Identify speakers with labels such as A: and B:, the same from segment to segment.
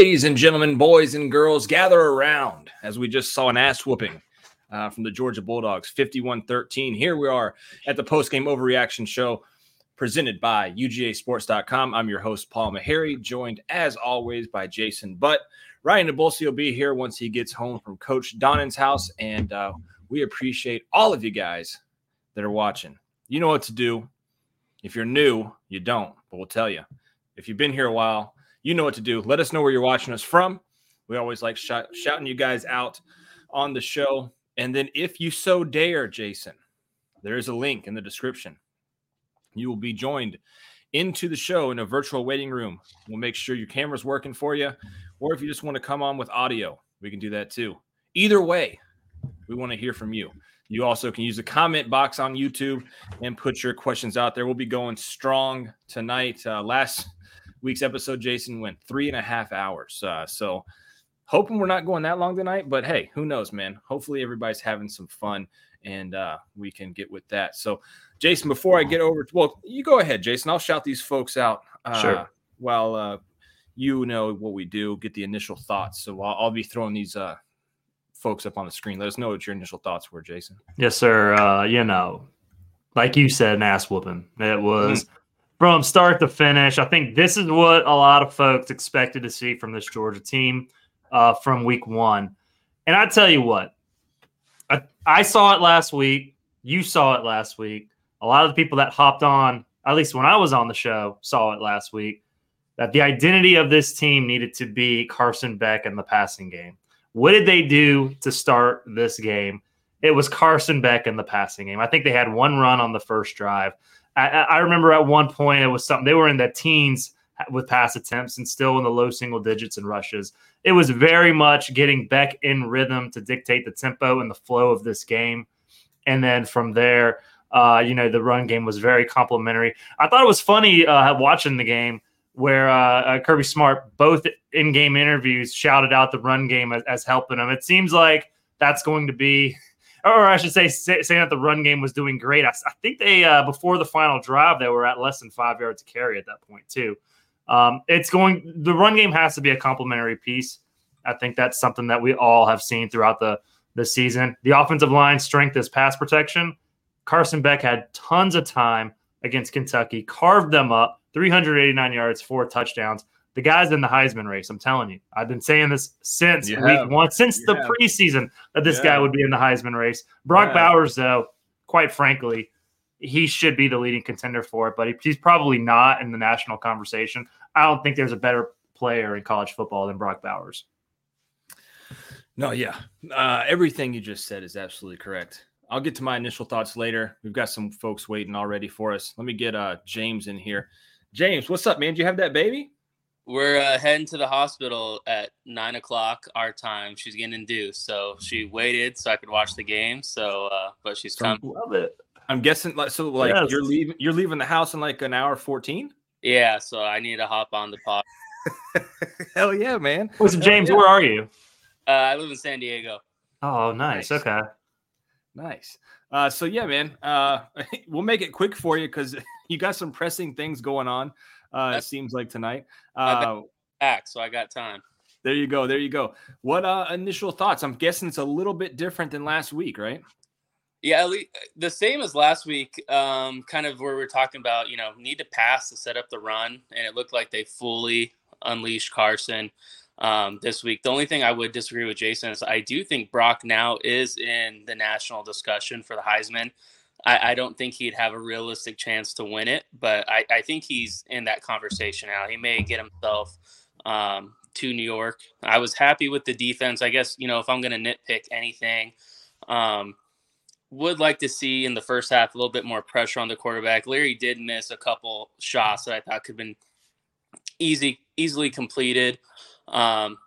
A: Ladies and gentlemen, boys and girls, gather around as we just saw an ass whooping uh, from the Georgia Bulldogs, 51 13. Here we are at the post game overreaction show presented by UGAsports.com. I'm your host, Paul Maharry, joined as always by Jason Butt. Radi Nabulsi will be here once he gets home from Coach Donnan's house, and uh, we appreciate all of you guys that are watching. You know what to do. If you're new, you don't, but we'll tell you. If you've been here a while, you know what to do. Let us know where you're watching us from. We always like sh- shouting you guys out on the show. And then, if you so dare, Jason, there is a link in the description. You will be joined into the show in a virtual waiting room. We'll make sure your camera's working for you. Or if you just want to come on with audio, we can do that too. Either way, we want to hear from you. You also can use the comment box on YouTube and put your questions out there. We'll be going strong tonight. Uh, last week's episode, Jason went three and a half hours. Uh, so hoping we're not going that long tonight, but hey, who knows, man? Hopefully everybody's having some fun and uh, we can get with that. So, Jason, before I get over, to, well, you go ahead, Jason. I'll shout these folks out. Uh,
B: sure.
A: While uh, you know what we do, get the initial thoughts. So I'll, I'll be throwing these uh, folks up on the screen. Let us know what your initial thoughts were, Jason.
B: Yes, sir. Uh, you know, like you said, an ass whooping. It was mm-hmm from start to finish. I think this is what a lot of folks expected to see from this Georgia team uh, from week one. And I tell you what, I, I, saw it last week. You saw it last week. A lot of the people that hopped on, at least when I was on the show, saw it last week. That the identity of this team needed to be Carson Beck in the passing game. What did they do to start this game? It was Carson Beck in the passing game. I think they had one run on the first drive. I, I remember at one point it was something they were in the teens with pass attempts and still in the low single digits and rushes. It was very much getting Beck in rhythm to dictate the tempo and the flow of this game. And then from there, uh, you know, the run game was very complimentary. I thought it was funny uh, watching the game where uh, uh Kirby Smart, both in game interviews, shouted out the run game as, as helping them. It seems like that's going to be or I should say, say saying that the run game was doing great. I, I think they uh, before the final drive they were at less than five yards to carry at that point too. Um, it's going the run game has to be a complementary piece. I think that's something that we all have seen throughout the the season. The offensive line strength is pass protection. Carson Beck had tons of time against Kentucky, carved them up, 389 yards, four touchdowns the guy's in the Heisman race. I'm telling you. I've been saying this since you week have. one, since you the have. preseason that this yeah. guy would be in the Heisman race. Brock yeah. Bowers, though, quite frankly, he should be the leading contender for it, but he, he's probably not in the national conversation. I don't think there's a better player in college football than Brock Bowers.
A: No, yeah. Uh, everything you just said is absolutely correct. I'll get to my initial thoughts later. We've got some folks waiting already for us. Let me get uh, James in here. James, what's up, man? Do you have that baby?
C: We're uh, heading to the hospital at nine o'clock our time. She's getting induced, so she waited so I could watch the game. So, uh, but she's coming.
B: Love it.
A: I'm guessing like so. Like yes. you're leaving. You're leaving the house in like an hour fourteen.
C: Yeah, so I need to hop on the pod.
A: Hell yeah, man!
B: Listen, James, yeah. where are you?
C: Uh, I live in San Diego.
B: Oh, nice. nice. Okay.
A: Nice. Uh, so yeah, man. Uh, we'll make it quick for you because you got some pressing things going on. Uh, it seems like tonight. Uh,
C: back, so I got time.
A: There you go. There you go. What uh, initial thoughts? I'm guessing it's a little bit different than last week, right?
C: Yeah, at least the same as last week. Um, kind of where we're talking about, you know, need to pass to set up the run, and it looked like they fully unleashed Carson um, this week. The only thing I would disagree with Jason is I do think Brock now is in the national discussion for the Heisman. I, I, don't think he'd have a realistic chance to win it, but I, I think he's in that conversation now. He may get himself um, to New York. I was happy with the defense. I guess, you know, if I'm going to nitpick anything, um, would like to see in the first half a little bit more pressure on the quarterback. Leary did miss a couple shots that I thought could have been easy, easily completed um,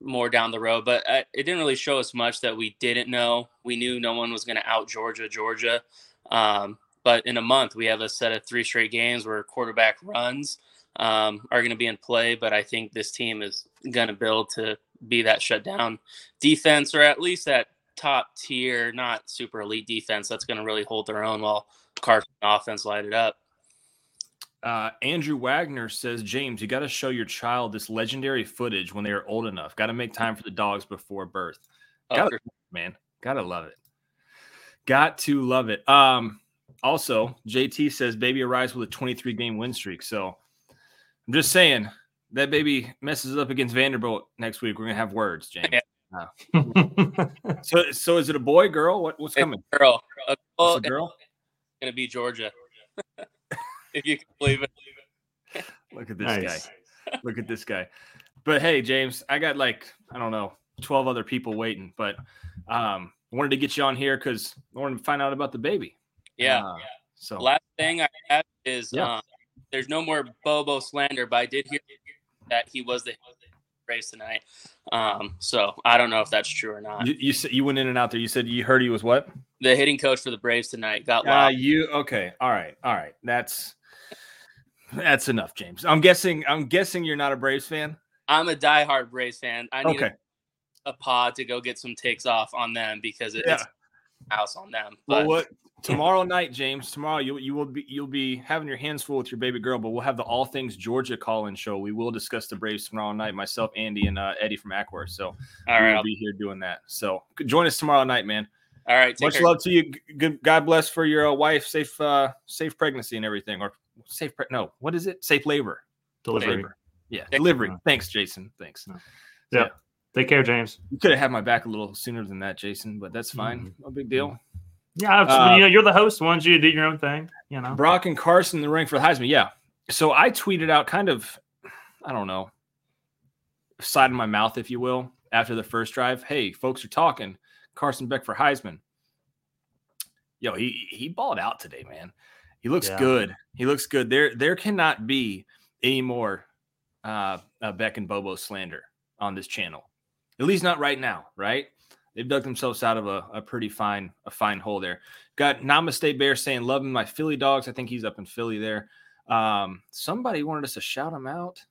C: more down the road, but uh, it didn't really show us much that we didn't know. We knew no one was going to out Georgia, Georgia. Um, but in a month, we have a set of three straight games where quarterback runs um, are going to be in play. But I think this team is going to build to be that shutdown defense, or at least that top tier, not super elite defense that's going to really hold their own while Carson offense light it up.
A: Uh, Andrew Wagner says, James, you got to show your child this legendary footage when they are old enough. Got to make time for the dogs before birth.
C: Oh,
A: Gotta, man, gotta love it. Got to love it. Um, also, JT says baby arrives with a 23 game win streak. So I'm just saying that baby messes up against Vanderbilt next week. We're gonna have words, James. So, so is it a boy, girl? What, what's
C: It's
A: coming?
C: girl. A
A: It's
C: girl
A: a girl.
C: it's gonna be Georgia. if you can believe it.
A: Look at this
B: nice.
A: guy. Look at this guy. But hey, James, I got like I don't know, 12 other people waiting, but um, wanted to get you on here because I wanted to find out about the baby.
C: Yeah.
A: Uh, so
C: Last thing I have is
A: Yeah.
C: um, there's no more Bobo slander, but I did hear that he was the race tonight. Um, so I don't know if that's true or not.
A: you you, said, you went in and out there. You said you heard he was what?
C: the hitting coach for the Braves tonight got
A: Uh,
C: lost.
A: you okay? All right, all right. That's that's enough, James. I'm guessing. I'm guessing you're not a Braves fan.
C: I'm a diehard Braves fan. I need
A: Okay.
C: A, a pod to go get some takes off on them because it-
A: Yeah.
C: it's house on them.
A: Well,
C: But
A: what tomorrow night, James? Tomorrow you you will be you'll be having your hands full with your baby girl, but we'll have the All Things Georgia call-in show. We will discuss the Braves tomorrow night. Myself, Andy, and uh, Eddie from Acworth. So
C: all
A: we'll
C: I'll-
A: be here doing that. So join us tomorrow night, man.
C: all right. Take
A: Much
C: care.
A: love to you. Good God bless for your uh, wife. Safe uh, safe pregnancy and everything, or safe. Pre- no, what is it? Safe labor.
B: Delivery.
A: Labor. Yeah, delivery. Thanks, Jason. Thanks.
B: Yeah. Take care, James.
A: You could have had my back a little sooner than that, Jason, but that's fine.
B: Mhm.
A: No big deal.
B: Yeah,
A: Uh,
B: you know, you're the host. Why don't you do your own thing? You know.
A: Brock and Carson in the ring for the Heisman. Yeah. So I tweeted out kind of, I don't know, side of my mouth, if you will, after the first drive. Hey, folks are talking. Carson Beck for Heisman. Yo, he he balled out today, man. He looks
B: Yeah.
A: good. He looks good. There there cannot be any more uh, uh, Beck and Bobo slander on this channel. At least not right now, right? They've dug themselves out of a, a pretty fine a fine hole there. Got Namaste Bear saying, loving my Philly dogs. I think he's up in Philly there. Um, somebody wanted us to shout him out.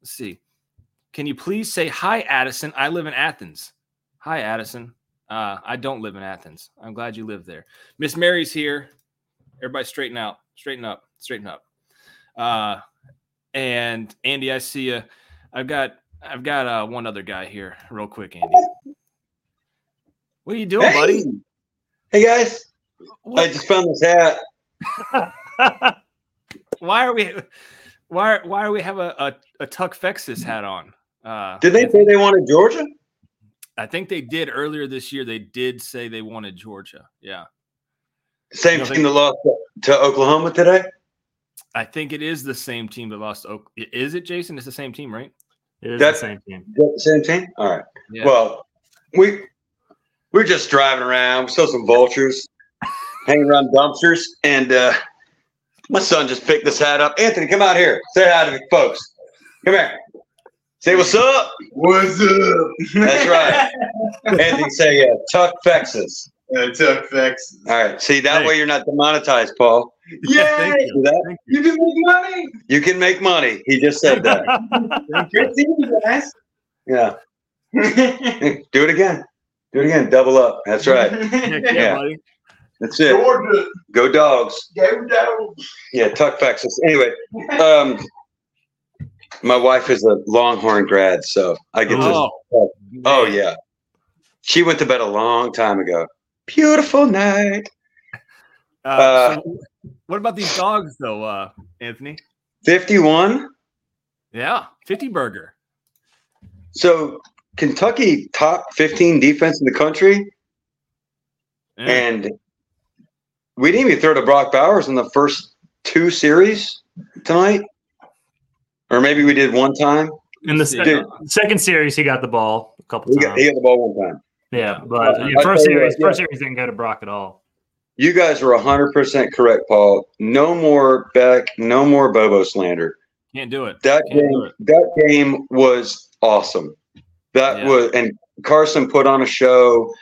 A: Let's see. Can you please say hi, Addison? I live in Athens. Hi, Addison. Uh, I don't live in Athens. I'm glad you live there. Miss Mary's here. Everybody straighten out. Straighten up. Straighten up. Uh, and Andy, I see you. I've got I've got uh, one other guy here, real quick, Andy. What are you doing, buddy?
D: Hey guys, I just found this hat.
A: why are we why why do we have a, a, a Tuck Fexus hat on? Uh,
D: Did they say they wanted Georgia?
A: I think they did earlier this year. They did say they wanted Georgia. Yeah,
D: Same
A: No, they-
D: team that lost to Oklahoma today.
A: I think it is the same team that lost. Is it Jason? It's the same team, right?
B: It is
D: That's-
B: the same team.
D: That the same team? All right.
A: Yeah.
D: Well, we we're just driving around. We saw some vultures hanging around dumpsters, and uh, my son just picked this hat up. Anthony, come out here. Say hi to the folks. Come here. Say what's up.
E: What's up?
D: That's right. Anthony, say uh, Tuck Texas.
E: Uh, Tuck Facts.
D: All right. See that
A: Hey.
D: way you're not demonetized, Paul.
E: Yeah,
A: Thank you.
D: That?
A: Thank
E: you can make money.
D: You can make money. He just said that.
A: Thank you.
E: Good seeing guys.
D: Yeah. Do it again. Do it again. Double up. That's right.
A: Yeah,
D: Yeah. That's it.
E: Georgia,
D: Go dogs.
E: go dogs.
D: Yeah, Tuck Texas. Anyway, um, my wife is a Longhorn grad, so I get to.
A: Oh,
D: Oh yeah, she went to bed a long time ago. Beautiful night.
A: Uh,
D: Uh,
A: so what about these dogs, though, uh, Anthony?
D: Fifty-one.
A: Yeah, fifty burger.
D: So Kentucky top fifteen defense in the country,
A: Yeah.
D: and we didn't even throw to Brock Bowers in the first two series tonight, or maybe we did one time.
B: In the second, second series, he got the ball a couple
D: He got,
B: times.
D: he got the ball one time.
B: yeah, but
D: Uh,
B: first
D: tell you
B: series,
D: what,
B: first
D: yeah.
B: series didn't go to Brock at all.
D: You guys were 100% correct, Paul. No more Beck, no more Bobo slander.
A: Can't do it.
D: That
A: Can't
D: game,
A: it.
D: that game was awesome. That
A: Yeah.
D: was, and Carson put on a show.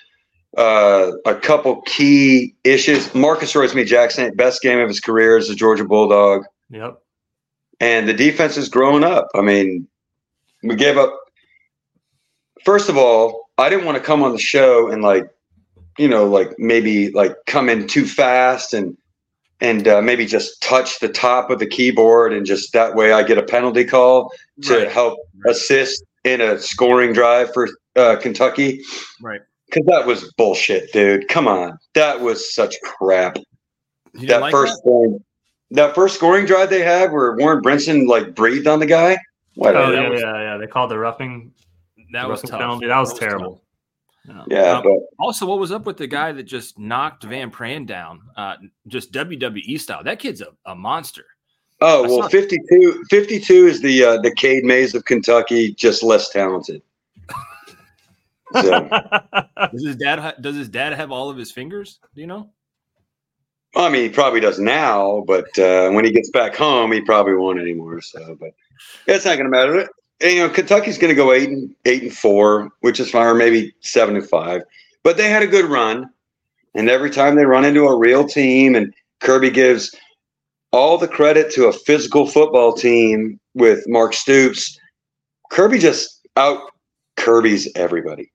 D: Uh, a couple key issues. Marcus Smith Jackson, best game of his career as a Georgia Bulldog,
B: Yep.
D: and the defense is growing up. I mean, we gave up. First of all, I didn't want to come on the show and like, you know, like maybe like come in too fast and and uh, maybe just touch the top of the keyboard, and just that way I get a penalty call to
A: Right.
D: help assist in a scoring drive for uh, Kentucky.
A: Right.
D: Because that was bullshit, dude. Come on, that was such crap.
A: You
D: that
A: like
D: first
A: that?
D: scoring, that first scoring drive they had, where Warren Brinson like breathed on the guy.
B: What
D: oh
B: yeah,
A: was-
B: yeah, yeah. They called the roughing.
A: that
B: the
A: was
B: roughing
A: tough.
B: penalty. That was
A: tough.
B: terrible.
D: yeah,
A: Um,
D: but
A: Also, what was up with the guy that just knocked Van Pran down, uh, just WWE style? That kid's a, a monster.
D: oh
A: I
D: well,
A: saw-
D: 52, 52 is the uh, the Cade Mays of Kentucky, just less talented. So,
A: Does his dad ha- does his dad have all of his fingers? Do you know?
D: I mean, he probably does now, but uh, when he gets back home, he probably won't anymore. So, but it's not going to matter. And, you know, Kentucky's going to go eight and eight and four, which is fine, or maybe seven and five. But they had a good run, and every time they run into a real team, and Kirby gives all the credit to a physical football team with Mark Stoops. Kirby just out Kirby's everybody.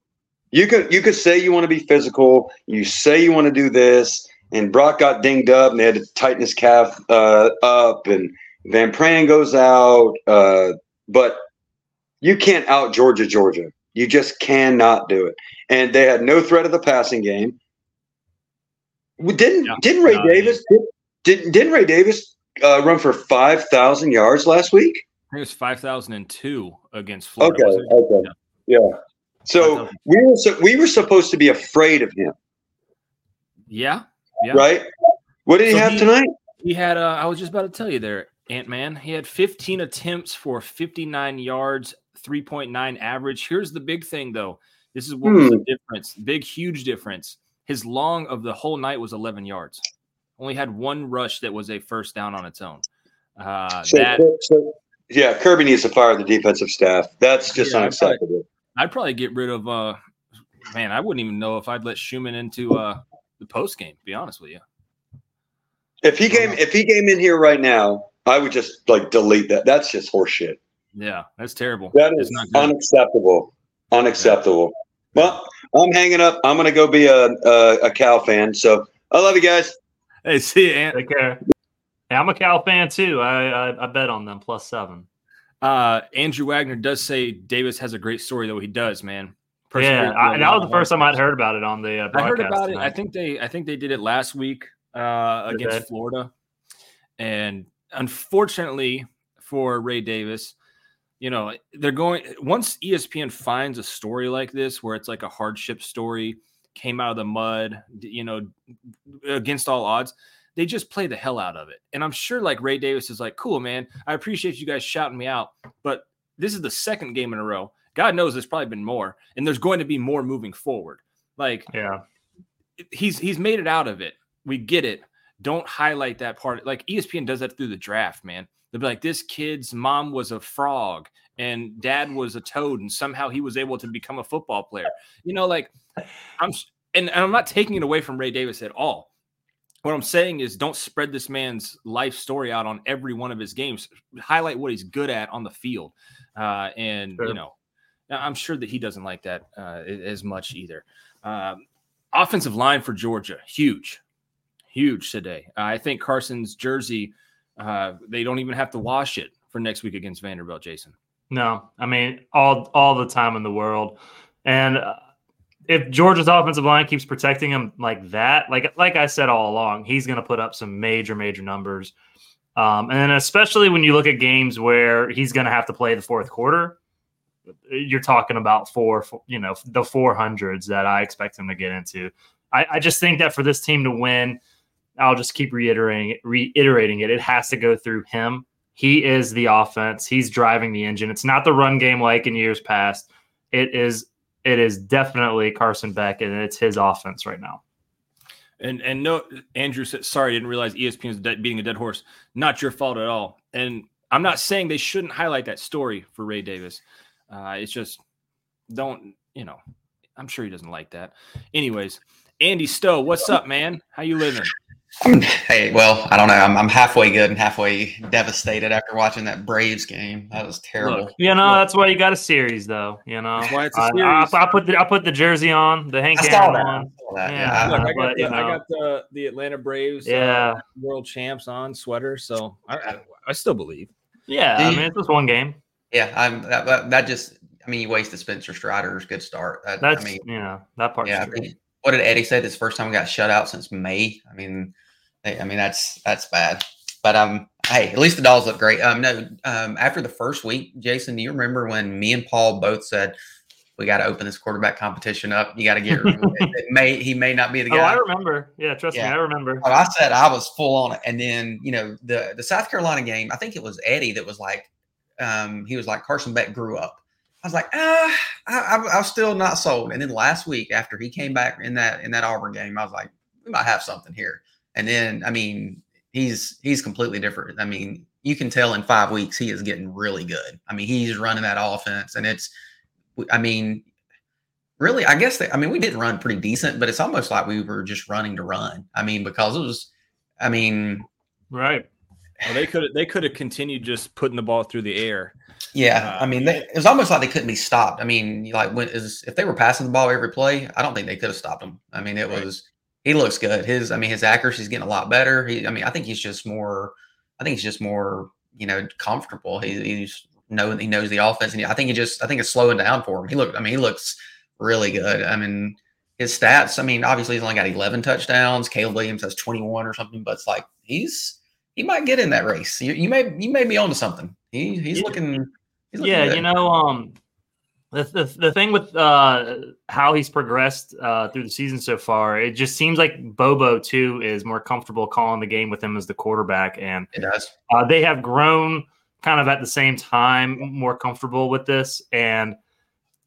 D: You could you could say you want to be physical, you say you want to do this, and Brock got dinged up and they had to tighten his calf uh, up, and Van Pran goes out, uh, but you can't out Georgia, Georgia. You just cannot do it. And they had no threat of the passing game. We Didn't
A: Yeah.
D: didn't Ray
B: No,
D: Davis did, didn't didn't Ray Davis uh, run for five thousand yards last week?
A: I think it was five thousand and two against Florida.
D: Okay, okay, yeah. So we were su- we were supposed to be afraid of him,
A: Yeah, yeah.
D: right? What did he have
A: he-
D: tonight?
A: He had. Uh, I was just about to tell you there, Ant Man. He had 15 attempts for 59 yards, 3.9 average. Here's the big thing, though. This is what was
D: Hmm.
A: the difference. Big, huge difference. His long of the whole night was 11 yards. Only had one rush that was a first down on its own. Uh,
D: So,
A: that
D: so- yeah, Kirby needs to fire the defensive staff. That's just
A: Yeah,
D: unacceptable.
A: I'd probably get rid of. uh Man, I wouldn't even know if I'd let Schumann into uh the post game. Be honest with you.
D: If he came, if he came in here right now, I would just like delete that. That's just horseshit.
A: Yeah, that's terrible.
D: That is
A: not good.
D: unacceptable. Unacceptable. Well, I'm hanging up. I'm gonna go be a, a a Cal fan. So I love you guys.
A: Hey, see you, Ant.
B: Take care. Yeah, I'm a Cal fan too. I, I I bet on them plus seven.
A: Uh, Andrew Wagner does say Davis has a great story, though. He does, man.
B: yeah,
A: Persevered
B: I,
A: through
B: that was the first time I'd heard about it on the uh,
A: I heard
B: broadcast
A: about it. I think they, I think they did it last week uh, against? Florida, and unfortunately for Ray Davis, you know they're going once ESPN finds a story like this where it's like a hardship story, came out of the mud, you know, against all odds. They just play the hell out of it. And I'm sure like Ray Davis is like, cool, man. I appreciate you guys shouting me out, but this is the second game in a row. God knows there's probably been more, and there's going to be more moving forward. Like
B: yeah,
A: he's he's made it out of it. We get it. Don't highlight that part. Like ESPN does that through the draft, man. They'll be like, this kid's mom was a frog and dad was a toad, and somehow he was able to become a football player. You know, like I'm and, and I'm not taking it away from Ray Davis at all. What I'm saying is don't spread this man's life story out on every one of his games. Highlight what he's good at on the field. Uh, and
B: Sure.
A: you know, I'm sure that he doesn't like that uh, as much either. Um, offensive line for Georgia, huge, huge today. I think Carson's jersey, uh, they don't even have to wash it for next week against Vanderbilt. Jason,
B: no, I mean all all the time in the world, and uh, if Georgia's offensive line keeps protecting him like that, like like I said all along, he's going to put up some major major numbers. Um, and especially when you look at games where he's going to have to play the fourth quarter, you're talking about four, you know, the four hundreds that I expect him to get into. I, I just think that for this team to win, I'll just keep reiterating it, reiterating it. It has to go through him. He is the offense. He's driving the engine. It's not the run game like in years past. It is it is definitely Carson Beck, and it's his offense right now.
A: and and no, Andrew said, sorry, I didn't realize ESPN is beating a dead horse. Not your fault at all. And I'm not saying they shouldn't highlight that story for Ray Davis. Uh, it's just don't, you know, I'm sure he doesn't like that. Anyways, Andy Stowe, what's up, man? How you living?
F: I'm, hey, well, I don't know. I'm, I'm halfway good and halfway devastated after watching that Braves game. That was terrible.
A: Look,
B: You know,
A: Look.
B: that's why you got a series, though. You know,
A: That's why it's a
B: I,
A: series.
B: I, I put the I put the jersey on, the Hank
F: I saw
B: Aaron
F: that.
B: One.
F: that.
B: Yeah.
F: Yeah,
A: Look,
F: I-
A: I got,
B: but,
A: the,
B: you
A: I got the the Atlanta Braves uh,
B: Yeah,
A: world champs on sweater, so I, I, I still believe.
B: yeah.
F: Do
B: I mean, it's just one game.
F: yeah. I'm that, that, that just. I mean, you wasted Spencer Strider's good start. That,
B: That's
F: I mean,
B: you know that part.
F: yeah. I
B: true.
F: think- what did Eddie say? This first time we got shut out since May. I mean, I mean that's that's bad. But um, hey, at least the dolls look great. Um, no, um, after the first week, Jason, do you remember when me and Paul both said we got to open this quarterback competition up? You got to get. it may he may not be the guy.
B: Oh, I remember. Yeah, trust me, I remember.
F: But I said I was full on it, and then you know the the South Carolina game. I think it was Eddie that was like, um, he was like Carson Beck grew up. I was like, ah, I, I, I was still not sold. And then last week after he came back in that in that Auburn game, I was like, we might have something here. And then I mean, he's he's completely different. I mean, you can tell in five weeks he is getting really good. I mean, he's running that offense, and it's, I mean, really, I guess that I mean we did run pretty decent, but it's almost like we were just running to run. I mean, because it was, I mean,
B: Right.
A: Well, they could they could have continued just putting the ball through the air.
F: Yeah,
A: Uh,
F: I mean, they, it was almost like they couldn't be stopped. I mean, like when is if they were passing the ball every play, I don't think they could have stopped him. I mean, it
A: Right.
F: was he looks good. His, I mean, his accuracy's getting a lot better. He, I mean, I think he's just more, I think he's just more, you know, comfortable. He, he's know he knows the offense, and I think he just, I think it's slowing down for him. He looked, I mean, he looks really good. I mean, his stats. I mean, obviously he's only got 11 touchdowns. Caleb Williams has 21 or something, but it's like he's he might get in that race. You, you may you may be onto something. He he's
B: Yeah.
F: looking.
B: Yeah,
F: good.
B: you know, um, the, the the thing with uh how he's progressed uh through the season so far, it just seems like Bobo too is more comfortable calling the game with him as the quarterback, and
F: it does.
B: uh, they have grown kind of at the same time more comfortable with this, and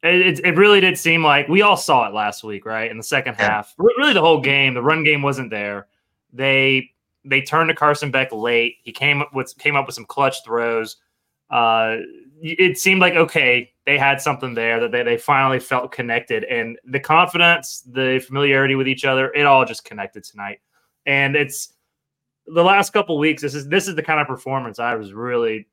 B: it, it, it really did seem like we all saw it last week, right? In the second
F: Yeah.
B: half, really the whole game, the run game wasn't there. They they turned to Carson Beck late. He came up with came up with some clutch throws. Uh, it seemed like okay, they had something there that they, they finally felt connected, and the confidence, the familiarity with each other, it all just connected tonight. And it's the last couple weeks. This is this is the kind of performance I was really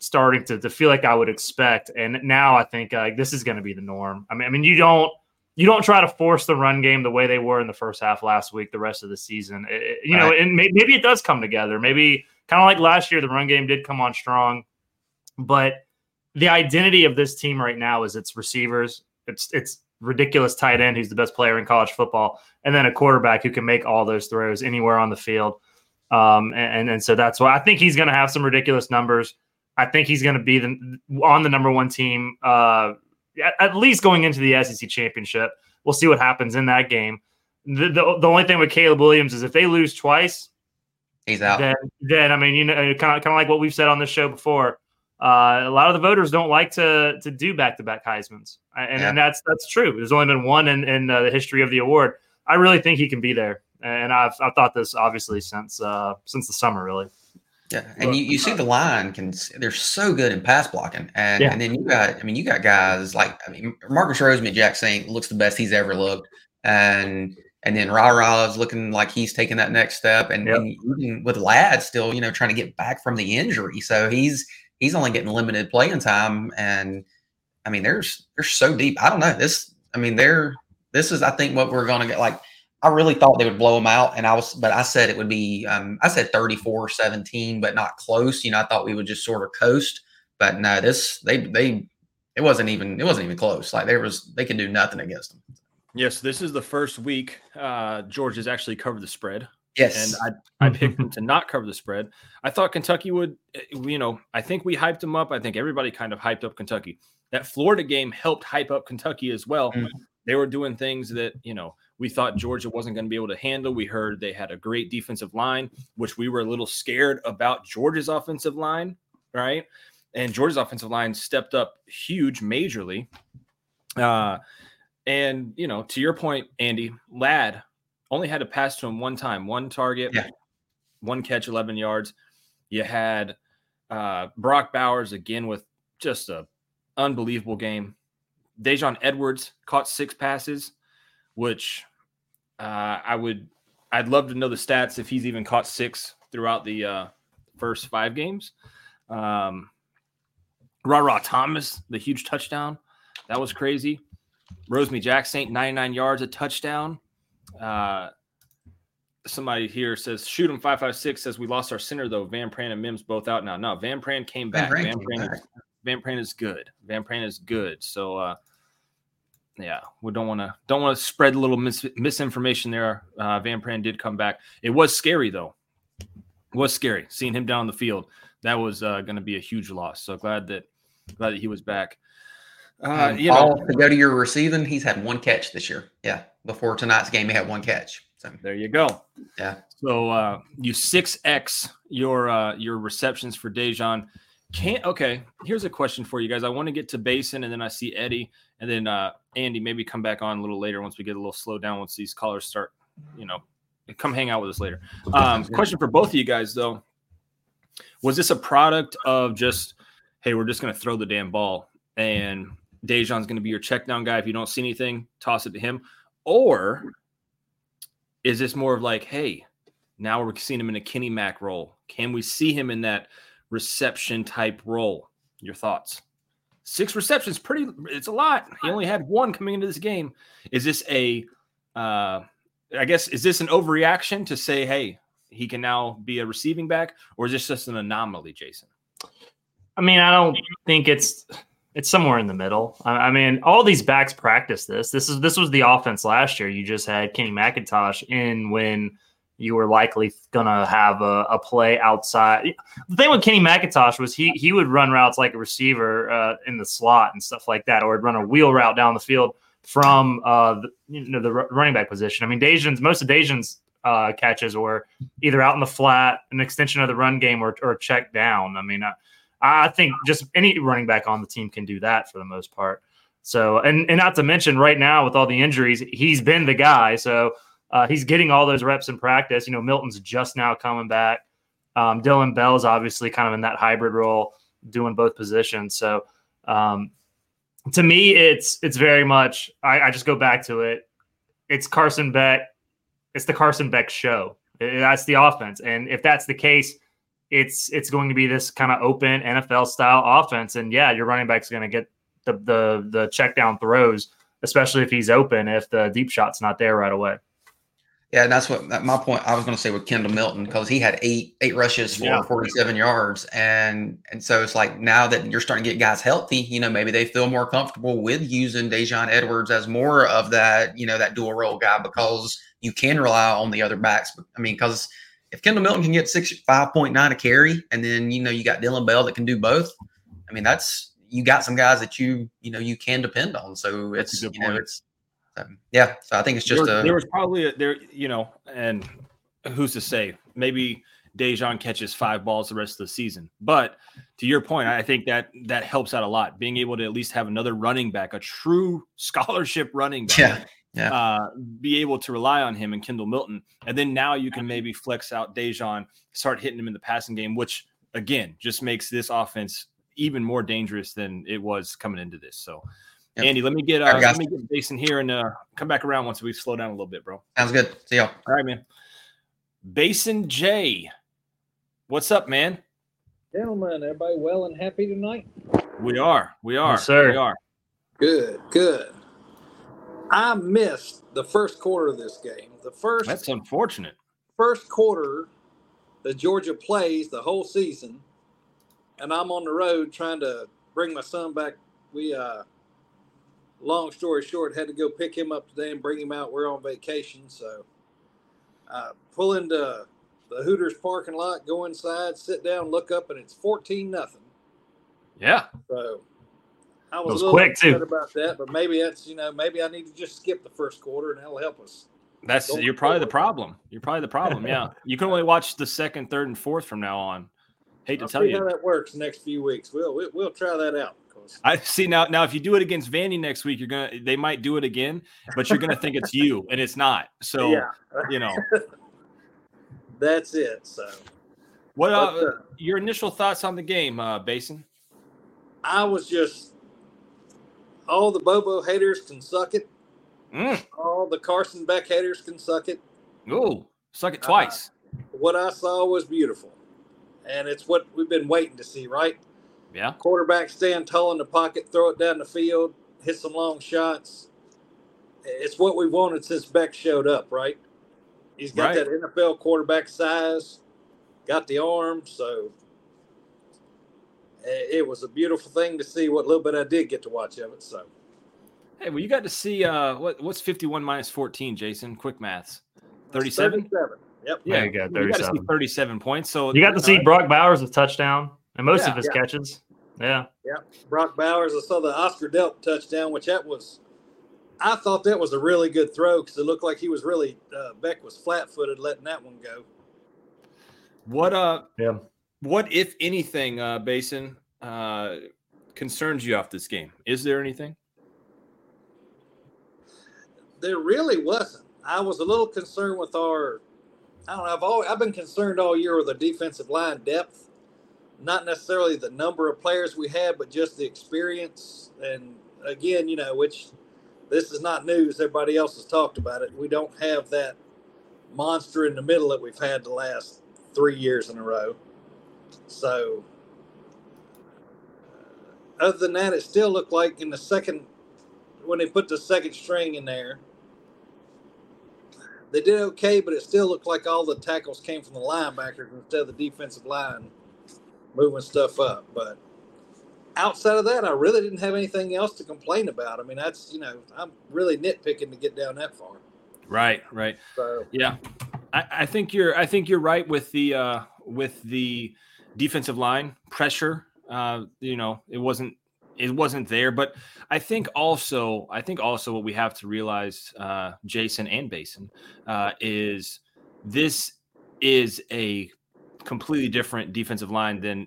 B: starting to, to feel like I would expect, and now I think uh, this is going to be the norm. I mean, I mean, you don't you don't try to force the run game the way they were in the first half last week. The rest of the season, It- you know, and may, maybe it does come together. Maybe kind of like last year, the run game did come on strong, but the identity of this team right now is its receivers. It's it's ridiculous tight end who's the best player in college football, and then a quarterback who can make all those throws anywhere on the field. Um, and, and so that's why I think he's going to have some ridiculous numbers. I think he's going to be the, on the number one team, uh, at, at least going into the SEC championship. We'll see what happens in that game. The, the, the only thing with Caleb Williams is if they lose twice,
F: He's out.
B: then then I mean you know kind of kind of like what we've said on this show before. Uh, a lot of the voters don't like to to do back to back Heisman's, and,
F: Yeah.
B: and that's that's true. There's only been one in, in uh, the history of the award. I really think he can be there, and I've I've thought this obviously since uh, since the summer really.
F: Yeah, and you, you see the line can they're so good in pass blocking, and
B: Yeah.
F: and then you got I mean you got guys like I mean Marcus Rosemy-Jacksaint looks the best he's ever looked, and and then Ra Ra is looking like he's taking that next step, and,
B: Yep.
F: and even with Ladd still you know trying to get back from the injury, so he's he's only getting limited playing time, and I mean there's they're so deep. I don't know this. I mean they're this is I think what we're gonna get like. I really thought they would blow them out, and I was, but I said it would be, um, I said 34 17, but not close. You know, I thought we would just sort of coast, but no, this, they, they, it wasn't even, it wasn't even close. Like there was, they could do nothing against them.
A: Yes, this is the first week uh, George has actually covered the spread,
F: Yes.
A: and I I picked them to not cover the spread. I thought Kentucky would, eh, you know, I think we hyped them up. I think everybody kind of hyped up Kentucky. That Florida game helped hype up Kentucky as well.
F: Mhm.
A: They were doing things that, you know, we thought Georgia wasn't going to be able to handle. We heard they had a great defensive line, which we were a little scared about Georgia's offensive line, right? And Georgia's offensive line stepped up huge, majorly. Uh, and you know, to your point, Andy, Ladd only had to pass to him one time, one target,
F: Yeah.
A: one catch, 11 yards. You had uh, Brock Bowers again with just a unbelievable game. Daijun Edwards caught six passes, which uh, I would I'd love to know the stats if he's even caught six throughout the uh, first five games. Um, Ra Ra Thomas, the huge touchdown, that was crazy. Rosemy-Jacksaint, 99 yards, a touchdown. Uh, somebody here says, shoot him 556 says we lost our center though. Van Pran and Mims both out now. No, Van Pran came
F: Van
A: back. Van
F: came
A: Pran,
F: back.
A: is, Van Pran is good. Van Pran is good. So, uh, yeah, we don't want to don't want to spread a little mis- misinformation there. Uh, Van Pran did come back. It was scary though. It was scary seeing him down the field. That was uh, going to be a huge loss. So glad that glad that he was back. Uh, you know,
F: Paul, to go to your receiving, he's had one catch this year. Yeah, before tonight's game, he had one catch. So
A: There you go.
F: Yeah.
A: So uh, you six x your uh, your receptions for Daijun. Can't okay. Here's a question for you guys. I want to get to Basin, and then I see Eddie, and then uh, Andy. Maybe come back on a little later once we get a little slowed down. Once these callers start, you know, come hang out with us later. Um, question for both of you guys though: Was this a product of just, hey, we're just going to throw the damn ball, and Daijun's going to be your check down guy. If you don't see anything, toss it to him, or is this more of like, hey, now we're seeing him in a Kenny Mack role? Can we see him in that reception type role? Your thoughts? Six receptions, pretty. It's a lot. He only had one coming into this game. Is this a? Uh, I guess is this an overreaction to say, hey, he can now be a receiving back, or is this just an anomaly, Jason?
B: I mean, I don't think it's it's somewhere in the middle. I, mean, all these backs practice this. This is this was the offense last year. You just had Kenny McIntosh in when you were likely gonna have a, a play outside. The thing with Kenny McIntosh was he he would run routes like a receiver uh, in the slot and stuff like that, or would run a wheel route down the field from uh, the, you know the running back position. I mean, Daijun's most of Daijun's uh, catches were either out in the flat, an extension of the run game, or or check down. I mean. I think just any running back on the team can do that for the most part. So, and and not to mention right now with all the injuries, he's been the guy. So uh, he's getting all those reps in practice. You know, Milton's just now coming back. Um, Dillon Bell's obviously kind of in that hybrid role, doing both positions. So um, to me, it's it's very much. I, I just go back to it. It's Carson Beck. It's the Carson Beck show. That's the offense, and if that's the case it's it's going to be this kind of open NFL style offense. And yeah, your running back's going to get the the the check down throws, especially if he's open. If the deep shot's not there right away.
F: yeah, and that's what that- my point. I was going to say with Kendall Milton because he had eight eight rushes for
A: Yeah.
F: 47 yards, and and so it's like now that you're starting to get guys healthy, you know, maybe they feel more comfortable with using Daijun Edwards as more of that, you know, that dual role guy because you can rely on the other backs. I mean, because if Kendall Milton can get six five point nine a carry, and then you know you got Dillon Bell that can do both. I mean, that's you got some guys that you you know you can depend on. So
A: That's a
F: it's
A: good
F: you know
A: point.
F: it's um, yeah. So I think it's just
A: there,
F: a
A: there was probably a, there, you know, and who's to say? Maybe Daijun catches five balls the rest of the season. But to your point, I think that that helps out a lot. Being able to at least have another running back, a true scholarship running back,
F: yeah. Yeah.
A: uh, be able to rely on him and Kendall Milton, and then now you can maybe flex out Daijun, start hitting him in the passing game, which again just makes this offense even more dangerous than it was coming into this. So.
F: Yep.
A: Andy, let me get uh,
F: All right,
A: let me get Jason here and uh, come back around once we slow down a little bit, bro.
F: Sounds good. See y'all.
A: All right, man. Basin J, what's up, man?
G: Gentlemen, everybody well and happy tonight?
A: We are, we are,
B: Yes, sir.
A: we are.
G: Good, good. I missed the first quarter of this game. The first
A: That's unfortunate.
G: first quarter that Georgia plays the whole season, and I'm on the road trying to bring my son back. We uh long story short, had to go pick him up today and bring him out. We're on vacation, so uh pull into the Hooters parking lot, go inside, sit down, look up, and it's 14 nothing.
A: Yeah,
G: So I was,
B: was
G: a little
B: quick, too.
G: about that, but maybe that's you know maybe I need to just skip the first quarter and that'll help us.
A: that's
G: Don't
A: you're probably the problem. You're probably the problem. Yeah, you can only watch the second, third, and fourth from now on. Hate to
G: I'll
A: tell
G: see how that works next few weeks. We'll we'll, we'll try that out.
A: I see now. Now, if you do it against Vandy next week, you're gonna. They might do it again, but you're gonna think it's you, and it's not. So
G: yeah,
A: you know
G: that's it. So
A: what?
G: But,
A: Uh,
G: uh,
A: your initial thoughts on the game, uh, Basin?
G: I was just all the Bobo haters can suck it.
A: Mm.
G: All the Carson Beck haters can suck it.
A: Ooh, Suck it
G: Uh,
A: twice.
G: What I saw was beautiful, and it's what we've been waiting to see. Right,
A: yeah.
G: quarterback stand tall in the pocket, throw it down the field, hit some long shots. It's what we've wanted since Beck showed up. Right, he's got
A: Right.
G: that NFL quarterback size, got the arm, so it it was a beautiful thing to see. What little bit I did get to watch of it, so.
A: Hey, well, you got to see uh, what what's 51 minus 14, Jason? Quick maths. 37?
G: 37. Yep.
B: Yeah, you got
A: you got to see
B: 37.
A: 37 points. So
B: You got to see Brock Bowers with touchdown and most
A: Yeah.
B: of his
G: Yeah.
B: catches. Yeah. Yeah.
G: Brock Bowers. I saw the Oscar Delp touchdown, which that was. I thought that was a really good throw because it looked like he was really uh, Beck was flat footed letting that one go.
A: What uh
B: Yeah.
A: What if anything uh Basin uh concerns you off this game? Is there anything?
G: There really wasn't. I was a little concerned with our. I don't know. I've always, I've been concerned all year with the defensive line depth, not necessarily the number of players we had, but just the experience. And again, you know, which this is not news. Everybody else has talked about it. We don't have that monster in the middle that we've had the last three years in a row. So, uh, other than that, it still looked like in the second when they put the second string in there, they did okay, but it still looked like all the tackles came from the linebackers instead of the defensive line moving stuff up. But outside of that, I really didn't have anything else to complain about. I mean, that's you know, I'm really nitpicking to get down that far.
A: Right, right.
G: So
A: Yeah, I, I think you're. I think you're right with the uh, with the defensive line pressure. Uh, you know, it wasn't it wasn't there, but I think also I think also what we have to realize, uh, Jason and Basin, uh, is this is a completely different defensive line than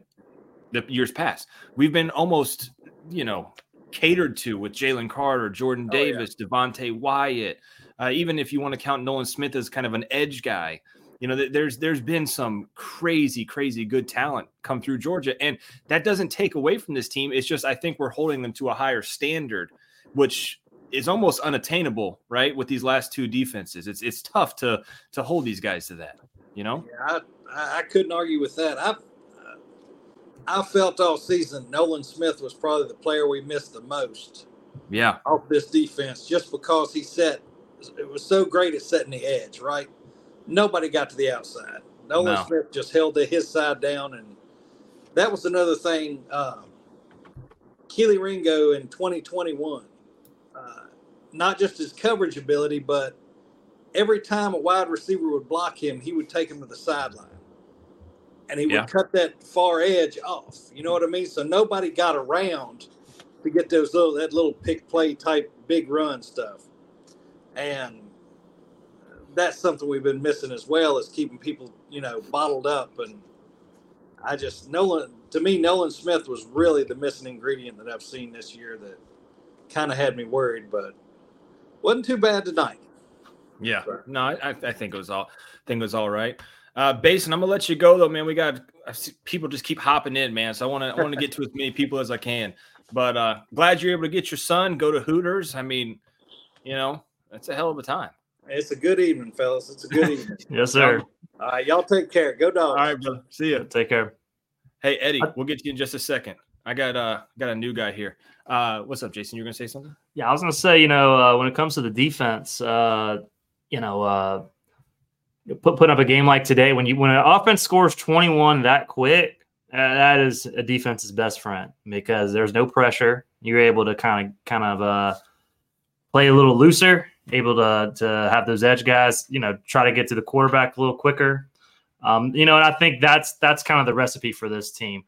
A: the years past. We've been almost, you know, catered to with Jalen Carter, Jordan
G: Oh, yeah.
A: Davis, Devonte Wyatt. Uh, even if you want to count Nolan Smith as kind of an edge guy, you know, there's there's been some crazy, crazy good talent come through Georgia, and that doesn't take away from this team. It's just I think we're holding them to a higher standard, which is almost unattainable, right? With these last two defenses, it's it's tough to to hold these guys to that. You know,
G: yeah, I, I couldn't argue with that. I uh, I felt all season Nolan Smith was probably the player we missed the most.
A: yeah,
G: off this defense just because he set it was so great at setting the edge, right? Nobody got to the outside. Nolan
A: No.
G: Smith just held the, his side down, and that was another thing. Um, Kelee Ringo in 2021, uh, not just his coverage ability, but every time a wide receiver would block him, he would take him to the sideline. And he
A: Yeah.
G: would cut that far edge off. You know what I mean? So nobody got around to get those little that little pick play type big run stuff. And that's something we've been missing as well is keeping people, you know, bottled up. And I just Nolan to me, Nolan Smith was really the missing ingredient that I've seen this year that kind of had me worried, but wasn't too bad tonight.
A: yeah.
G: Sure.
A: No, I, I think it was all I think it was all right. Uh, Basin, I'm gonna let you go though, man. We got I see people just keep hopping in, man. So I want to I want to get to as many people as I can. But uh, glad you're able to get your son go to Hooters. I mean, you know, that's a hell of a time.
G: It's a good evening, fellas. It's a good evening.
B: Yes, sir.
G: All right, y'all take care. Go dogs.
A: All right, brother. See ya.
B: Take care.
A: Hey Eddie, we'll get to you in just a second. I got uh got a new guy here. Uh, what's up, Jason? You're gonna say something?
B: Yeah, I was gonna say, you know, uh, when it comes to the defense, uh, you know, uh, put put up a game like today when you when an offense scores 21 that quick, uh, that is a defense's best friend because there's no pressure. You're able to kind of kind of uh, play a little looser, able to to have those edge guys, you know, try to get to the quarterback a little quicker. Um, you know, and I think that's that's kind of the recipe for this team.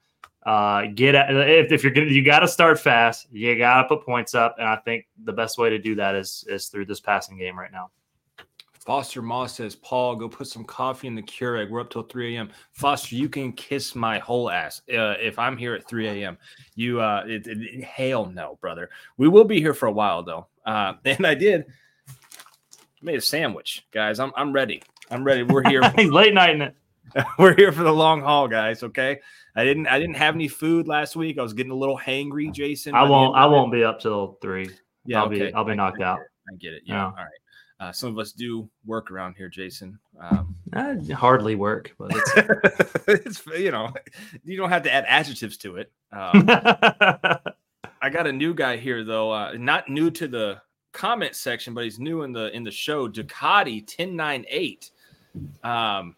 B: Uh, get at, if, if you're gonna you got to start fast. You got to put points up, and I think the best way to do that is is through this passing game right now.
A: Foster Moss says, Paul, go put some coffee in the Keurig. We're up till 3 a.m. Foster, you can kiss my whole ass uh, if I'm here at 3 a.m. You, uh, it, it- hell no, brother. We will be here for a while though. Uh, and I did made a sandwich, guys. I'm, I'm ready. I'm ready. We're here.
B: He's late night in it.
A: We're here for the long haul, guys. Okay. I didn't, I didn't have any food last week. I was getting a little hangry, Jason.
B: I won't. I won't be up till three.
A: Yeah.
B: I'll be- I'll be
A: I-
B: knocked
A: I
B: out.
A: it. I get it. Yeah.
B: Yeah.
A: All right. Uh, some of us do work around here, Jason. Um,
B: Uh, hardly work, but it's
A: it's you know you don't have to add adjectives to it. Um, I got a new guy here though, uh, not new to the comment section, but he's new in the in the show. Ducati 1098. Um,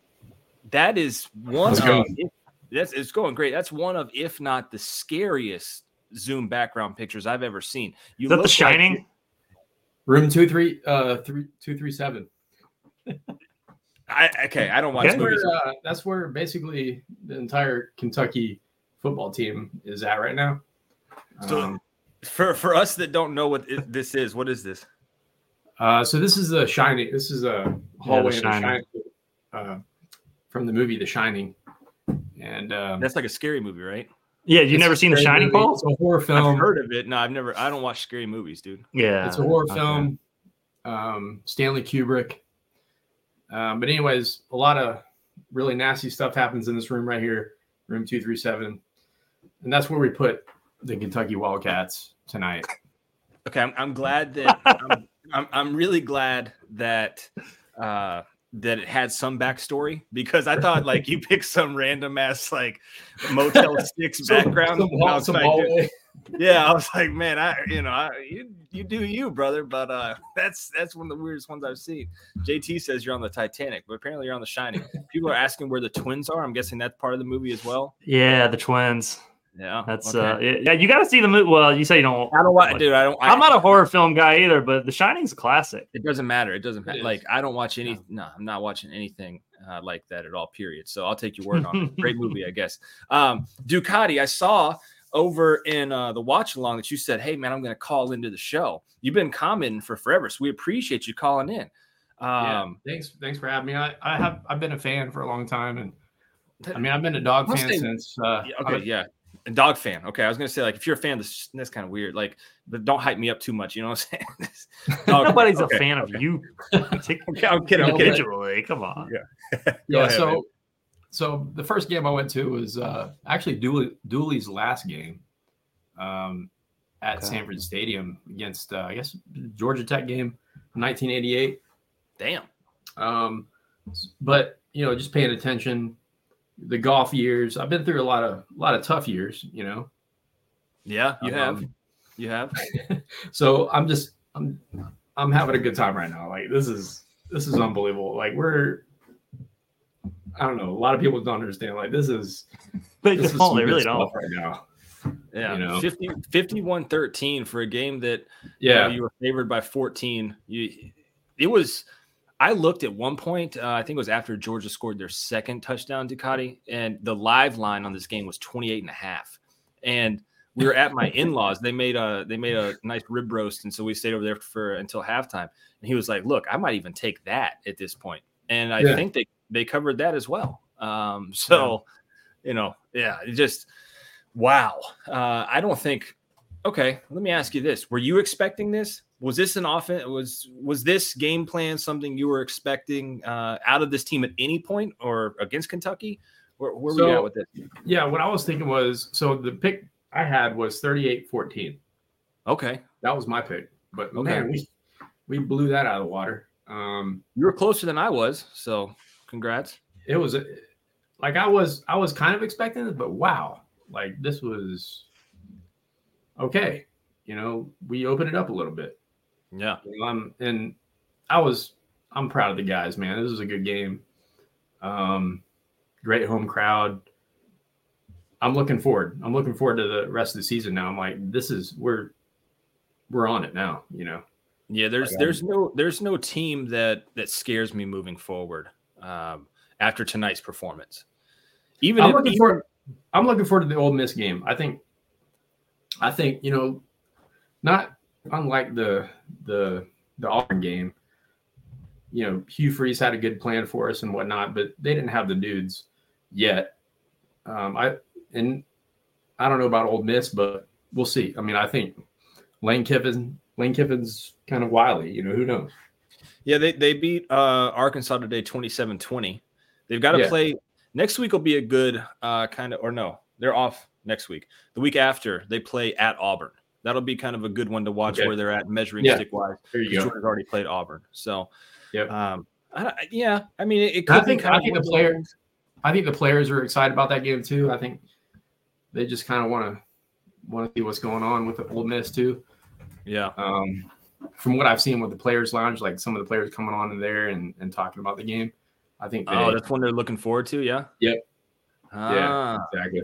A: that is one
H: Let's
A: of if- that's it's going great. That's one of, if not the scariest zoom background pictures I've ever seen. You
B: is that the
A: look like-
B: shining?
H: Room two three uh three two three seven.
A: I, okay, I don't watch
B: Okay.
A: movies.
H: Where, uh, that's where basically the entire Kentucky football team is at right now.
A: So-
H: Um,
A: For for us that don't know what it, this is, what is this?
H: uh, so this is a Shining. This is a hallway in The
B: Shining.
H: Shining, uh, from the movie The Shining, and um,
A: That's like a scary movie, right?
B: Yeah, you
H: it's
B: never seen The Shining,
H: movie.
B: Paul?
H: It's a horror film.
A: I've
H: film.
A: heard of it. No, I've never. I don't watch scary movies, dude.
B: Yeah,
H: It's a horror
B: okay.
H: film. Um, Stanley Kubrick. Um, but anyways, a lot of really nasty stuff happens in this room right here, room two three seven, and that's where we put the Kentucky Wildcats tonight.
A: Okay, I'm, I'm glad that I'm, I'm I'm really glad that uh that it had some backstory because I thought like you picked some random ass like Motel Six background.
H: Some,
A: and I was
H: some
A: like,
H: hallway.
A: yeah, I was like, man, I you know, I you, you do you, brother, but uh that's that's one of the weirdest ones I've seen. JT says you're on the Titanic, but apparently you're on the Shining. People are asking where the twins are. I'm guessing that's part of the movie as well.
B: Yeah, the twins.
A: Yeah,
B: That's
A: okay.
B: uh, yeah. yeah, You got to see the movie. Well, you say you don't.
A: I don't want, dude. I don't. I,
B: I'm not a horror film guy either, but The Shining's a classic.
A: It doesn't matter. It doesn't matter. Like I don't watch any. No, I'm not watching anything uh, like that at all. Period. So I'll take your word on it. Great movie, I guess. Um, Ducati. I saw over in uh, the watch along that you said, "Hey man, I'm going to call into the show." You've been commenting for forever, so we appreciate you calling in.
H: Yeah,
A: Um,
H: thanks, thanks for having me. I, I have I've been a fan for a long time, and I mean I've been a dog
A: Must
H: fan since. Uh,
A: yeah,
H: I
A: okay,
H: was-
A: yeah. A dog fan. Okay, I was gonna say like if you're a fan, this that's kind of weird. Like, but don't hype me up too much. You know what I'm saying? Dog-
B: Nobody's
A: okay,
B: a fan
A: okay.
B: of you.
A: Okay, I'm kidding. I'm kidding.
B: individually. Come on.
A: Go
H: yeah.
A: ahead,
H: so,
A: man.
H: so the first game I went to was uh, actually Dooley, Dooley's last game um, at
B: Okay.
H: Sanford Stadium against uh, I guess Georgia Tech game, 1988.
A: Damn.
H: Um, but you know, just paying attention, the golf years. I've been through a lot of a lot of tough years. You know,
A: Yeah, you have.
H: Um,
A: You have.
H: so I'm just I'm I'm having a good time right now. Like this is this is unbelievable. Like we're I don't know. A lot of people don't understand. Like this is
B: They
H: this is
B: don't.
H: some
B: They really don't.
H: right now.
A: Yeah,
H: you know.
A: 50, 51 13 for a game that you, know,
H: Yeah,
A: you were favored by 14. You, it was, I looked at one point, uh, I think it was after Georgia scored their second touchdown, Ducati, and the live line on this game was 28 and a half. And we were at my in-laws. They made a they made a nice rib roast, and so we stayed over there for until halftime. And he was like, "Look, I might even take that at this point." And I
H: Yeah.
A: think they they covered that as well. Um, so, you know, yeah, it just wow. Uh, I don't think. Okay, let me ask you this: Were you expecting this? Was this an offense? Was was this game plan something you were expecting uh, out of this team at any point or against Kentucky? Where, where were you at with this?
H: yeah. What I was thinking was so the pick I had was 38-14.
A: Okay,
H: That was my pick. But
A: Okay.
H: man, we we blew that out of the water. Um,
A: you were closer than I was, so congrats.
H: it was a, like I was I was kind of expecting it, but wow, like this was okay. You know, we opened it up a little bit.
A: Yeah,
H: You know, I'm and I was I'm proud of the guys, man. This was a good game. Um, great home crowd. I'm looking forward. I'm looking forward to the rest of the season now. I'm like, this is we're we're on it now. You know.
A: yeah. There's
H: Like,
A: there's no there's no team that that scares me moving forward um, after tonight's performance. Even
H: I'm
A: if,
H: looking
A: even-
H: forward. I'm looking forward to the Ole Miss game. I think. I think you know, not unlike the the the Auburn game. You know, Hugh Freeze had a good plan for us and whatnot, but they didn't have the dudes yet. Um, I and I don't know about Ole Miss, but we'll see. I mean, I think Lane Kiffin, Lane Kiffin's kind of wily. You know, who knows?
A: Yeah, they, they beat uh, Arkansas today 27 20. They've got to
H: Yeah.
A: play next week, will be a good uh, kind of, or no, they're off next week. The week after, they play at Auburn. That'll be kind of a good one to watch
H: Okay.
A: where they're at measuring
H: Yeah.
A: stick wise.
H: There you go.
A: Already played Auburn, so
H: Yep.
A: um, I, yeah, I mean, it, it could
H: I
A: be
H: think I think the
A: of those
H: player
A: things.
H: I think the players are excited about that game too. I think they just kind of want to want to see what's going on with the Ole Miss too.
A: Yeah,
H: Um, from what I've seen with the players' lounge, like some of the players coming on in there and, and talking about the game, I think they
A: oh, that's one they're looking forward to. Yeah,
H: Yep.
A: Ah.
H: exactly.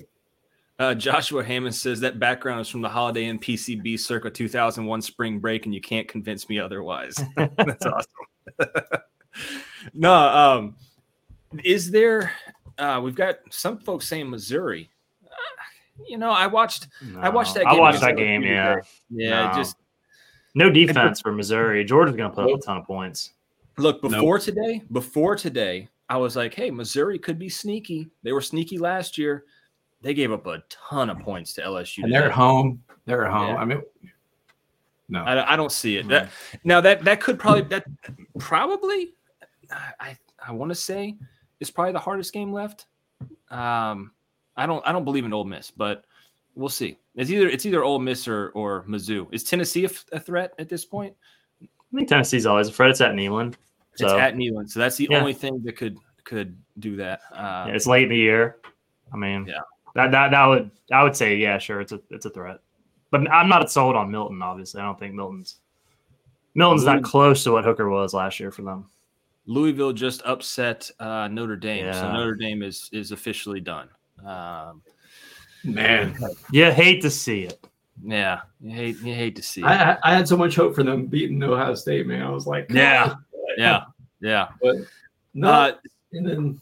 A: Uh, Joshua Hammond says that background is from the Holiday Inn PCB circa 2001 spring break, and you can't convince me otherwise. That's awesome. no, um, is there? Uh, we've got some folks saying Missouri. Uh, you know, I watched. I watched that
B: I
A: game
B: watched that game. Yeah,
A: today. Yeah,
B: No.
A: just
B: no defense for Missouri. Georgia's going to put up a ton of points.
A: look before today. Before today, I was like, "Hey, Missouri could be sneaky. They were sneaky last year. They gave up a ton of points to LSU.
H: And they're at home. They're at home.
A: Yeah.
H: I mean, no.
A: I, I don't see it. That, now that that could probably that probably I I want to say is probably the hardest game left. Um, I don't I don't believe in Ole Miss, but we'll see. It's either it's either Ole Miss or or Mizzou. Is Tennessee a, f- a threat at this point?
B: I think Tennessee's always a threat. It's at Neyland. So
A: It's at Neyland, so that's the
B: Yeah.
A: only thing that could could do that. Uh,
B: yeah, it's late in the year. I mean,
A: Yeah.
B: That, that that would I would say yeah, sure, it's a it's a threat. But I'm not sold on Milton. Obviously, I don't think Milton's Milton's not close to what Hooker was last year for them.
A: Louisville just upset uh, Notre Dame, so
B: Yeah.
A: Notre Dame is is officially done. Um,
H: Man,
B: You hate to see it.
A: yeah, you hate you hate to see.
H: I, I I had so much hope for them beating Ohio State. Man, I was like,
A: Yeah. yeah, yeah.
H: but no.
A: Uh,
H: and then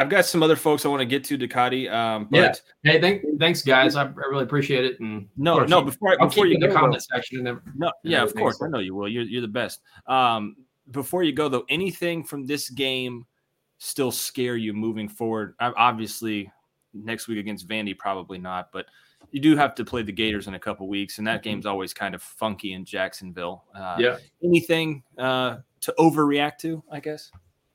A: I've got some other folks I want to get to, Ducati. Um, but
H: Yeah. hey, thank, thanks guys. I, I really appreciate it. And
A: no,
H: course,
A: no. Before
H: I'll
A: before you
H: in the
A: go,
H: comment section and then
A: no, yeah, of course,
H: so-
A: I know you will. You're you're the best. Um, before you go though, anything from this game still scare you moving forward? I, obviously, next week against Vandy, probably not, but you do have to play the Gators in a couple weeks, and that game's always kind of funky in Jacksonville. Uh,
H: yeah.
A: Anything uh, to overreact to? I guess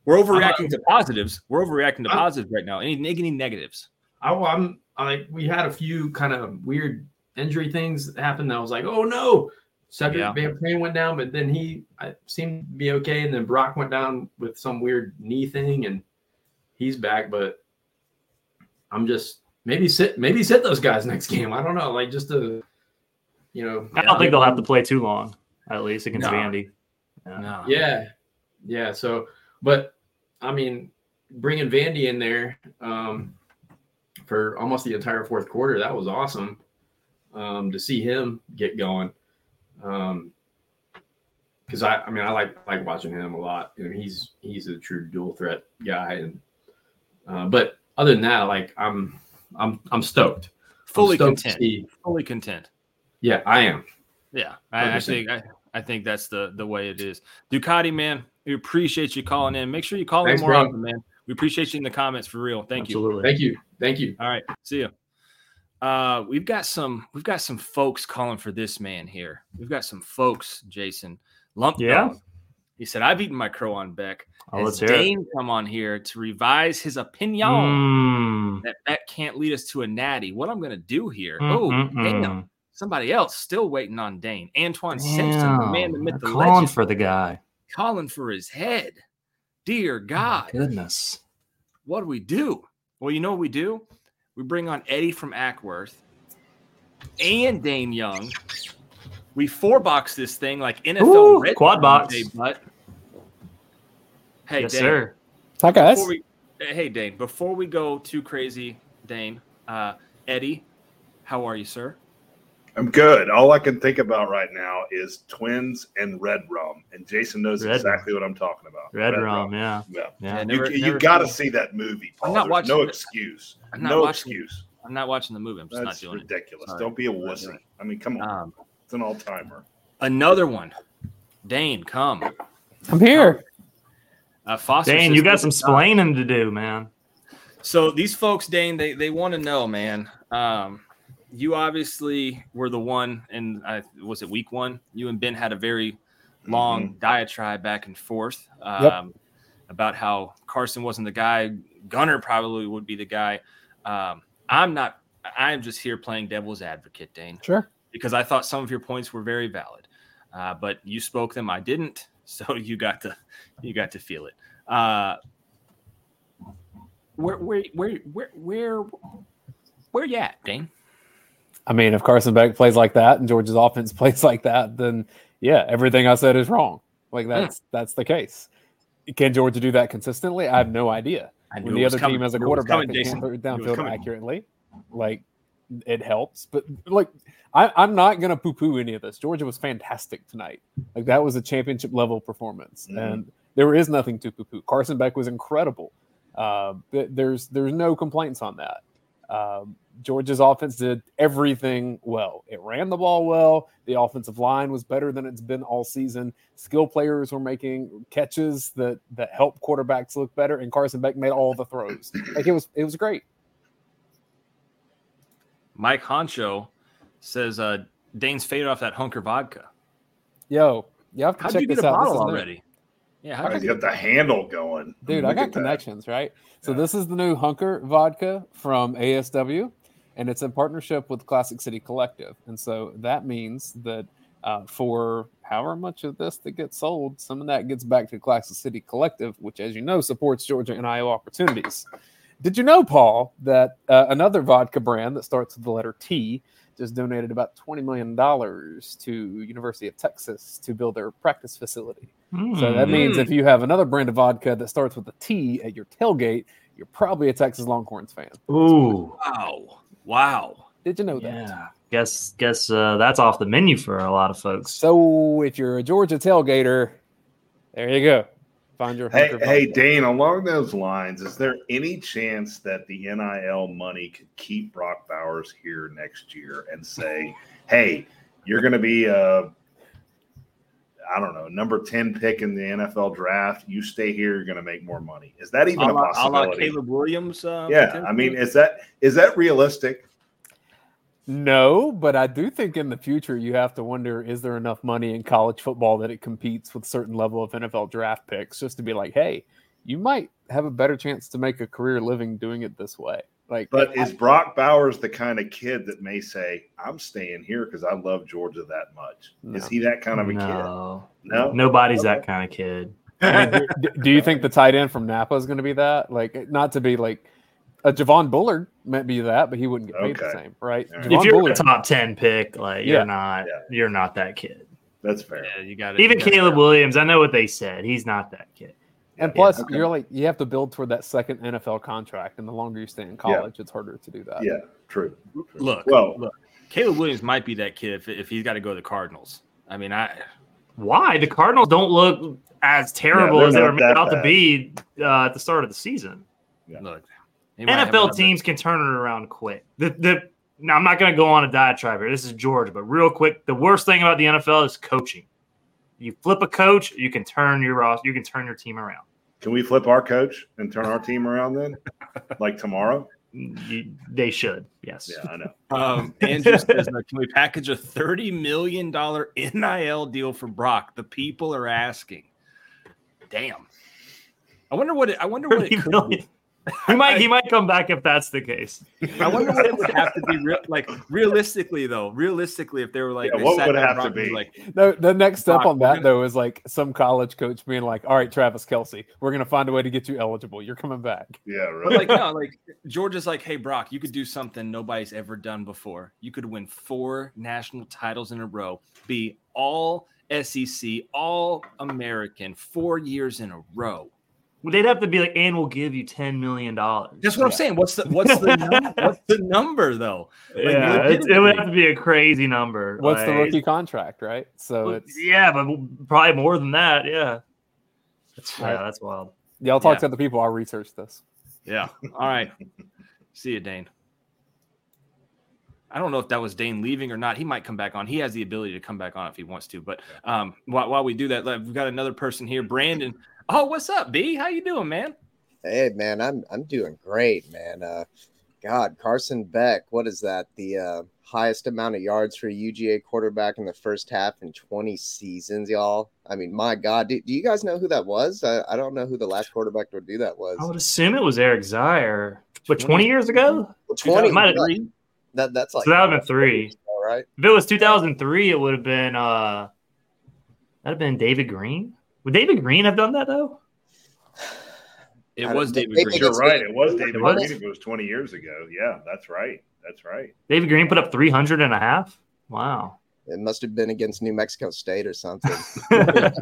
A: we're uh, overreacting to positives. We're overreacting to
H: I'm-
A: positives right now. Any any negatives?
H: I, I'm like we had a few kind of weird injury things that happened. That I was like, oh no, Sedrick
A: Yeah.
H: Van Pran went down, but then he I, seemed to be okay, and then Brock went down with some weird knee thing, and he's back. But I'm just maybe sit maybe sit those guys next game. I don't know, like just to you know.
B: I don't think they'll have to play too long, at least against
A: No.
B: Vandy.
A: No.
H: Yeah, yeah. So, but I mean, bringing Vandy in there um, for almost the entire fourth quarter, that was awesome um, to see him get going. Um, because I, I mean, I like like watching him a lot. You know, he's he's a true dual threat guy, and uh, but other than that, like I'm I'm I'm stoked. I'm
A: Fully
H: stoked
A: content. Fully content.
H: Yeah, I am.
A: Yeah, I, I think I, I think that's the the way it is. Ducati, man, we appreciate you calling in. Make sure you call
H: Thanks,
A: in more
H: bro.
A: often, man. We appreciate you in the comments for real. Thank you.
H: Thank you. Thank you.
A: All right, see you. Uh, we've got some we've got some folks calling for this man here. We've got some folks, Jason. Lump
B: Yeah?
A: Dog. He said, I've eaten my crow on Beck.
B: Oh,
A: Has
B: let's hear it.
A: Dane come on here to revise his opinion
B: Mm,
A: that Beck can't lead us to a natty. What I'm gonna do here.
B: mm,
A: oh,
B: mm,
A: damn. Somebody else still waiting on Dane. Antoine Simpson, the man, the myth, the
B: they're calling
A: legend,
B: for the guy.
A: calling for his head. Dear God,
B: Goodness.
A: what do we do? Well, you know what we do? We bring on Eddie from Acworth and Dane Young. We four box this thing like NFL
B: Ooh,
A: red
B: quad box.
A: day, But hey,
B: yes,
A: Dane,
B: sir.
I: Hi guys.
A: before we, hey Dane, before we go too crazy, Dane, uh, Eddie, how are you, sir?
J: I'm good. All I can think about right now is twins and red rum, and Jason knows
B: Red
J: exactly what I'm talking about.
B: Red, rum, yeah.
J: Yeah.
B: Yeah.
A: Yeah, never-
J: you you got to see that movie.
A: I'm not
J: There's
A: watching
J: No
A: it.
J: excuse.
A: I'm not
J: no
A: watching
J: excuse.
A: I'm not watching the movie. I'm just
J: That's
A: not doing
J: it.
A: ridiculous.
J: Don't be a
A: I'm
J: wussy. I mean, come on.
A: Um,
J: It's an all timer.
A: another one. Dane, come.
I: I'm here.
A: Uh, Foster
B: Dane, you got some
A: job.
B: splaining to do, man.
A: So these folks, Dane, they they want to know, man. Um, you obviously were the one, and I was it week one. You and Ben had a very long diatribe back and forth um, about how Carson wasn't the guy. Gunner probably would be the guy. Um, I'm not. I am just here playing devil's advocate, Dane.
I: Sure.
A: because I thought some of your points were very valid. Uh, but you spoke them, I didn't, so you got to you got to feel it. Uh, where where where where where where you at, Dane?
I: I mean, if Carson Beck plays like that and Georgia's offense plays like that, then yeah, everything I said is wrong. Like that's that's the case. Can Georgia do that consistently? I have no idea.
A: I
I: When the other
A: coming.
I: team has a
A: I knew it was
I: quarterback that can't throw it
A: I it
I: downfield accurately, like it helps. But like, I, I'm not gonna poo-poo any of this. Georgia was fantastic tonight. Like that was a championship level performance,
J: Mhm.
I: and there is nothing to poo-poo. Carson Beck was incredible. Uh, there's there's no complaints on that. Um, Georgia's offense did everything well. It ran the ball well. The offensive line was better than it's been all season. Skill players were making catches that that help quarterbacks look better, and Carson Beck made all the throws. Like it was it was great.
A: Mike Honcho says uh, Dane's faded off that hunker vodka.
I: Yo, you have to
A: How'd
I: check
A: you get
I: this
A: a
I: out.
A: Bottle
I: is new.
A: already? Yeah, how
J: I
A: did you
J: got the handle going.
I: Dude, I got
J: at that.
I: connections, right? So
J: Yeah.
I: this is the new Hunker vodka from ASW, and it's in partnership with Classic City Collective. And so that means that uh, for however much of this that gets sold, some of that gets back to Classic City Collective, which, as you know, supports Georgia NIL opportunities. Did you know, Paul, that uh, another vodka brand that starts with the letter T just donated about $20 million to University of Texas to build their practice facility? So that
B: Hmm.
I: means if you have another brand of vodka that starts with a T at your tailgate, you're probably a Texas Longhorns fan.
B: Ooh,
A: Wow. Wow.
I: Did you know that?
B: yeah. Guess guess uh, that's off the menu for a lot of folks.
I: So if you're a Georgia tailgater, there you go. Find your
J: Hey,
I: Hunker
J: hey. Dane. Along those lines, is there any chance that the NIL money could keep Brock Bowers here next year and say, "Hey, you're going to be a, I don't know, number ten pick in the NFL draft. You stay here, you're going to make more money." Is that even
A: A
J: a
A: la, a la
J: possibility?
A: Caleb Williams. Uh,
J: yeah, I mean, is that is that realistic?
I: No, but I do think in the future you have to wonder: is there enough money in college football that it competes with certain level of NFL draft picks, just to be like, hey, you might have a better chance to make a career living doing it this way. Like,
J: But is Brock Bowers the kind of kid that may say, "I'm staying here because I love Georgia that much"? Is he that kind of a kid?
B: no,
J: No,
B: nobody's that kind of kid.
I: I mean, do, do you think the tight end from Napa is going to be that? Like, not to be like a Javon Bullard might be that, but he wouldn't get paid the same, right?
J: All right.
B: If you're a top ten pick, like
I: Yeah.
B: you're not,
J: Yeah.
B: you're not that kid.
J: That's fair.
A: Yeah, you got it.
B: Even Caleb Williams, I know what they said. He's not that kid.
I: And
B: Yeah,
I: plus,
J: okay.
I: you're like you have to build toward that second NFL contract, and the longer you stay in college, it's harder to do that.
J: Yeah, true. true.
A: Look,
J: Well-
A: look, Caleb Williams might be that kid if, if he's got to go to the Cardinals. I mean, I
B: Why the Cardinals don't look as terrible
J: they're
B: as they
J: not
B: were made out to be uh, at the start of the season?
A: look. he might have
B: NFL teams can turn it around quick. The the now I'm not going to go on a diatribe here. This is Georgia, but real quick, the worst thing about the NFL is coaching. You flip a coach, you can turn your ros- you can turn your team around.
J: Can we flip our coach and turn our team around then, like tomorrow?
B: You, they should, yes.
J: Yeah, I know.
A: Um, Andrew says, "Can we package a thirty million dollar NIL deal for Brock?" The people are asking. Damn. I wonder what it, I wonder what it
B: 30
A: could
B: million.
A: be.
B: He might he might come back if that's the case.
A: I wonder what it would have to be real, like realistically though. Realistically, if they were like,
J: Yeah,
A: they
J: what would have to be?
A: Like,
I: No, the next step
A: Brock,
I: on that
A: gonna-
I: though is like some college coach being like, "All right, Travis Kelce, we're gonna find a way to get you eligible. You're coming back."
J: Yeah, right.
A: but
J: right.
A: like no, like Georgia's like, hey Brock, you could do something nobody's ever done before. You could win four national titles in a row, be all SEC, all American, four years in a row.
B: Well, They'd have to be like, and we'll give you ten million dollars.
A: That's what I'm saying. What's the what's the num- what's the number though? Like,
B: Yeah, it, it would have to be a crazy number.
I: What's the rookie contract, right? So
B: Well,
I: it's
B: yeah, but probably more than that. Yeah, that's,
I: Right.
B: yeah, that's wild.
I: y'all talk
A: Yeah.
I: to the people. I'll research this.
A: Yeah. All right. See you, Dane. I don't know if that was Dane leaving or not. He might come back on. He has the ability to come back on if he wants to. But um, while, while we do that, we've got another person here, Brandon. Oh, what's up, B? How you doing, man?
K: Hey man, I'm I'm doing great, man. Uh God, Carson Beck, what is that? The uh highest amount of yards for a UGA quarterback in the first half in 20 seasons, y'all. I mean, my God, do, do you guys know who that was? I, I don't know who the last quarterback to do that was.
B: I would assume it was Eric Zeier, but 20 years ago?
K: 20
B: Might have-
K: that, that's like
B: So that would have been three.
K: right?
B: If it was 2003, it would have been uh, that'd have been David Greene. Would David Greene have done that though?
A: It was
K: don't-
A: David Greene.
K: think
J: You're right. It was David
B: It was?
J: Green. It was 20 years ago. Yeah, that's right. That's right.
B: David Greene put up 300 and a half. Wow.
K: It must have been against New Mexico State or something.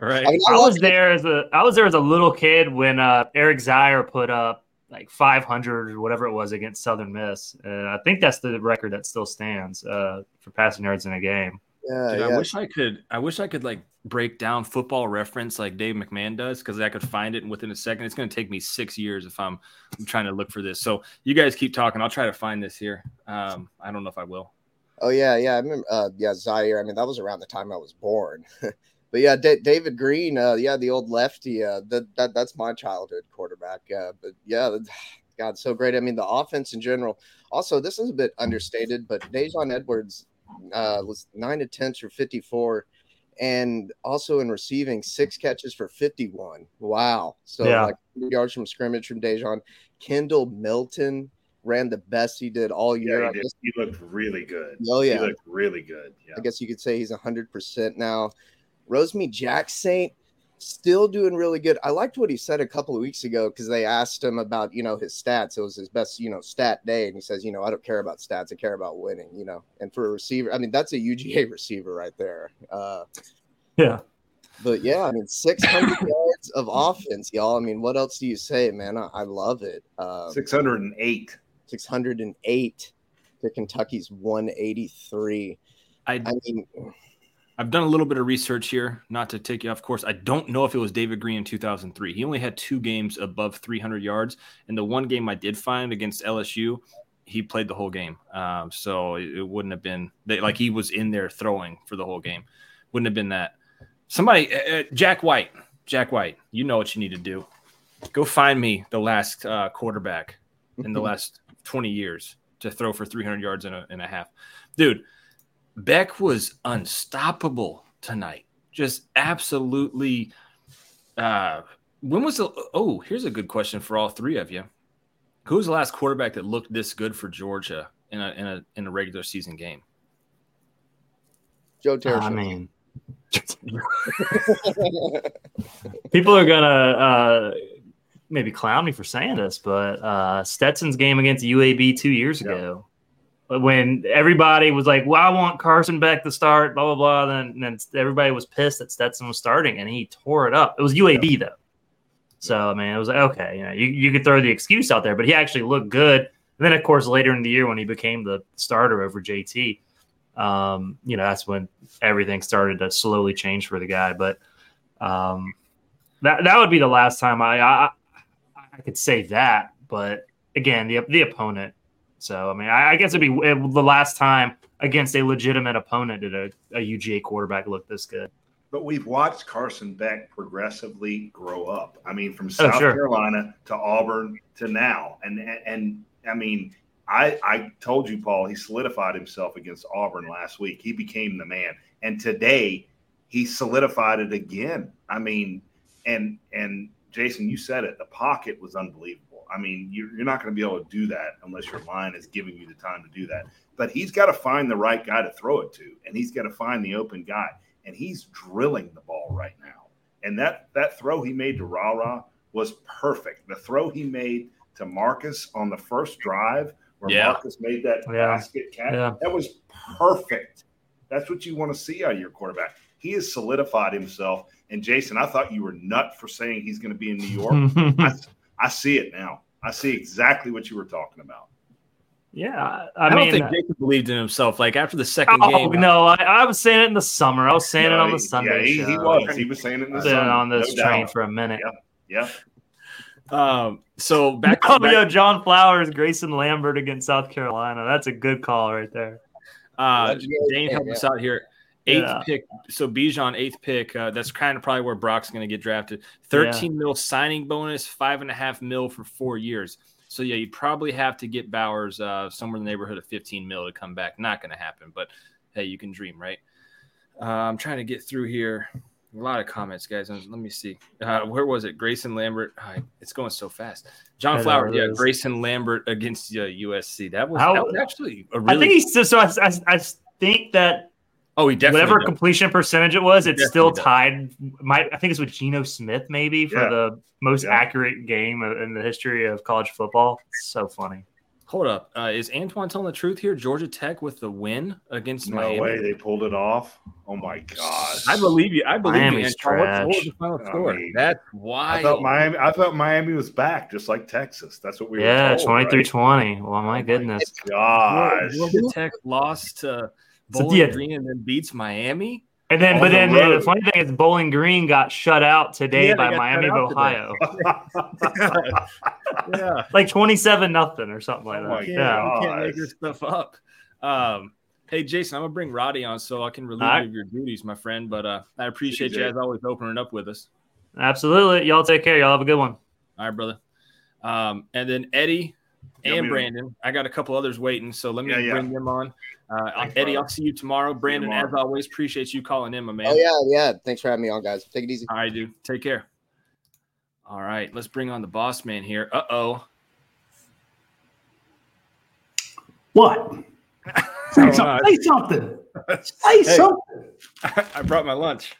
A: Right.
K: I mean,
B: I
K: I
B: was there as a I was there as a little kid when uh, Eric Zeier put up like 500 or whatever it was against Southern Miss. Uh, I think that's the record that still stands uh, for passing yards in a game.
K: Yeah,
A: Dude, I wish I could. I wish I could like break down football reference like Dave McMahon does because I could find it within a second. It's going to take me six years if I'm, I'm trying to look for this. So you guys keep talking. I'll try to find this here. Um, I don't know if I will.
K: Oh yeah, yeah. I remember. Uh, yeah, Zeier. I mean, that was around the time I was born. but yeah, Da David Greene. Uh, yeah, the old lefty. Uh, that, that that's my childhood quarterback. Uh, but yeah, God, so great. I mean, the offense in general. Also, this is a bit understated, but Daijun Edwards uh, was nine attempts for fifty-four, and also in receiving six catches for fifty-one. Wow. So
B: Yeah.
K: like yards from scrimmage from Daijun. Kendall Milton ran the best he did all year.
J: Yeah,
K: I
J: he, did.
K: guess-
J: he looked really good.
K: Oh yeah.
J: He looked really good. Yeah.
K: I guess you could say he's 100% now. Rosemy-Jacksaint still doing really good. I liked what he said a couple of weeks ago because they asked him about, you know, his stats. It was his best, you know, stat day. And he says, you know, I don't care about stats. I care about winning, you know. And for a receiver, I mean, that's a UGA receiver right there. Uh,
B: Yeah.
K: but yeah, I mean, 600 yards of offense, y'all. I mean, what else do you say, man? I, I love it. Uh,
J: 608.
K: 608 to Kentucky's 183.
A: I
K: I mean,
A: I've done a little bit of research here, not to take you off course. I don't know if it was David Greene in 2003. He only had two games above 300 yards, and the one game I did find against LSU, he played the whole game. Um, so it, it wouldn't have been they, like he was in there throwing for the whole game. Wouldn't have been that. Somebody, uh, uh, Jack White, Jack White, you know what you need to do. Go find me the last uh, quarterback in the last 20 years to throw for 300 yards and a, and a half. Dude, Beck was unstoppable tonight. Just absolutely. Uh, when was the? Oh, here's a good question for all three of you. Who was the last quarterback that looked this good for Georgia in a in a in a regular season game?
K: Joe Terry.
B: I mean, people are gonna uh, maybe clown me for saying this, but uh, Stetson's game against UAB two years ago, when everybody was like, "Well, I want Carson Beck to start," blah blah blah, then then everybody was pissed that Stetson was starting, and he tore it up. It was UAB though, so I mean, it was like okay, you know, you, you could throw the excuse out there, but he actually looked good. And then, of course, later in the year when he became the starter over JT, um, you know, that's when everything started to slowly change for the guy. But um, that that would be the last time I I, I could say that. But again, the the opponent. So I mean, I, I guess it'd be it, the last time against a legitimate opponent did a, a UGA quarterback look this good.
J: But we've watched Carson Beck progressively grow up. I mean, from oh, South
B: Oh, sure.
J: Carolina to Auburn to now, and and, and I mean, I I told you, Paul, he solidified himself against Auburn last week. He became the man, and today he solidified it again. I mean, and and Jason, you said it. The pocket was unbelievable. I mean, you're, you're not going to be able to do that unless your line is giving you the time to do that. But he's got to find the right guy to throw it to, and he's got to find the open guy and he's drilling the ball right now. And that that throw he made to Rara was perfect. The throw he made to Marcus on the first drive, where
A: Yeah.
J: Marcus made that
B: Yeah.
J: basket catch,
B: Yeah.
J: that was perfect. That's what you want to see out of your quarterback. He has solidified himself. And Jason, I thought you were nut for saying he's going to be in New York. I, I see it now. I see exactly what you were talking about.
B: yeah,
A: I,
B: I,
A: don't
B: mean,
A: think Jacob believed in himself. Like after the second
B: oh
A: game,
B: no, I, I was saying it in the summer. I was saying it on the Sunday
J: yeah, he,
B: show.
J: he was. He was saying it in the
B: Been
J: sun.
B: on this
J: no
B: train
J: doubt.
B: for a minute.
J: Yeah.
A: um, so back,
B: Oh,
A: back
B: yo, John Flowers, Grayson Lambert against South Carolina. That's a good call right there.
A: Uh,
K: Legendary
A: Dane
K: game,
A: help
K: yeah.
A: us out here. Eighth
B: Yeah.
A: pick. So Bijan, eighth pick. Uh, that's kind of probably where Brock's going to get drafted. 13 mil signing bonus, five and a half mil for four years. So yeah, you'd probably have to get Bowers uh, somewhere in the neighborhood of 15 mil to come back. Not going to happen, but hey, you can dream, right? Uh, I'm trying to get through here. A lot of comments, guys. Let me see. Uh, where was it? Grayson Lambert. Ah, it's going so fast. John Flowers. Yeah. Grayson Lambert against uh, USC. That was,
B: How-
A: that was actually a really
B: I think he's just so I, I, I think that
A: Oh, he definitely
B: whatever
A: does.
B: completion percentage it was, it's still
A: Definitely
B: tied. Might I think it's with Geno Smith maybe for
J: Yeah.
B: the most
J: Yeah.
B: accurate game in the history of college football. It's so funny.
A: Hold up. Uh, is Antoine telling the truth here? Georgia Tech with the win against
J: No
A: Miami.
J: way they pulled it off. Oh my gosh.
A: I believe you. I believe
B: Miami's
A: you. What, what was the final
J: I
A: score?
J: mean,
A: That's
J: why
A: I
J: thought Miami. I thought Miami was back, just like Texas. That's what we were
B: Yeah,
J: told,
B: twenty three
J: right?
B: twenty. Well, my goodness.
J: Gosh.
A: Georgia Tech lost to
B: So,
A: Bowling
B: yeah.
A: Green and then beats Miami.
B: And then, but
J: the
B: then
J: road.
B: the funny thing is, Bowling Green got shut out today
A: Yeah,
B: by Miami of. Ohio,
A: yeah.
B: like twenty-seven nothing or something like
J: Oh
B: that.
J: my
A: You can't,
B: yeah,
A: you can't make
J: gosh.
A: your stuff up. Um, hey, Jason, I'm gonna bring Radi on so I can relieve
B: All right.
A: you of your duties, my friend. But uh, I appreciate you
J: CJ.
A: as always opening up with us.
B: absolutely. Y'all take care. Y'all have a good one.
A: All right, brother. Um, and then Eddie
J: Yeah,
A: and
J: we-
A: Brandon. I got a couple others waiting, so let me
J: Yeah, yeah.
A: bring them on. Uh,
J: Thanks,
A: Eddie,
J: brother.
A: I'll see you tomorrow. Brandon,
J: tomorrow.
A: as always, appreciate you calling in, my man.
K: Oh yeah, yeah. Thanks for having me on, guys. Take it easy.
A: All right, dude. Take care. All right, let's bring on the boss man here. Uh oh.
L: What? Say, some- say something. Say something.
A: I brought my lunch.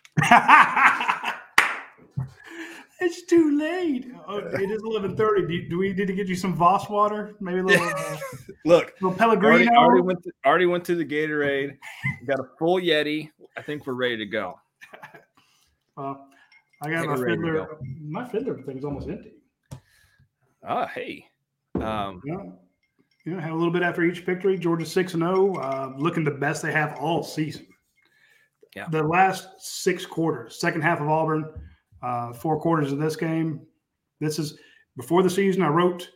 L: It's too late. Oh, it is eleven thirty. Do, do we need to get you some Voss water? Maybe a little, uh,
A: Look,
L: little
A: already,
L: Pellegrino.
A: already went to, already went to the Gatorade. Got a full Yeti. I think we're ready to go.
L: Well, I got
A: Think
L: my
A: we're ready to
L: fiddler. My fiddler thing's almost empty.
A: Ah, hey. Um,
L: Yeah. You know, had a little bit after each victory. Georgia six and zero, uh, looking the best they have all season.
A: Yeah.
L: The last six quarters, second half of Auburn, uh, four quarters of this game. This is before the season. I wrote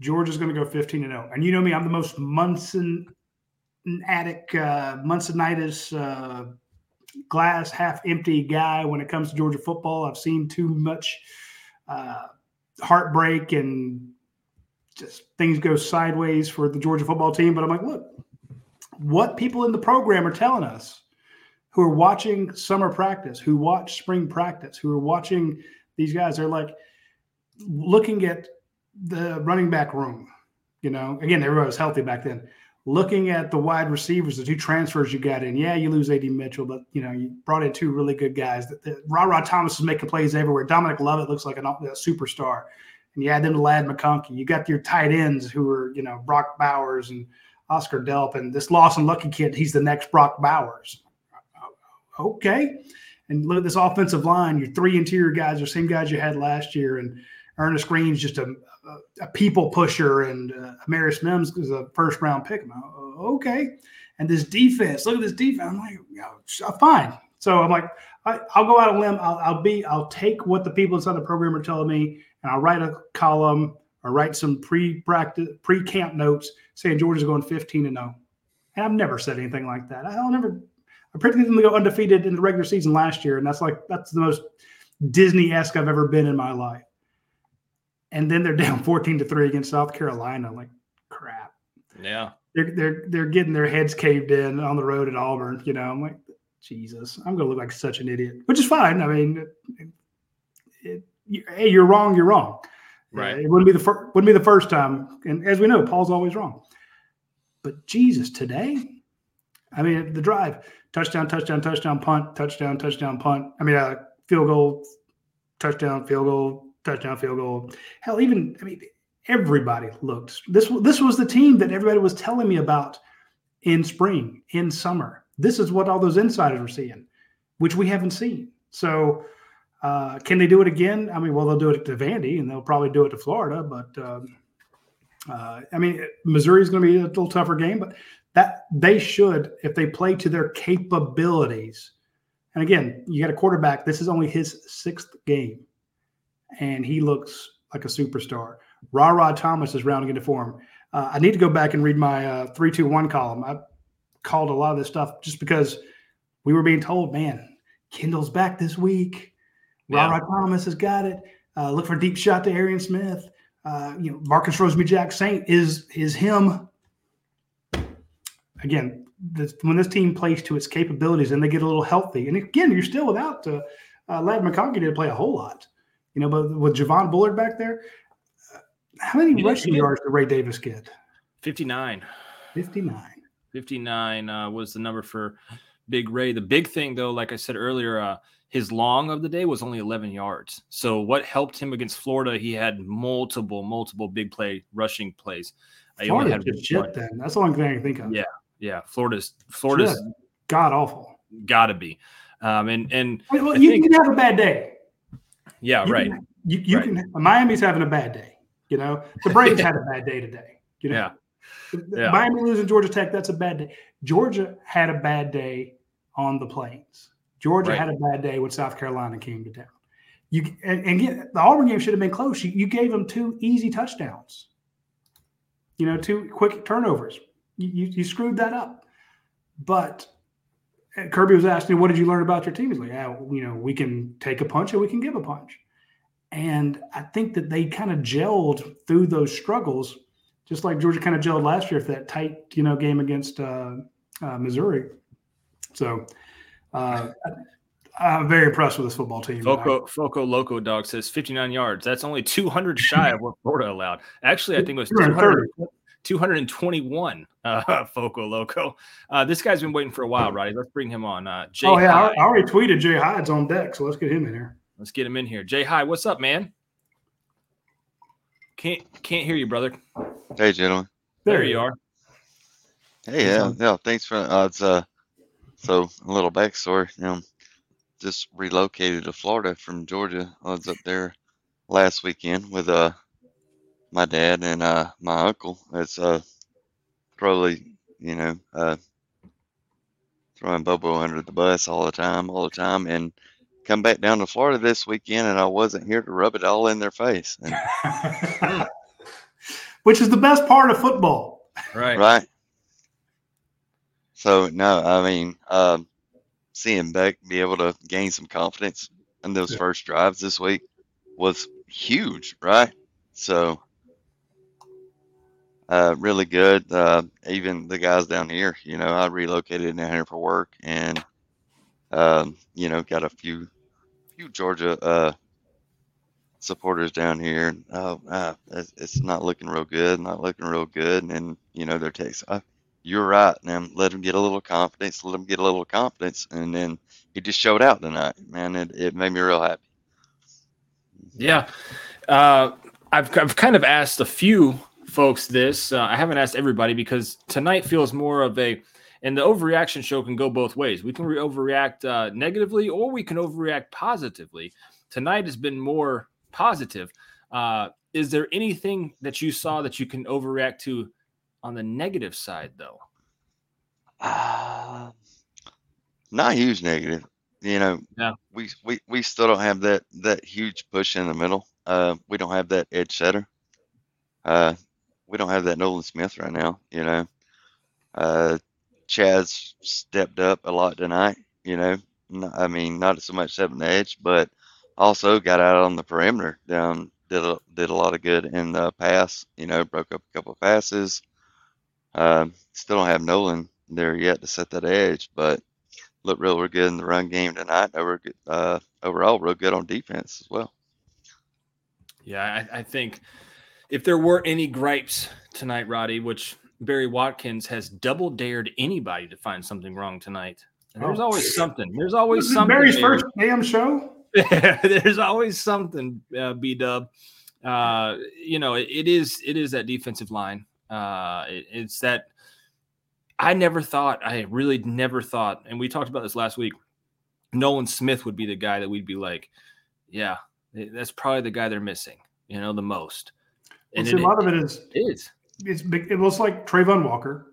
L: Georgia's going to go fifteen and zero, and you know me, I'm the most Munson attic, uh, Munsonitis, uh, glass half empty guy when it comes to Georgia football. I've seen too much uh, heartbreak and just things go sideways for the Georgia football team. But I'm like, look, what people in the program are telling us who are watching summer practice, who watch spring practice, who are watching these guys, they're like looking at the running back room. You know, again, everybody was healthy back then. Looking at the wide receivers, the two transfers you got in. Yeah, you lose AD Mitchell, but you know you brought in two really good guys. Ra Ra Thomas is making plays everywhere. Dominic Lovett looks like an, a superstar and you add them to Ladd McConkey. You got your tight ends who are, you know, Brock Bowers and Oscar Delp, and this Lawson Luckie kid, he's the next Brock Bowers. Okay. And look at this offensive line. Your three interior guys are the same guys you had last year. And Earnest Greene's just a, a, a people pusher, and uh, Amarius Mims is a first round pick. I'm like, okay. And this defense, look at this defense. I'm like, you know, fine. So I'm like, I, I'll go out a limb. I'll, I'll be, I'll take what the people inside the program are telling me, and I'll write a column or write some pre-practice, pre-camp notes saying Georgia's going 15 and 0. And I've never said anything like that. I'll never. I predicted them to go undefeated in the regular season last year, and that's like that's the most Disney-esque I've ever been in my life. And then they're down 14 to three against South Carolina. Like crap.
A: yeah.
L: They're they're they're getting their heads caved in on the road at Auburn. You know, I'm like, Jesus, I'm gonna look like such an idiot, which is fine. I mean, it, it, you- hey, you're wrong. You're wrong.
A: Right.
L: Uh, it wouldn't be the first. Wouldn't be the first time. And as we know, Paul's always wrong. But Jesus, today, I mean, the drive, touchdown, touchdown, touchdown, punt, touchdown, touchdown, punt. I mean, uh, field goal, touchdown, field goal, touchdown, field goal. Hell, even I mean, everybody looked. This this was the team that everybody was telling me about in spring, in summer. This is what all those insiders were seeing, which we haven't seen. So, uh, can they do it again? I mean, well, they'll do it to Vandy, and they'll probably do it to Florida. But um, uh, I mean, Missouri is going to be a little tougher game, but that they should, if they play to their capabilities. And again, you got a quarterback. This is only his sixth game, and he looks like a superstar. Ra Ra Thomas is rounding into form. Uh, I need to go back and read my uh, three two one column. I called a lot of this stuff just because we were being told, man, Kendall's back this week.
A: Yeah.
L: Ra Ra Thomas has got it. Uh, look for a deep shot to Arian Smith. Uh, you know, Marcus Rosemy-Jacksaint is is him. Again, this, when this team plays to its capabilities and they get a little healthy, and again, you're still without uh, uh, Ladd McConkey didn't play a whole lot, you know, but with Javon Bullard back there, uh, how many rushing yards did Ray Davis get?
A: 59.
L: 59.
A: 59 uh, was the number for Big Ray. The big thing, though, like I said earlier, uh, his long of the day was only 11 yards. So what helped him against Florida? He had multiple, multiple big play rushing plays. He only
L: Florida
A: had
L: just shit. Then that's the only thing I can think of.
A: Yeah, yeah. Florida's Florida's
L: Just god awful.
A: got to be. Um, and and
L: Well,
A: I
L: you
A: think-
L: can have a bad day.
A: yeah,
L: You
A: right.
L: can- you you
A: Right.
L: can. Miami's having a bad day. You know, the Braves had a bad day today. You know,
A: Yeah. Yeah.
L: Miami losing Georgia Tech, that's a bad day. Georgia had a bad day on the plains. Georgia
A: Right.
L: had a bad day when South Carolina came to town. You and, and again, the Auburn game should have been close. You, you gave them two easy touchdowns. You know, two quick turnovers. You, you, screwed that up. But uh, Kirby was asking, "What did you learn about your team?" He's like, "Yeah, you know, we can take a punch and we can give a punch." And I think that they kind of gelled through those struggles, just like Georgia kind of gelled last year for that tight, you know, game against uh, uh, Missouri. So uh, I'm very impressed with this football team.
A: Foco Foco Loco Dog says 59 yards. That's only 200 shy of what Florida allowed. Actually, I think it was 200, 221. Uh, Foco Loco. Uh, this guy's been waiting for a while, Radi. Let's bring him on. Uh, Jay
L: oh yeah, I,
A: Hyde.
L: I already tweeted Jay Hyde's on deck, so let's get him in here.
A: Let's get him in here. Jay Hyde, what's up, man? Can't can't hear you, brother.
M: Hey, gentlemen.
A: There you are.
M: Hey, yeah, yeah. Thanks for uh, it's uh, so a little backstory. You know, just relocated to Florida from Georgia. I was up there last weekend with uh my dad and uh my uncle. It's uh probably you know uh throwing Bobo under the bus all the time, all the time, and come back down to Florida this weekend, and I wasn't here to rub it all in their face. And,
L: Which is the best part of football.
A: Right.
M: Right. So no, I mean, um, seeing Beck be able to gain some confidence in those first drives this week was huge, right? So, uh, really good. Uh, even the guys down here, you know, I relocated down here for work, and um, you know, got a few, few Georgia uh, supporters down here. and, Oh, uh, it's, it's not looking real good. Not looking real good. And then, you know, they're texting, oh, "You're right." And let them get a little confidence. Let them get a little confidence. And then he just showed out tonight, man. It, it made me real happy.
A: Yeah. Uh, I've, I've kind of asked a few folks this. Uh, I haven't asked everybody because tonight feels more of a, and the overreaction show can go both ways. We can re- overreact uh, negatively or we can overreact positively. Tonight has been more positive. Uh, is there anything that you saw that you can overreact to on the negative side, though?
M: Uh, not huge negative. You know,
A: Yeah.
M: we, we we still don't have that that huge push in the middle. Uh, we don't have that edge setter. Uh, we don't have that Nolan Smith right now. You know, uh, Chad's stepped up a lot tonight. You know, I mean, not so much the edge, but also got out on the perimeter. Down did a, did a lot of good in the pass. You know, broke up a couple of passes. Um, still don't have Nolan there yet to set that edge, but looked real, real good in the run game tonight. Over, uh, overall, real good on defense as well.
A: Yeah, I, I think if there were any gripes tonight, Radi, which Barry Watkins has double dared anybody to find something wrong tonight. There's
L: Oh.
A: always something. There's always something.
L: Barry's
A: Barry.
L: first damn show.
A: there's always something, uh, B Dub. Uh, you know, it, it is it is that defensive line. Uh, it- it's that I never thought, I really never thought, and we talked about this last week. Nolan Smith would be the guy that we'd be like, yeah, that's probably the guy they're missing, you know, the most. And
L: a lot of it is
A: it is
L: it's it was like Travon Walker.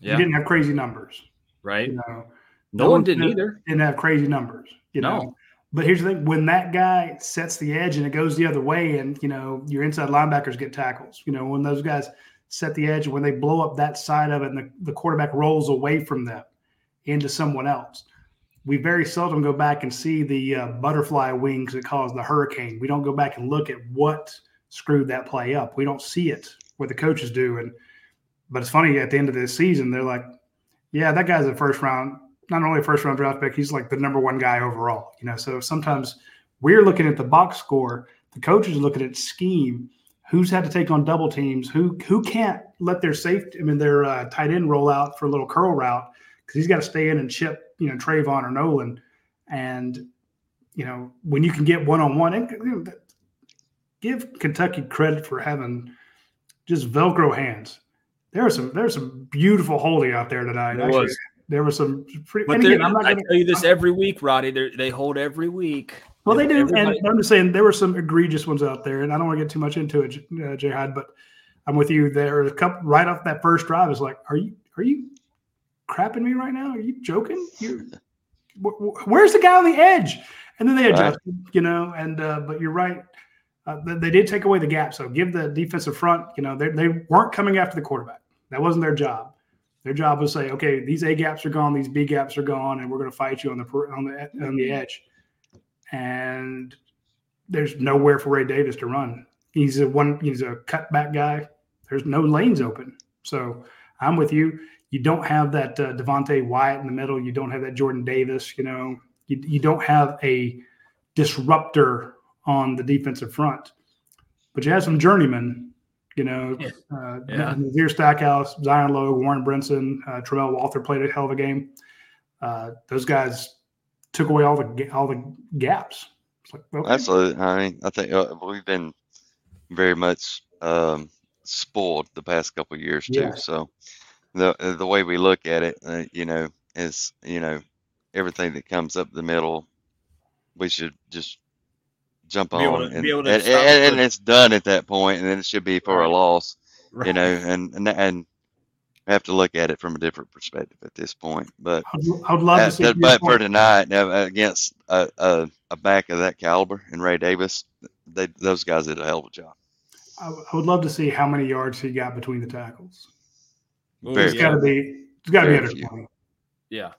A: Yeah.
L: He didn't have crazy numbers.
A: right.
L: You know,
A: No one didn't either.
L: Didn't have crazy numbers. You
A: No.
L: know. But here's the thing: when that guy sets the edge and it goes the other way, and you know your inside linebackers get tackles. You know when those guys set the edge, when they blow up that side of it, and the, the quarterback rolls away from them into someone else. We very seldom go back and see the uh, butterfly wings that caused the hurricane. We don't go back and look at what screwed that play up. We don't see it where the coaches do. And but it's funny at the end of this season, they're like, "Yeah, that guy's a first round, not only a first round draft pick, he's like the number one guy overall." You know, so sometimes we're looking at the box score, the coaches are looking at scheme. who's had to take on double teams, who who can't let their safety, I mean their uh, tight end roll out for a little curl route because he's got to stay in and chip, you know, Travon or Nolan, and you know when you can get one on one, and give Kentucky credit for having just Velcro hands. There was some there was some beautiful holding out there tonight.
A: There
L: Actually,
A: was.
L: there was some pretty.
A: But
L: again, I'm not gonna,
A: tell you this every week, Radi. They they hold every week.
L: well, they do,
A: Everybody-
L: and I'm just saying there were some egregious ones out there, and I don't want to get too much into it, uh, Jihad, but I'm with you. There are a couple right off that first drive. is like, are you are you crapping me right now? Are you joking? You, wh- wh- where's the guy on the edge? And then they
M: Right.
L: you know. And uh, but you're right. Uh, they, did take away the gap, so give the defensive front. You know, they they weren't coming after the quarterback. That wasn't their job. Their job was to say, okay, these A gaps are gone, these B gaps are gone, and we're going to fight you on the on the on the edge. And there's nowhere for Ray Davis to run. He's a one. He's a cutback guy. There's no lanes open. So I'm with you. You don't have that uh, Devonte Wyatt in the middle. You don't have that Jordan Davis. You know, you, you don't have a disruptor on the defensive front, but you have some journeymen. You know, uh,
A: Yeah.
L: Nazir Stackhouse, Zion Logue, Warren Brinson, uh, Tramel Walthour played a hell of a game. Uh, those guys took away all the all the gaps. It's like, okay.
M: Absolutely. I mean, I think uh, we've been very much um, spoiled the past couple of years too.
L: Yeah.
M: So the the way we look at it, uh, you know, is you know everything that comes up the middle, we should just jump
A: Be able
M: on,
A: to-
M: and,
A: able to
M: and, and, and it's done at that point, and then it should be for a
A: Right.
M: loss, you know, and and and we have to look at it from a different perspective at this point. But
L: I'd, I would love to
M: uh,
L: see.
M: but, but for tonight, uh, against a, a, a back of that caliber and Ray Davis, they those guys did a hell of a job.
L: I I would love to see how many yards he got between the tackles.
A: Ooh,
M: Very
L: It's
A: yeah.
L: got to be. It's got to be
M: Very
L: under
M: few.
L: twenty.
A: Yeah.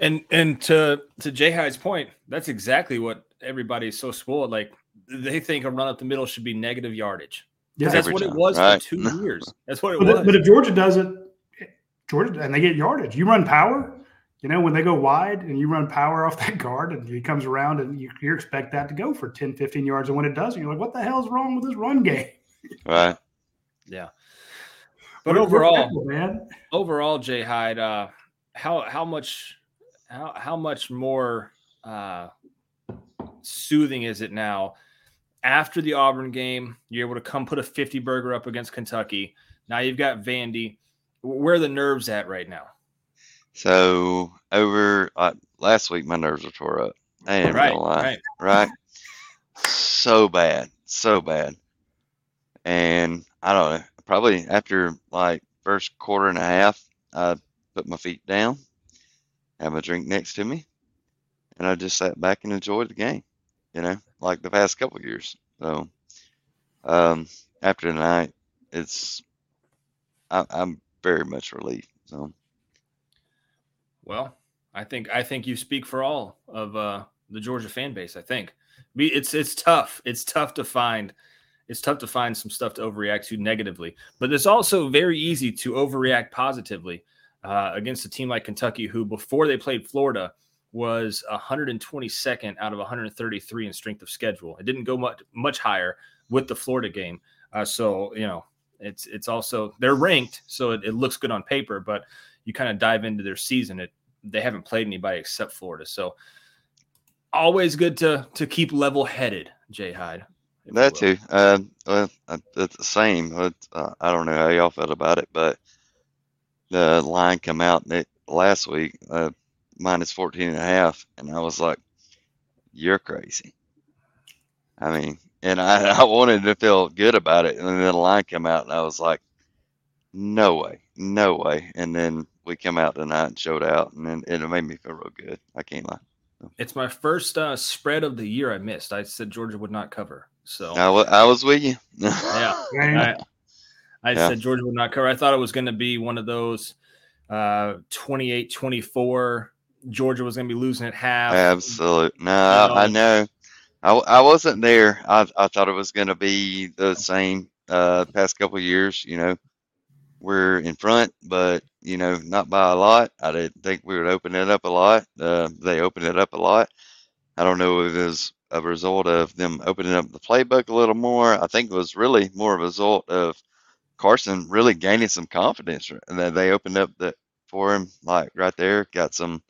A: And and to to Jay Hyde's point, that's exactly what everybody's so spoiled. Like they think a run up the middle should be negative yardage.
L: Yeah,
A: that's
M: Every
A: what it was
M: right.
A: for two years. That's what it
L: But,
A: was.
L: if- but if Georgia does it, Georgia and they get yardage, you run power. You know, when they go wide and you run power off that guard and he comes around and you, you expect that to go for 10, 15 yards. And when it doesn't, you're like, what the hell's wrong with this run game?
M: Right.
A: yeah. But
L: We're- we're
A: overall,
L: fickle, man.
A: overall, Jay Hyde, uh, how how much how how much more uh, soothing is it now after the Auburn game? You're able to come put a 50 burger up against Kentucky. Now you've got Vandy. Where are the nerves at right now?
M: So over uh, last week, my nerves were tore up. I ain't
A: Right,
M: gonna lie.
A: right.
M: Right. So bad, so bad. And I don't know. Probably after like first quarter and a half, I put my feet down, have a drink next to me, and I just sat back and enjoyed the game. You know, like the past couple years. So um, after tonight, it's I, I'm very much relieved. So.
A: Well, I think I think you speak for all of uh, the Georgia fan base. I think it's it's tough. It's tough to find. It's tough to find some stuff to overreact to negatively, but it's also very easy to overreact positively uh, against a team like Kentucky, who before they played Florida was 122nd out of 133 in strength of schedule. It didn't go much much higher with the Florida game. Uh, so you know, it's it's also they're ranked, so it, it looks good on paper, but you kind of dive into their season, it they haven't played anybody except Florida. So always good to to keep level headed, Jay Hyde.
M: That too. Uh, well, uh, it's the same. It's, uh, I don't know how y'all felt about it, but the line come out ne- last week, uh, minus 14 and a half, and I was like, you're crazy. I mean, and I, I wanted to feel good about it, and then the line come out, and I was like, no way, no way. And then we come out tonight and showed out, and then it made me feel real good. I can't lie.
A: It's my first uh, spread of the year I missed. I said Georgia would not cover. So
M: I, was with you.
A: yeah, I, I
M: Yeah.
A: said Georgia would not cover. I thought it was going to be one of those uh 28 24 Georgia was going to be losing at half.
M: Absolute. No, I, I know. I, I wasn't there. I, I thought it was going to be the same uh, past couple of years. You know, we're in front, but you know, not by a lot. I didn't think we would open it up a lot. Uh, they opened it up a lot. I don't know if it was a result of them opening up the playbook a little more. I think it was really more of a result of Carson really gaining some confidence, and then they opened up the for him like right there, got some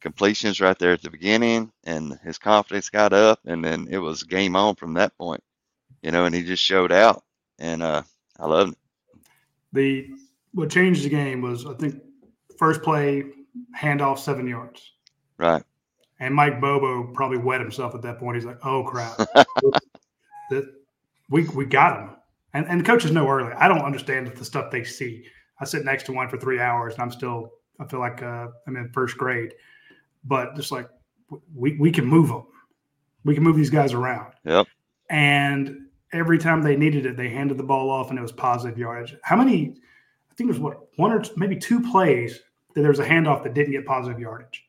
M: completions right there at the beginning, and his confidence got up, and then it was game on from that point, you know, and he just showed out, and uh, I loved it.
L: The what changed the game was I think first play handoff seven yards.
M: Right.
L: And Mike Bobo probably wet himself at that point. He's like, "Oh crap, that we we got him." And and the coaches know early. I don't understand the stuff they see. I sit next to one for three hours, and I'm still I feel like uh, I'm in first grade. But just like we we can move them, we can move these guys around.
M: Yep.
L: And every time they needed it, they handed the ball off, and it was positive yardage. How many? I think it was what one or two, maybe two plays that there was a handoff that didn't get positive yardage.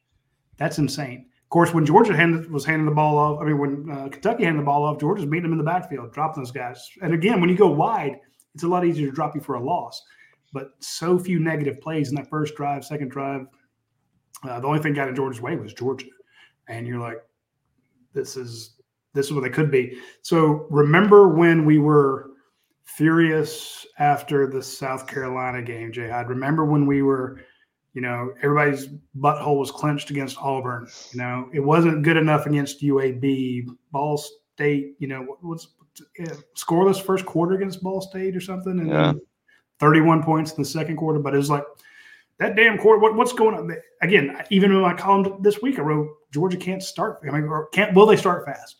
L: That's insane. Of course, when Georgia handed, was handing the ball off, I mean, when uh, Kentucky handed the ball off, Georgia's beating them in the backfield, dropping those guys. And again, when you go wide, it's a lot easier to drop you for a loss. But so few negative plays in that first drive, second drive. Uh, the only thing got in Georgia's way was Georgia, and you're like, this is this is what they could be. So remember when we were furious after the South Carolina game, Jay Jihad? Remember when we were you know, everybody's butthole was clenched against Auburn. You know, it wasn't good enough against UAB. Ball State, you know, what was scoreless first quarter against Ball State or something, and
M: Yeah.
L: then 31 points in the second quarter. But it was like that damn quarter. What, what's going on? Again, even in my column this week, I wrote Georgia can't start. I mean, or can't will they start fast?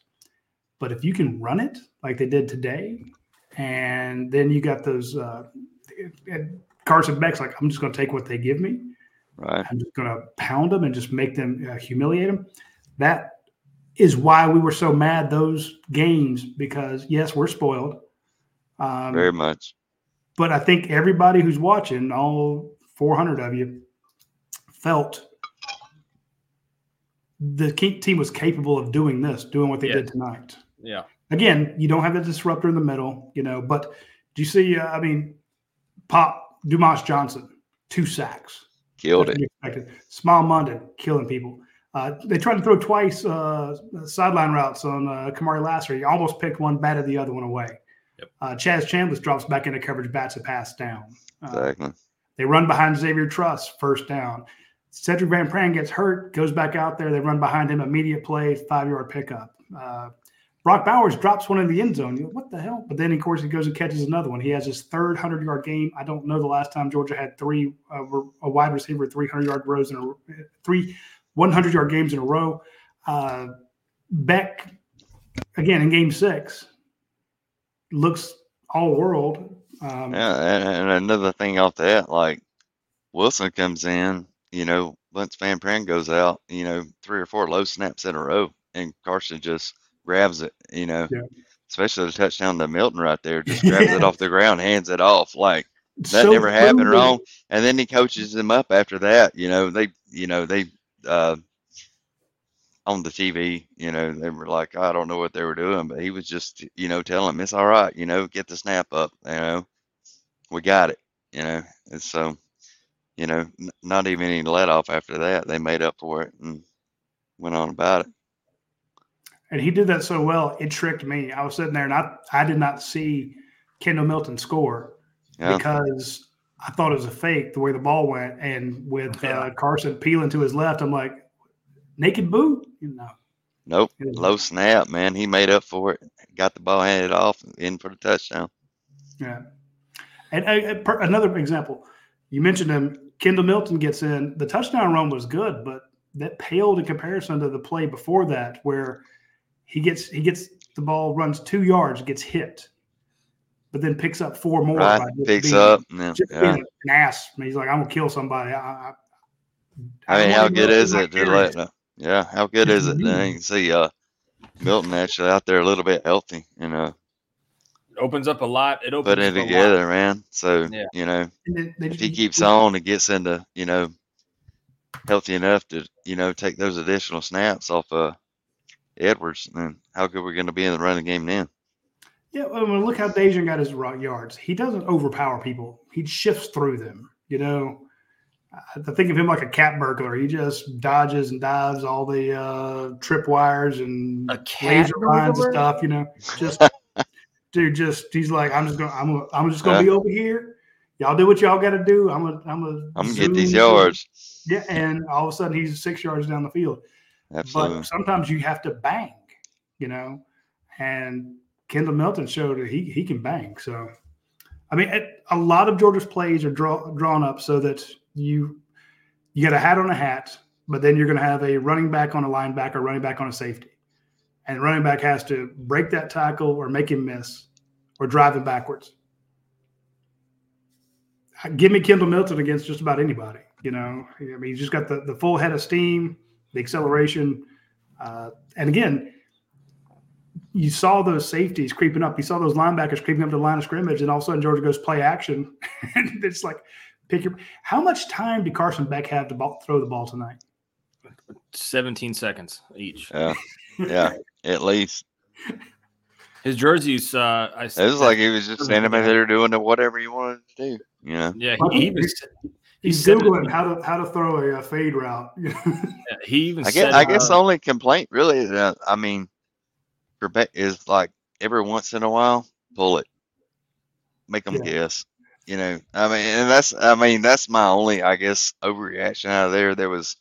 L: But if you can run it like they did today, and then you got those uh, Carson Beck's like, I'm just going to take what they give me.
M: Right.
L: I'm just going to pound them and just make them uh, humiliate them. That is why we were so mad those games because yes, we're spoiled. Um,
M: Very much.
L: but I think everybody who's watching, all 400 of you, felt the team was capable of doing this, doing what they
A: Yeah.
L: did tonight.
A: Yeah.
L: Again, you don't have the disruptor in the middle, you know. But do you see? Uh, I mean, Pop Dumas Johnson, two sacks,
M: Killed it.
L: unexpected. Smael Mondon killing people. Uh, they tried to throw twice uh, sideline routes on uh, Kamari Lassiter. He almost picked one, batted the other one away. Uh, Chaz Chambliss drops back into coverage, bats a pass down. Uh,
M: Exactly.
L: they run behind Xavier Truss, first down. Sedrick Van Pran gets hurt, goes back out there. They run behind him, immediate play, five yard pickup. Brock Bowers drops one in the end zone. Go, what the hell? But then, of course, he goes and catches another one. He has his third 100 yard game. I don't know the last time Georgia had three, uh, a wide receiver, 300 yard rows in a three 100 yard games in a row. Uh, Beck, again, in game six, looks all world. Um,
M: Yeah, and, and another thing off that, like Wilson comes in, you know, once Van Pran goes out, you know, three or four low snaps in a row, and Carson just grabs it, you know,
L: Yeah.
M: especially the touchdown to Milton right there, just grabs it off the ground, hands it off. Like that
L: So
M: never happened wrong. And then he coaches him up after that, you know, they, you know, they, uh, on the TV, you know, they were like, I don't know what they were doing, but he was just, you know, telling him it's all right, you know, get the snap up, you know, we got it, you know, and so, you know, n- not even any let off after that. They made up for it and went on about it.
L: And he did that so well, it tricked me. I was sitting there and I, I did not see Kendall Milton score
M: Yeah.
L: because I thought it was a fake the way the ball went. And with uh, Carson peeling to his left, I'm like, naked boot? You know,
M: Nope. Low snap, man. He made up for it. Got the ball handed off in for the touchdown.
L: yeah. And uh, uh, per- another example, you mentioned him. Kendall Milton gets in. The touchdown run was good, but that paled in comparison to the play before that, where he gets he gets the ball, runs two yards, gets hit, but then picks up four more.
M: Right.
L: by
M: Picks
L: being-
M: up. and then-
L: just
M: yeah.
L: being an ass. I mean, he's like, I'm gonna kill somebody. I, I,
M: I mean, how good is it to let? Uh, yeah, how good is it? Then you can see uh, Milton actually out there a little bit healthy, you know,
A: It opens up a lot. It opens
M: putting it
A: up lot.
M: together, man. So
A: Yeah.
M: you know,
L: And they
M: if he
L: just-
M: keeps on and gets into, you know, healthy enough to, you know, take those additional snaps off uh Edwards, then how good we're going to be in the running game then?
L: Yeah, I mean, look how Daijun got his raw yards. He doesn't overpower people. He shifts through them. You know, I think of him like a cat burglar. He just dodges and dives all the uh, trip wires and laser lines and stuff. You know, just dude, just he's like, I'm just gonna, I'm, gonna, I'm just gonna be over here. Y'all do what y'all got to do. I'm gonna, I'm gonna,
M: I'm gonna get these yards.
L: Yeah, and all of a sudden he's six yards down the field.
M: Absolutely.
L: But sometimes you have to bang, you know. And Kendall Milton showed that he he can bang. So, I mean, it, a lot of Georgia's plays are draw, drawn up so that you you get a hat on a hat, but then you're going to have a running back on a linebacker, running back on a safety, and running back has to break that tackle or make him miss or drive him backwards. Give me Kendall Milton against just about anybody. You know, I mean, he's just got the, the full head of steam, the acceleration. Uh, and again, you saw those safeties creeping up. You saw those linebackers creeping up to the line of scrimmage, and all of a sudden Georgia goes play action. and it's like, pick your. How much time did Carson Beck have to ball, throw the ball tonight?
A: 17 seconds each.
M: Yeah, yeah, at least.
A: His jerseys. Uh, I,
M: It was like he was just standing back there doing the whatever he wanted to do. You know.
A: Yeah, he, he was. He
L: He's
A: said it-
L: googling how to how to throw a, uh fade route.
A: he even
M: I
A: said.
M: guess, I guess
A: uh,
M: the only complaint really, uh, I mean, is like every once in a while, pull it, make them
L: Yeah.
M: guess. You know, I mean, and that's, I mean, that's my only, I guess, overreaction out of there. There was,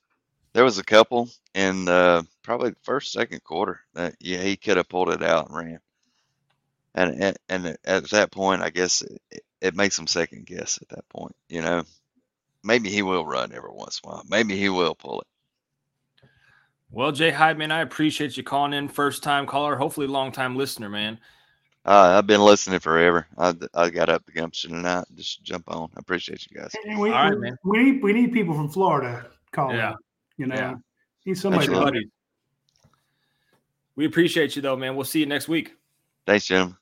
M: there was a couple in uh, probably the first, second quarter that yeah, he could have pulled it out and ran. And and, and at that point, I guess it, it makes them second guess at that point. You know, maybe he will run every once in a while. Maybe he will pull it.
A: Well, Jay Hyde, man, I appreciate you calling in. First time caller, hopefully long time listener, man.
M: Uh, I've been listening forever. I, I got up the gumption tonight just jump on. I appreciate you guys.
L: And we,
A: All right,
L: we,
A: man.
L: we need we need people from Florida calling.
A: Yeah.
L: You know,
A: Yeah.
L: need somebody.
M: Absolutely.
A: Buddy. We appreciate you though, man. We'll see you next week.
M: Thanks, Jim.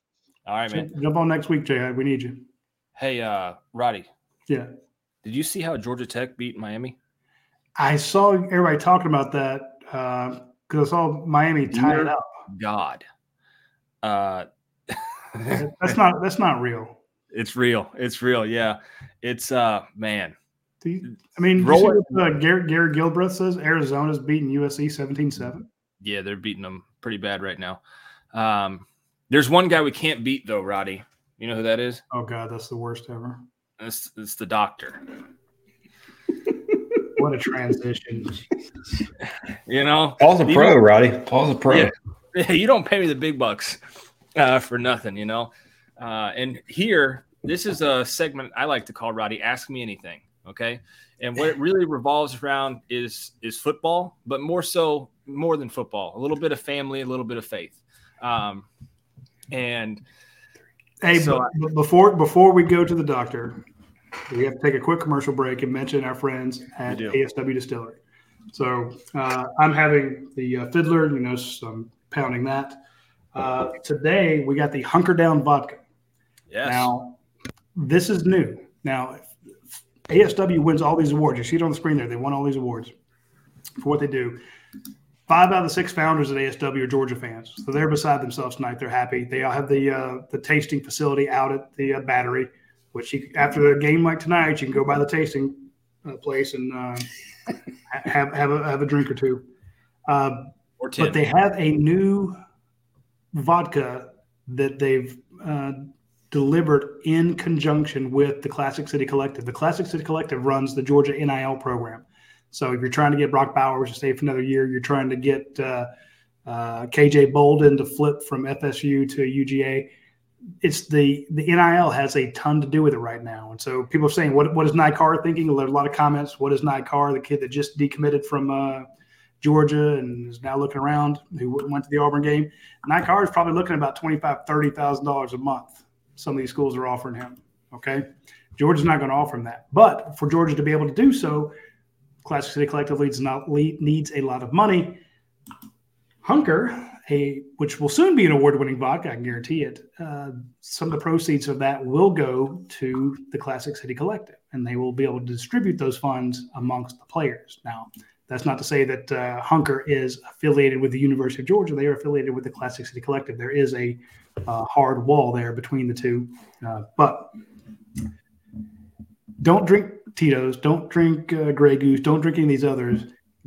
A: All right, man.
L: jump on next week, Jay. We need you.
A: Hey, uh, Radi,
L: Yeah.
A: Did you see how Georgia Tech beat Miami?
L: I saw everybody talking about that because I saw Miami tie it
A: Dear
L: up.
A: God. Uh,
L: That's not that's not real.
A: it's real. It's real. Yeah. It's uh man.
L: You- I mean, you see
A: Roll
L: what, uh, Gary, Gary Gilbreth says Arizona's beating USC 17-7.
A: Yeah, they're beating them pretty bad right now. Um, there's one guy we can't beat though, Radi. You know who that is?
L: Oh God, that's the worst ever.
A: It's, it's the doctor.
L: What a transition.
A: You know,
N: Paul's a pro, Radi. Paul's a pro.
A: Yeah. Yeah, you don't pay me the big bucks uh, for nothing, you know. Uh, and here, this is a segment I like to call Radi "Ask Me Anything." Okay, and what it really revolves around is is football, but more so, more than football, a little bit of family, a little bit of faith. Um, and
L: Hey,
A: So
L: but, but before before we go to the doctor, we have to take a quick commercial break and mention our friends at. ASW Distillery. So uh, I'm having the uh, fiddler, you know, I'm pounding that. Uh, today we got the Hunker Down vodka.
A: yes,
L: Now, this is new. Now, ASW wins all these awards. You see it on the screen there. They won all these awards for what they do. Five out of the six founders at ASW are Georgia fans, so they're beside themselves tonight. They're happy. They all have the uh, the tasting facility out at the uh, Battery, which you, after a game like tonight, you can go by the tasting uh, place and uh, have have a, have a drink or two. Uh,
A: or
L: but they have a new vodka that they've uh, delivered in conjunction with the Classic City Collective. The Classic City Collective runs the Georgia NIL program. So if you're trying to get Brock Bowers to stay for another year, you're trying to get uh, uh, KJ Bolden to flip from FSU to UGA. It's the the NIL has a ton to do with it right now, and so people are saying, "What what is Nikar thinking?" There's a lot of comments. What is Nikar, the kid that just decommitted from uh, Georgia and is now looking around, who went to the Auburn game. Nikar is probably looking about twenty-five, thirty thousand dollars a month. Some of these schools are offering him. Okay, Georgia's not going to offer him that, but for Georgia to be able to do so, Classic City Collective leads not needs a lot of money. Hunker, a which will soon be an award-winning vodka, I can guarantee it. Uh, some of the proceeds of that will go to the Classic City Collective, and they will be able to distribute those funds amongst the players. Now, that's not to say that uh, Hunker is affiliated with the University of Georgia. They are affiliated with the Classic City Collective. There is a uh, hard wall there between the two, uh, but don't drink Tito's, don't drink uh, Grey Goose, don't drink any of these others.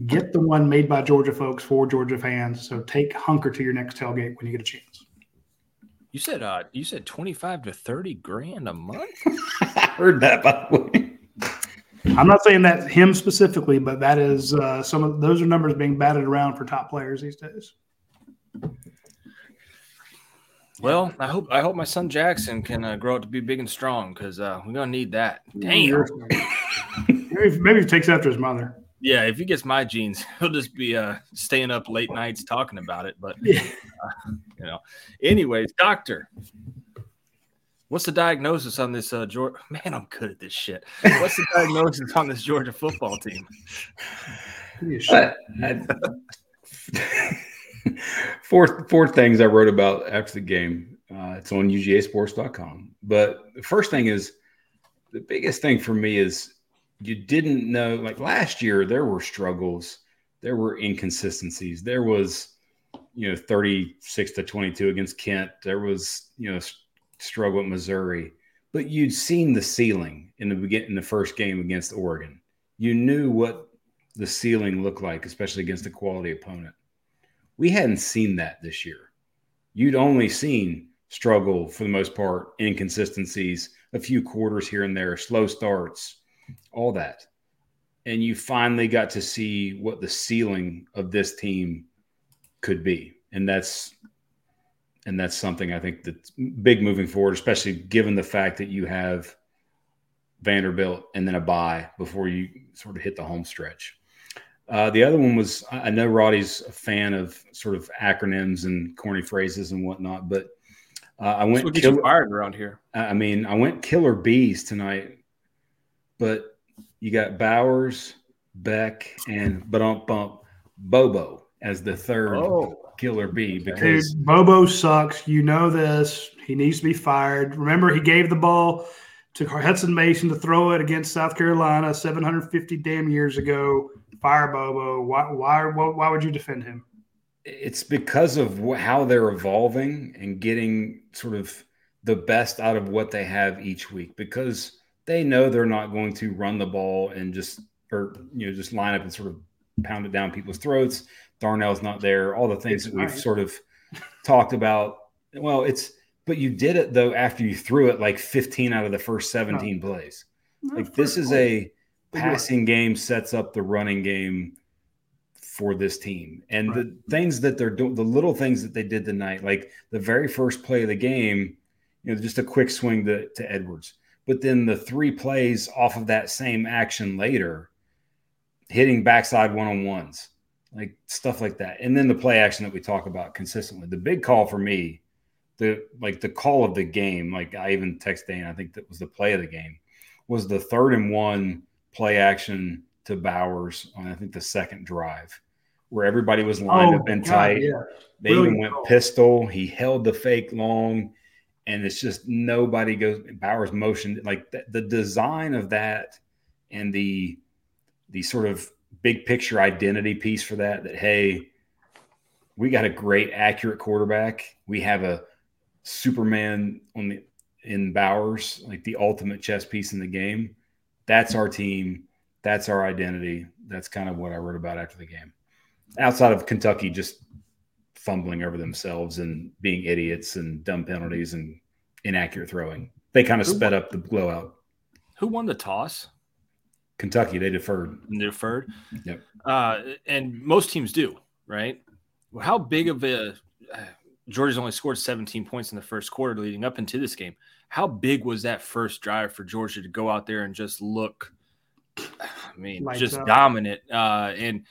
L: Get the one made by Georgia folks for Georgia fans. So take Hunker to your next tailgate when you get a chance.
A: You said uh you said 25 to 30 grand a month?
N: I heard that by the way.
L: I'm not saying that him specifically, but that is uh, some of those are numbers being batted around for top players these days.
A: Well, I hope I hope my son Jackson can uh, grow up to be big and strong because uh, we're gonna need that. Damn.
L: Maybe, maybe he takes after his mother.
A: Yeah, if he gets my genes, he'll just be uh, staying up late nights talking about it. But
L: Yeah.
A: uh, you know, anyways, doctor, what's the diagnosis on this uh, Georgia? Man, I'm good at this shit. What's the diagnosis on this Georgia football team?
N: I- I- four four things I wrote about after the game. Uh, it's on UGAsports.com. But the first thing is the biggest thing for me is you didn't know. Like last year, there were struggles, there were inconsistencies, there was you know 36 to 22 against Kent. There was you know struggle at Missouri, but you'd seen the ceiling in the begin in the first game against Oregon. You knew what the ceiling looked like, especially against a quality opponent. We hadn't seen that this year. You'd only seen struggle for the most part, inconsistencies, a few quarters here and there, slow starts, all that. And you finally got to see what the ceiling of this team could be. And that's and that's something I think that's big moving forward, especially given the fact that you have Vanderbilt and then a bye before you sort of hit the home stretch. Uh, the other one was I know Radi's a fan of sort of acronyms and corny phrases and whatnot, but uh, I went
A: will get you fired around here.
N: I mean, I went killer bees tonight, but you got Bowers, Beck, and bump bump Bobo as the third
A: Oh.
N: killer bee
L: Dude,
N: because
L: Bobo sucks. You know this. He needs to be fired. Remember, he gave the ball to Hutson Mason to throw it against South Carolina 750 damn years ago. Fire Bobo. Why? Why? Why, why would you defend him?
N: it's because of how they're evolving and getting sort of the best out of what they have each week because they know they're not going to run the ball and just or you know just line up and sort of pound it down people's throats. Darnell's not there. All the things
L: It's
N: that we've
L: nice.
N: sort of talked about. Well, it's but you did it though after you threw it like 15 out of the first 17 plays. Like this is a passing game sets up the running game for this team. And the things that they're doing, the little things that they did tonight, like the very first play of the game, you know, just a quick swing to, to Edwards. But then the three plays off of that same action later, hitting backside one on ones, like stuff like that. And then the play action that we talk about consistently. The big call for me, the like the call of the game, like I even text Dan, I think that was the play of the game, was the third and one play action to Bowers on I think the second drive, where everybody was lined
L: Oh,
N: up and tight.
L: yeah.
N: They even went
L: call.
N: pistol. He held the fake long, and it's just nobody goes. Bowers motioned like the, the design of that, and the the sort of big picture identity piece for that. That hey, we got a great accurate quarterback. We have a Superman on the in Bowers, like the ultimate chess piece in the game. That's our team. That's our identity. That's kind of what I wrote about after the game. Outside of Kentucky just fumbling over themselves and being idiots and dumb penalties and inaccurate throwing. They kind of sped up the blowout.
A: Who won the toss?
N: Kentucky, they deferred.
A: They Deferred.
N: Yep.
A: Uh, and most teams do, right? Well, how big of a uh, Georgia's only scored 17 points in the first quarter leading up into this game. How big was that first drive for Georgia to go out there and just look, I mean,
L: Lights
A: just
L: out.
A: dominant? Uh, and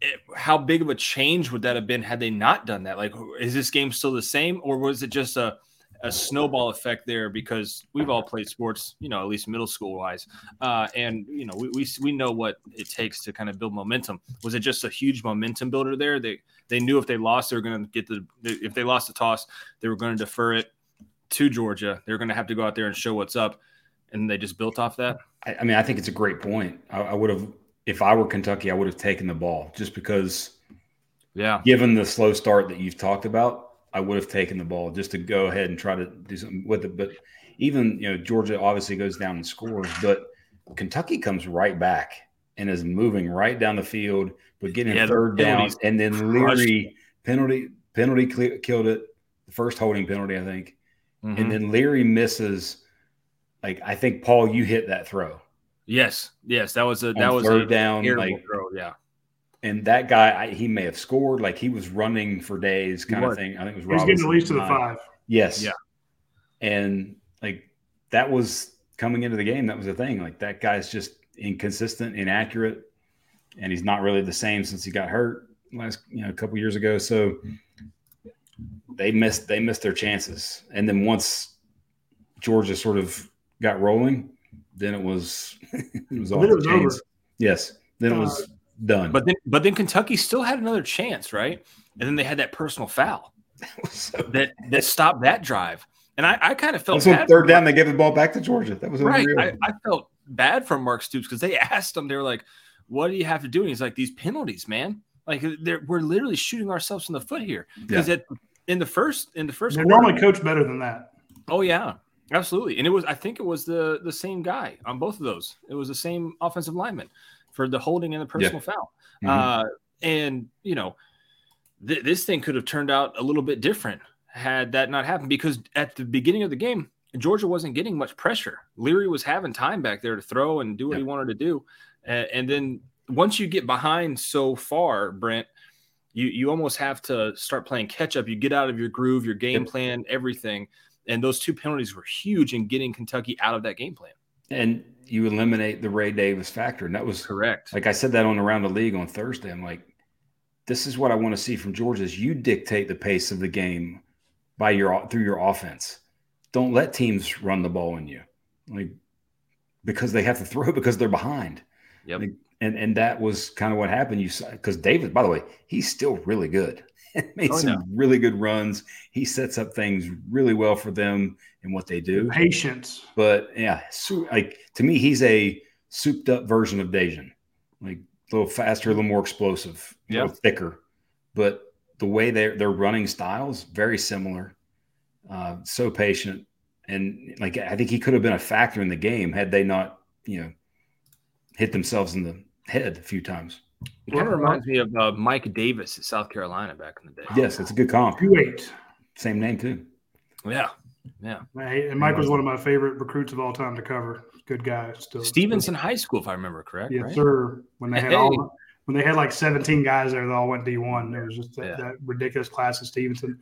A: it, how big of a change would that have been had they not done that? Like, is this game still the same, or was it just a a snowball effect there because we've all played sports, you know, at least middle school wise, uh, and you know we, we we know what it takes to kind of build momentum. Was it just a huge momentum builder there? They they knew if they lost, they were going to get the if they lost the toss, they were going to defer it to Georgia. They were going to have to go out there and show what's up, and they just built off that.
N: I, I mean, I think it's a great point. I, I would have, if I were Kentucky, I would have taken the ball just because,
A: yeah,
N: given the slow start that you've talked about, I would have taken the ball just to go ahead and try to do something with it. But even you know, Georgia obviously goes down and scores, but Kentucky comes right back and is moving right down the field, but getting
A: Yeah,
N: third down, and then Leary penalty penalty cle- killed it. The first holding penalty, I think,
A: Mhm.
N: and then Leary misses. Like I think Paul, you hit that throw.
A: Yes, yes, that was a that was
N: third
A: a
N: down, like
A: throw. Yeah,
N: and that guy, I, he may have scored. Like he was running for days, kind of thing. I think it was.
L: He's getting at
N: Robinson
L: least to the five.
N: Yes.
A: Yeah.
N: And like that was coming into the game. That was the thing. Like that guy's just inconsistent, inaccurate, and he's not really the same since he got hurt last, you know, a couple years ago. So they missed they missed their chances. And then once Georgia sort of got rolling, then it was it was off
L: Then
N: the chains.
L: over.
N: Yes. Then it was uh, done.
A: but then but then Kentucky still had another chance, right? And then they had that personal foul that that stopped that drive. And I, I kind of felt
N: That's on
A: bad
N: third
A: for
N: down. They gave the ball back to Georgia. That was
A: right. I, I felt bad for Mark Stoops because they asked him, they were like, "What do you have to do?" And he's like, "These penalties, man. Like they're, we're literally shooting ourselves in the foot here." Because
L: Yeah.
A: in the first in the 1st
L: They're normally coached better than that.
A: Oh yeah, absolutely. And it was I think it was the the same guy on both of those. It was the same offensive lineman for the holding and the personal foul.
N: Mhm.
A: Uh, and you know, th- this thing could have turned out a little bit different had that not happened because at the beginning of the game, Georgia wasn't getting much pressure. Leary was having time back there to throw and do what he wanted to do. A- and then once you get behind so far, Brent, you you almost have to start playing catch up. You get out of your groove, your game plan, everything. And those two penalties were huge in getting Kentucky out of that game plan.
N: and you eliminate the Ray Davis factor. And that was
A: correct.
N: Like I said that on around the league on Thursday. I'm like, this is what I want to see from Georgia is you dictate the pace of the game by your through your offense. Don't let teams run the ball on you. Like because they have to throw because they're behind.
A: Yep.
N: Like, and and that was kind of what happened. You saw because Davis, by the way, he's still really good. Made
A: Oh,
N: some
A: yeah.
N: really good runs. He sets up things really well for them and what they do.
L: Patience.
N: But yeah, so, like to me, he's a souped up version of Daijun, like a little faster, a little more explosive, a little
A: Yeah.
N: thicker. But the way they're they're running styles very similar. Uh, so patient, and like I think he could have been a factor in the game had they not, you know, hit themselves in the head a few times.
A: It kind of reminds me of uh, Mike Davis at South Carolina back in the day.
N: Yes, it's a good comp.
L: Two eight.
N: Same name too.
A: Yeah. Yeah.
L: And Mike was one of my favorite recruits of all time to cover. Good guy. Still.
A: Stephenson High School, if I remember correct.
L: Yes,
A: right?
L: sir. When they had
A: Hey.
L: all, when they had like 17 guys there that all went D1, There was just that,
A: Yeah.
L: that ridiculous class of Stephenson.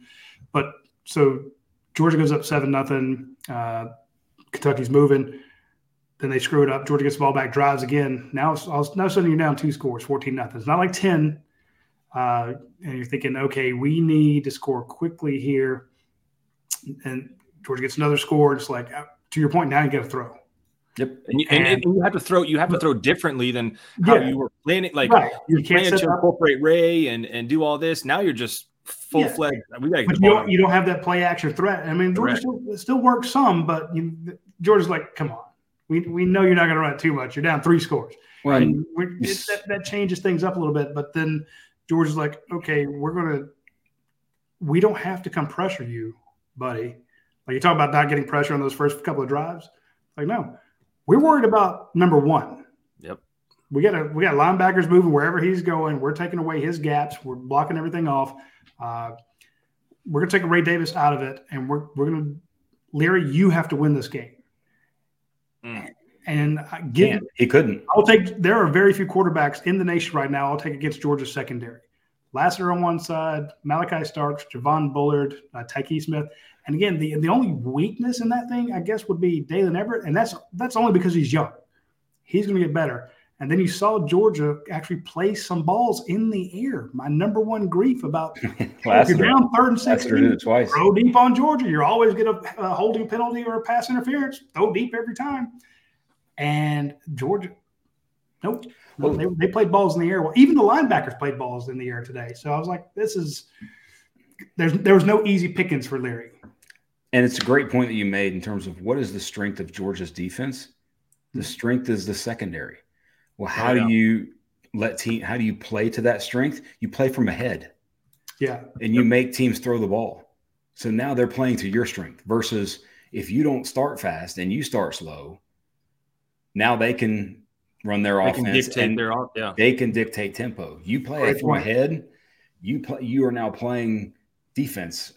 L: But so Georgia goes up seven nothing. Uh, Kentucky's moving. Then they screw it up. Georgia gets the ball back, drives again. Now, it's, all, now suddenly you're down two scores, 14 nothing. It's not like 10. Uh, and you're thinking, okay, we need to score quickly here. And Georgia gets another score. It's like, uh, to your point, now you got to throw.
N: Yep.
A: And you, and, and you have to throw you have to throw differently than how
L: Yeah.
A: you were planning. Like
L: Right. You can't
A: to incorporate Ray and and do all this. Now you're just full
L: Yeah.
A: fledged. We
L: But you don't, you don't have that play action threat. I mean, Georgia still, still works some, but you, Georgia's like, come on, we, we know you're not going to run it too much. You're down three scores.
N: Right.
L: And it, that, that changes things up a little bit. But then George is like, okay, we're going to, we don't have to come pressure you, buddy. Like you talk about not getting pressure on those first couple of drives. Like, no, we're worried about number one.
A: Yep.
L: We got a, we got linebackers moving wherever he's going. We're taking away his gaps. We're blocking everything off. Uh, we're gonna take Ray Davis out of it, and we're we're gonna Leary. You have to win this game.
A: Mm.
L: And
N: again, He couldn't.
L: I'll take. There are very few quarterbacks in the nation right now. I'll take against Georgia's secondary. Lassiter on one side, Malachi Starks, Javon Bullard, uh, Tykee Smith, and again, the the only weakness in that thing, I guess, would be Daylen Everette, and that's that's only because he's young. He's going to get better. And then you saw Georgia actually place some balls in the air. My number one grief about if
N: Lassiter.
L: you're down third and sixteen,
N: twice.
L: throw deep on Georgia. You're always get uh, a, a holding penalty or a pass interference. Throw deep every time. And Georgia, nope. No, they, they played balls in the air. Well, even the linebackers played balls in the air today. So I was like, this is there's there was no easy pickings for Leary.
N: And it's a great point that you made in terms of what is the strength of Georgia's defense. The hmm. strength is the secondary. Well, how do you let team? How do you play to that strength? You play from ahead,
L: Yeah.
N: and you make teams throw the ball. So now they're playing to your strength versus if you don't start fast and you start slow. now they can run their
A: They
N: offense and
A: their yeah.
N: they can dictate tempo. You play
L: Great
N: from
L: point.
N: ahead, you play you are now playing defense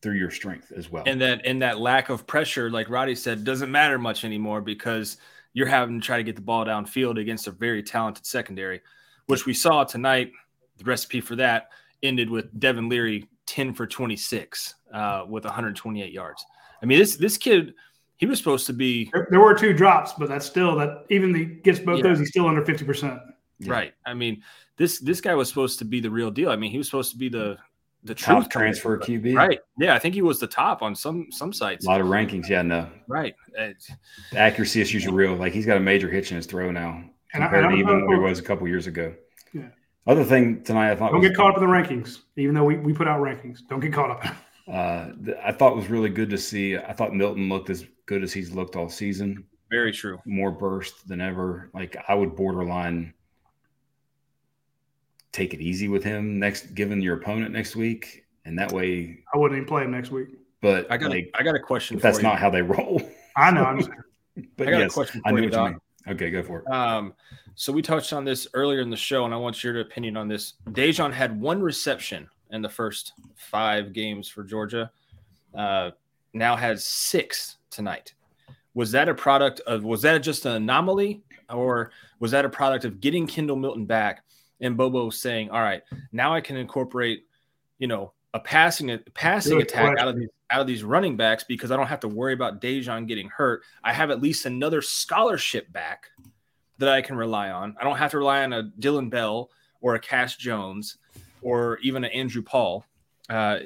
N: through your strength as well.
A: and that and that lack of pressure, like Radi said, doesn't matter much anymore because you're having to try to get the ball downfield against a very talented secondary, which we saw tonight. The recipe for that ended with Devin Leary 10 for 26 uh, with 128 yards. I mean, this this kid, he was supposed to be
L: There, there were two drops, but that's still that even the gets both
A: Yeah.
L: those, he's still under fifty percent.
A: right. I mean, this this guy was supposed to be the real deal. I mean, he was supposed to be the the
N: Top
A: truth
N: transfer QB.
A: Right. Yeah, I think he was the top on some some sites.
N: A lot of rankings, yeah, no.
A: Right. Uh,
N: The accuracy issues are real. Like he's got a major hitch in his throw now
L: And I-
N: compared
L: and
N: to
L: I'm
N: even what he was a couple years ago.
L: Yeah.
N: Other thing tonight, I thought
L: Don't
N: was,
L: get caught up in the rankings, even though we, we put out rankings. Don't get caught up.
N: uh, th- I thought was really good to see. I thought Milton looked as good as he's looked all season.
A: Very true.
N: More burst than ever. Like I would borderline take it easy with him next, given your opponent next week, and that way.
L: I wouldn't even play him next week.
N: But
A: I got
N: like,
A: a, I got a question.
N: but that's
A: you.
N: not how they roll.
L: I know. I'm
N: But
A: I got
N: yes,
A: a question
N: I
A: for
N: knew
A: you,
N: what you
A: Doc.
N: mean. Okay, go for it.
A: Um, so we touched on this earlier in the show, and I want your opinion on this. Daijun had one reception in the first five games for Georgia. Uh, now has six tonight. Was that a product of? Was that just an anomaly, or was that a product of getting Kendall Milton back and Bobo saying, "All right, now I can incorporate, you know, a passing a passing
L: Good
A: attack out of these out of these running backs because I don't have to worry about Daijun getting hurt. I have at least another scholarship back that I can rely on. I don't have to rely on a Dillon Bell or a Cash Jones or even an Andrew Paul. Uh,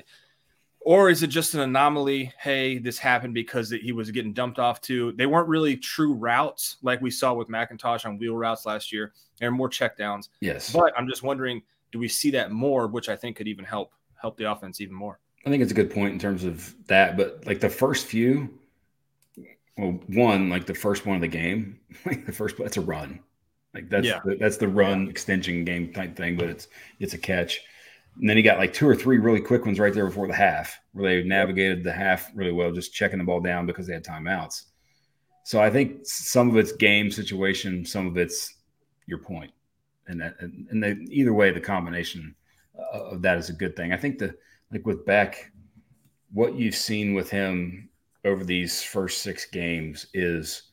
A: or is it just an anomaly? Hey, this happened because he was getting dumped off to. They weren't really true routes like we saw with McIntosh on wheel routes last year. They're more checkdowns.
N: Yes.
A: But I'm just wondering, do we see that more, which I think could even help help the offense even more?
N: I think it's a good point in terms of that. But like the first few, well, one like the first one of the game, like the first that's a run, like that's
A: Yeah.
N: the, that's the run extension game type thing. But it's it's a catch. And then he got like two or three really quick ones right there before the half, where they navigated the half really well, just checking the ball down because they had timeouts. So I think some of it's game situation, some of it's your point, and that, and, and they, either way, the combination uh, of that is a good thing. I think the like with Beck, what you've seen with him over these first six games is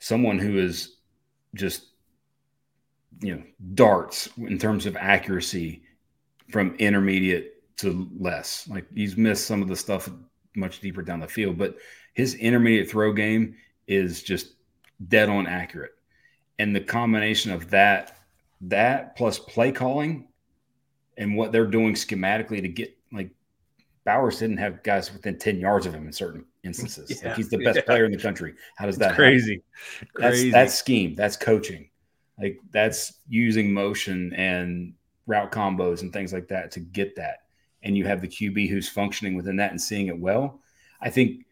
N: someone who is just you know darts in terms of accuracy from intermediate to less. Like he's missed some of the stuff much deeper down the field, but his intermediate throw game is just dead on accurate. And the combination of that, that plus play calling and what they're doing schematically to get like Bowers didn't have guys within 10 yards of him in certain instances.
A: Yeah,
N: like he's the best
A: yeah.
N: player in the country. How does that happen?
A: crazy.
N: That's
A: Crazy.
N: that's scheme. That's coaching. Like that's using motion and route combos and things like that to get that. And you have the QB who's functioning within that and seeing it well. I think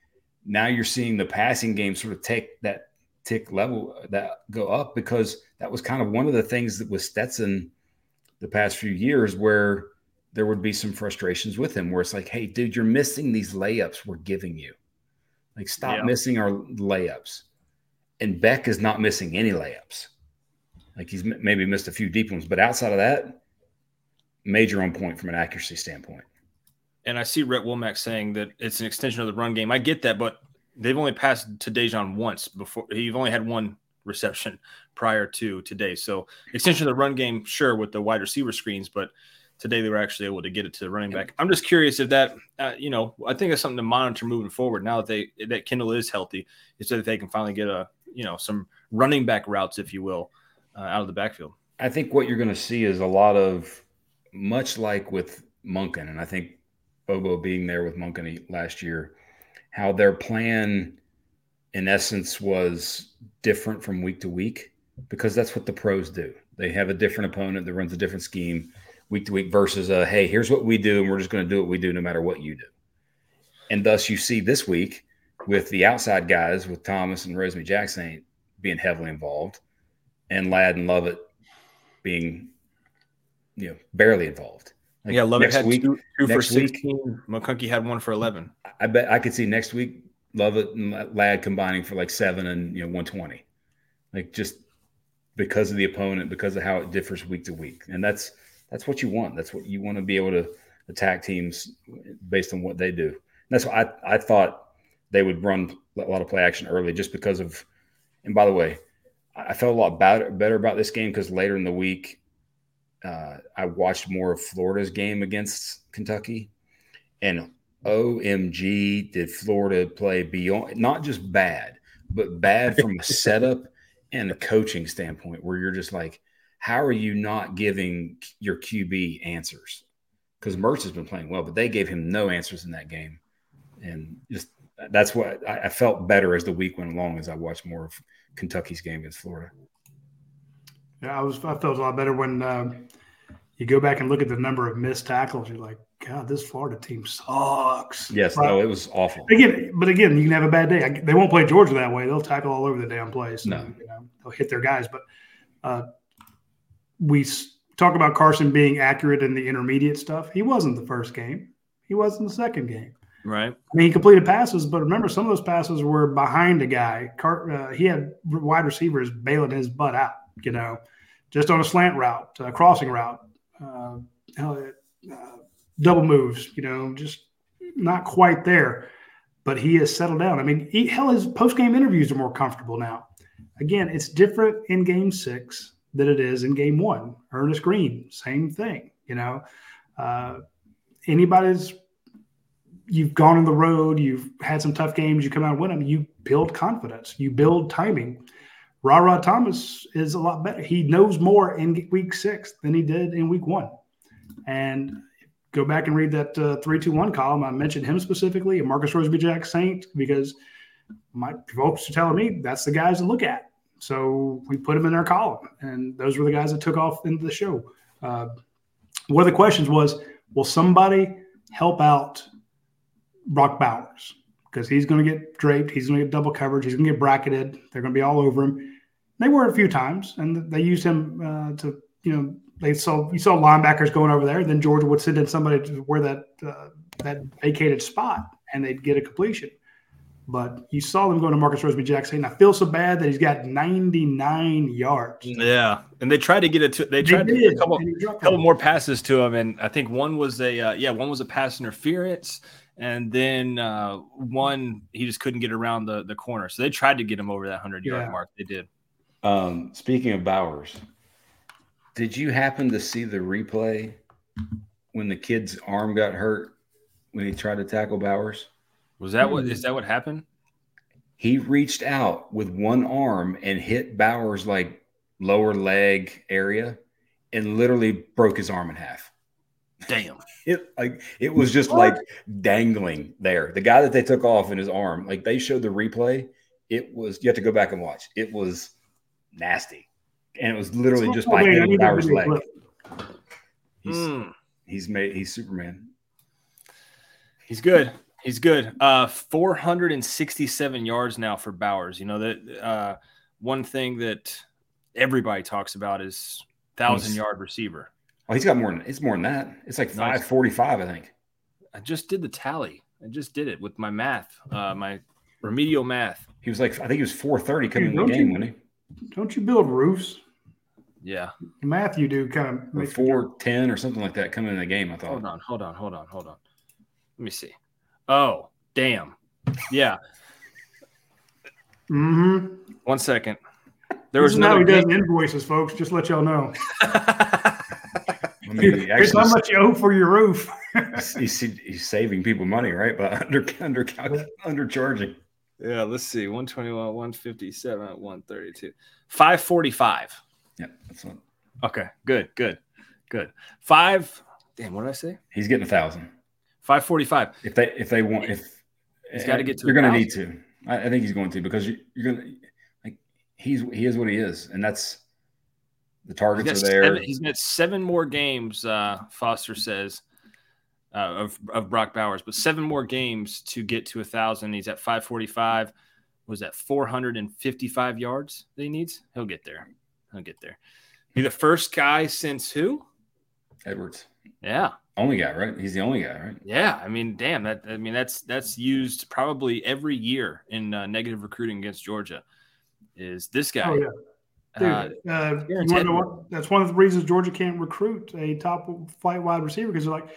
N: now you're seeing the passing game sort of take that tick level uh, that go up because that was kind of one of the things that was Stetson the past few years where there would be some frustrations with him where it's like, hey, dude, you're missing these layups we're giving you. Like, stop
A: Yeah.
N: missing our layups. And Beck is not missing any layups. Like he's maybe missed a few deep ones, but outside of that, major on point from an accuracy standpoint.
A: And I see Rhett Womack saying that it's an extension of the run game. I get that, but they've only passed to Daijun once before. He's only had one reception prior to today. So extension of the run game, sure, with the wide receiver screens, but today they were actually able to get it to the running back. I'm just curious if that, uh, you know, I think it's something to monitor moving forward. Now that they that Kendall is healthy, is so that they can finally get a, you know, some running back routes, if you will, uh, out of the backfield.
N: I think what you're going to see is a lot of, much like with Monken, and I think Bobo being there with Monken last year, how their plan, in essence, was different from week to week because that's what the pros do. They have a different opponent that runs a different scheme week to week versus a hey, here's what we do, and we're just going to do what we do no matter what you do. And thus, you see this week with the outside guys, with Thomas and Rosemy-Jacksaint being heavily involved, and Ladd and Lovett being, you know, barely involved. Like
A: yeah, Lovett had
N: week-
A: two, two for
N: week,
A: 16. McConkey had one for 11.
N: I bet I could see next week Lovett and Ladd combining for like seven and you know 120. like just because of the opponent, because of how it differs week to week, and that's that's what you want. That's what you want to be able to attack teams based on what they do. That's why I I thought they would run a lot of play action early just because of. And by the way, I felt a lot better better about this game because later in the week, uh, I watched more of Florida's game against Kentucky, and OMG, did Florida play beyond not just bad, but bad from a setup and a coaching standpoint, where you're just like, how are you not giving your QB answers? Because Mertz has been playing well, but they gave him no answers in that game, and just that's what I, I felt better as the week went along as I watched more of Kentucky's game against Florida.
L: Yeah, I was. I felt a lot better when um, you go back and look at the number of missed tackles. You're like, God, this Florida team sucks.
N: Yes,
L: But
N: no, it was awful.
L: Again, but again, you can have a bad day. I- They won't play Georgia that way. They'll tackle all over the damn place.
N: No.
L: And, you know, they'll hit their guys. But uh, we talk about Carson being accurate in the intermediate stuff. He wasn't the first game. He was in the second game.
A: Right.
L: I mean, he completed passes, but remember, some of those passes were behind a guy. Car- uh, he had wide receivers bailing his butt out, you know, just on a slant route, uh, crossing route, uh, uh, double moves, you know, just not quite there. But he has settled down. I mean, he, hell, his post game interviews are more comfortable now. Again, it's different in game six than it is in game one. Earnest Greene, same thing, you know. Uh, anybody's you've gone on the road, you've had some tough games, you come out and win them, you build confidence, you build timing. RaRa Thomas is a lot better. He knows more in week six than he did in week one. And go back and read that uh, 321 column. I mentioned him specifically and Marcus Rosemy-Jacksaint because my folks are telling me that's the guys to look at. So we put him in our column, and those were the guys that took off into the show. Uh, one of the questions was, will somebody help out Brock Bowers? Because he's going to get draped, he's going to get double coverage, he's going to get bracketed. They're going to be all over him. They were a few times, and they used him uh, to, you know, they saw you saw linebackers going over there. Then Georgia would send in somebody to where that uh, that vacated spot, and they'd get a completion. But you saw them going to Marcus Rosemy-Jacksaint. I feel so bad that he's got 99 yards.
A: Yeah, and they tried to get it to. They
L: They
A: tried to get
L: did,
A: a couple,
L: and he dropped
A: couple more passes to him, and I think one was a uh, yeah, one was a pass interference, and then uh, one he just couldn't get around the the corner. So they tried to get him over that hundred yard
N: Yeah.
A: mark. They did.
N: Um, speaking of Bowers, did you happen to see the replay when the kid's arm got hurt when he tried to tackle Bowers?
A: Was that what is that what happened?
N: He reached out with one arm and hit Bowers like lower leg area and literally broke his arm in half.
A: Damn.
N: It like it was just like dangling there. The guy that they took off in his arm, like they showed the replay. It was you have to go back and watch. It was nasty, and it was literally just by
L: wait, I
N: hitting
L: need that
N: Bowers' leg. He's
A: Hmm.
N: he's made he's Superman.
A: He's good. He's good. Uh, 467 yards now for Bowers. You know that uh, one thing that everybody talks about is thousand yard receiver.
N: Oh, he's got more than it's more than that. It's like
A: Nice.
N: five forty five, I think.
A: I just did the tally. I just did it with my math, uh, my remedial math.
N: He was like I think he was four thirty coming in
L: Dude,
N: the game,
L: you-
N: wasn't
L: Don't you build roofs?
A: Yeah.
L: Matthew do kind of
N: he? Or four ten or something like that coming in the game. I thought.
A: Hold on, hold on, hold on, hold on. Let me see. Oh, damn. Yeah.
L: Mm-hmm.
A: One second. There
L: This
A: was
L: is how he does invoices, folks. Just let y'all know.
N: I mean, he
L: Here's how
N: actually-
L: much you owe for your roof.
N: he's, he's saving people money, right? By under under undercharging.
A: Yeah, let's see. 121, 157, 132. 545.
N: Yeah, that's one.
A: Okay, good, good, good. Five. Damn, what did I say?
N: he's getting a thousand.
A: 545.
N: If they if they want if
A: He's gotta get to you're
N: going to need to. I, I think he's going to because you, you're going to like he's he is what he is, and that's the targets are there.
A: seven, he's got seven more games, uh, Foster says, uh, of, of Brock Bowers, but seven more games to get to a thousand. He's at 545. Was that 455 yards that he needs? He'll get there. He'll get there. Be the first guy since who?
N: Edwards,
A: Yeah.
N: only guy, right? He's the only guy, right?
A: Yeah, I mean, damn that. I mean, that's that's used probably every year in uh, negative recruiting against Georgia. is this guy.
L: Oh yeah, dude.
A: Uh,
L: Uh, you want
A: Aaron
L: to know what? That's one of the reasons Georgia can't recruit a top flight wide receiver because they're like,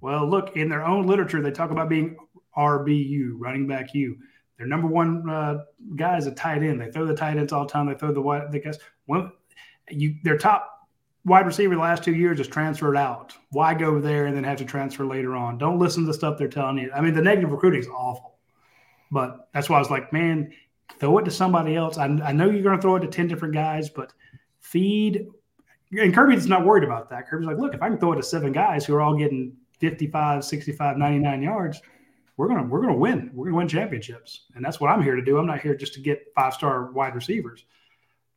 L: well, look in their own literature they talk about being RBU, running back U. Their number one uh, guy is a tight end. They throw the tight ends all the time. They throw the wide the guys. Well, you their top wide receiver the last two years is transferred out. Why go there and then have to transfer later on? Don't listen to the stuff they're telling you. I mean, the negative recruiting is awful. But that's why I was like, man, throw it to somebody else. I, I know you're going to throw it to 10 different guys, but feed. And Kirby's not worried about that. Kirby's like, look, if I can throw it to seven guys who are all getting 55, 65, 99 yards, we're to we're to win. We're to win championships. And that's what I'm here to do. I'm not here just to get five-star wide receivers.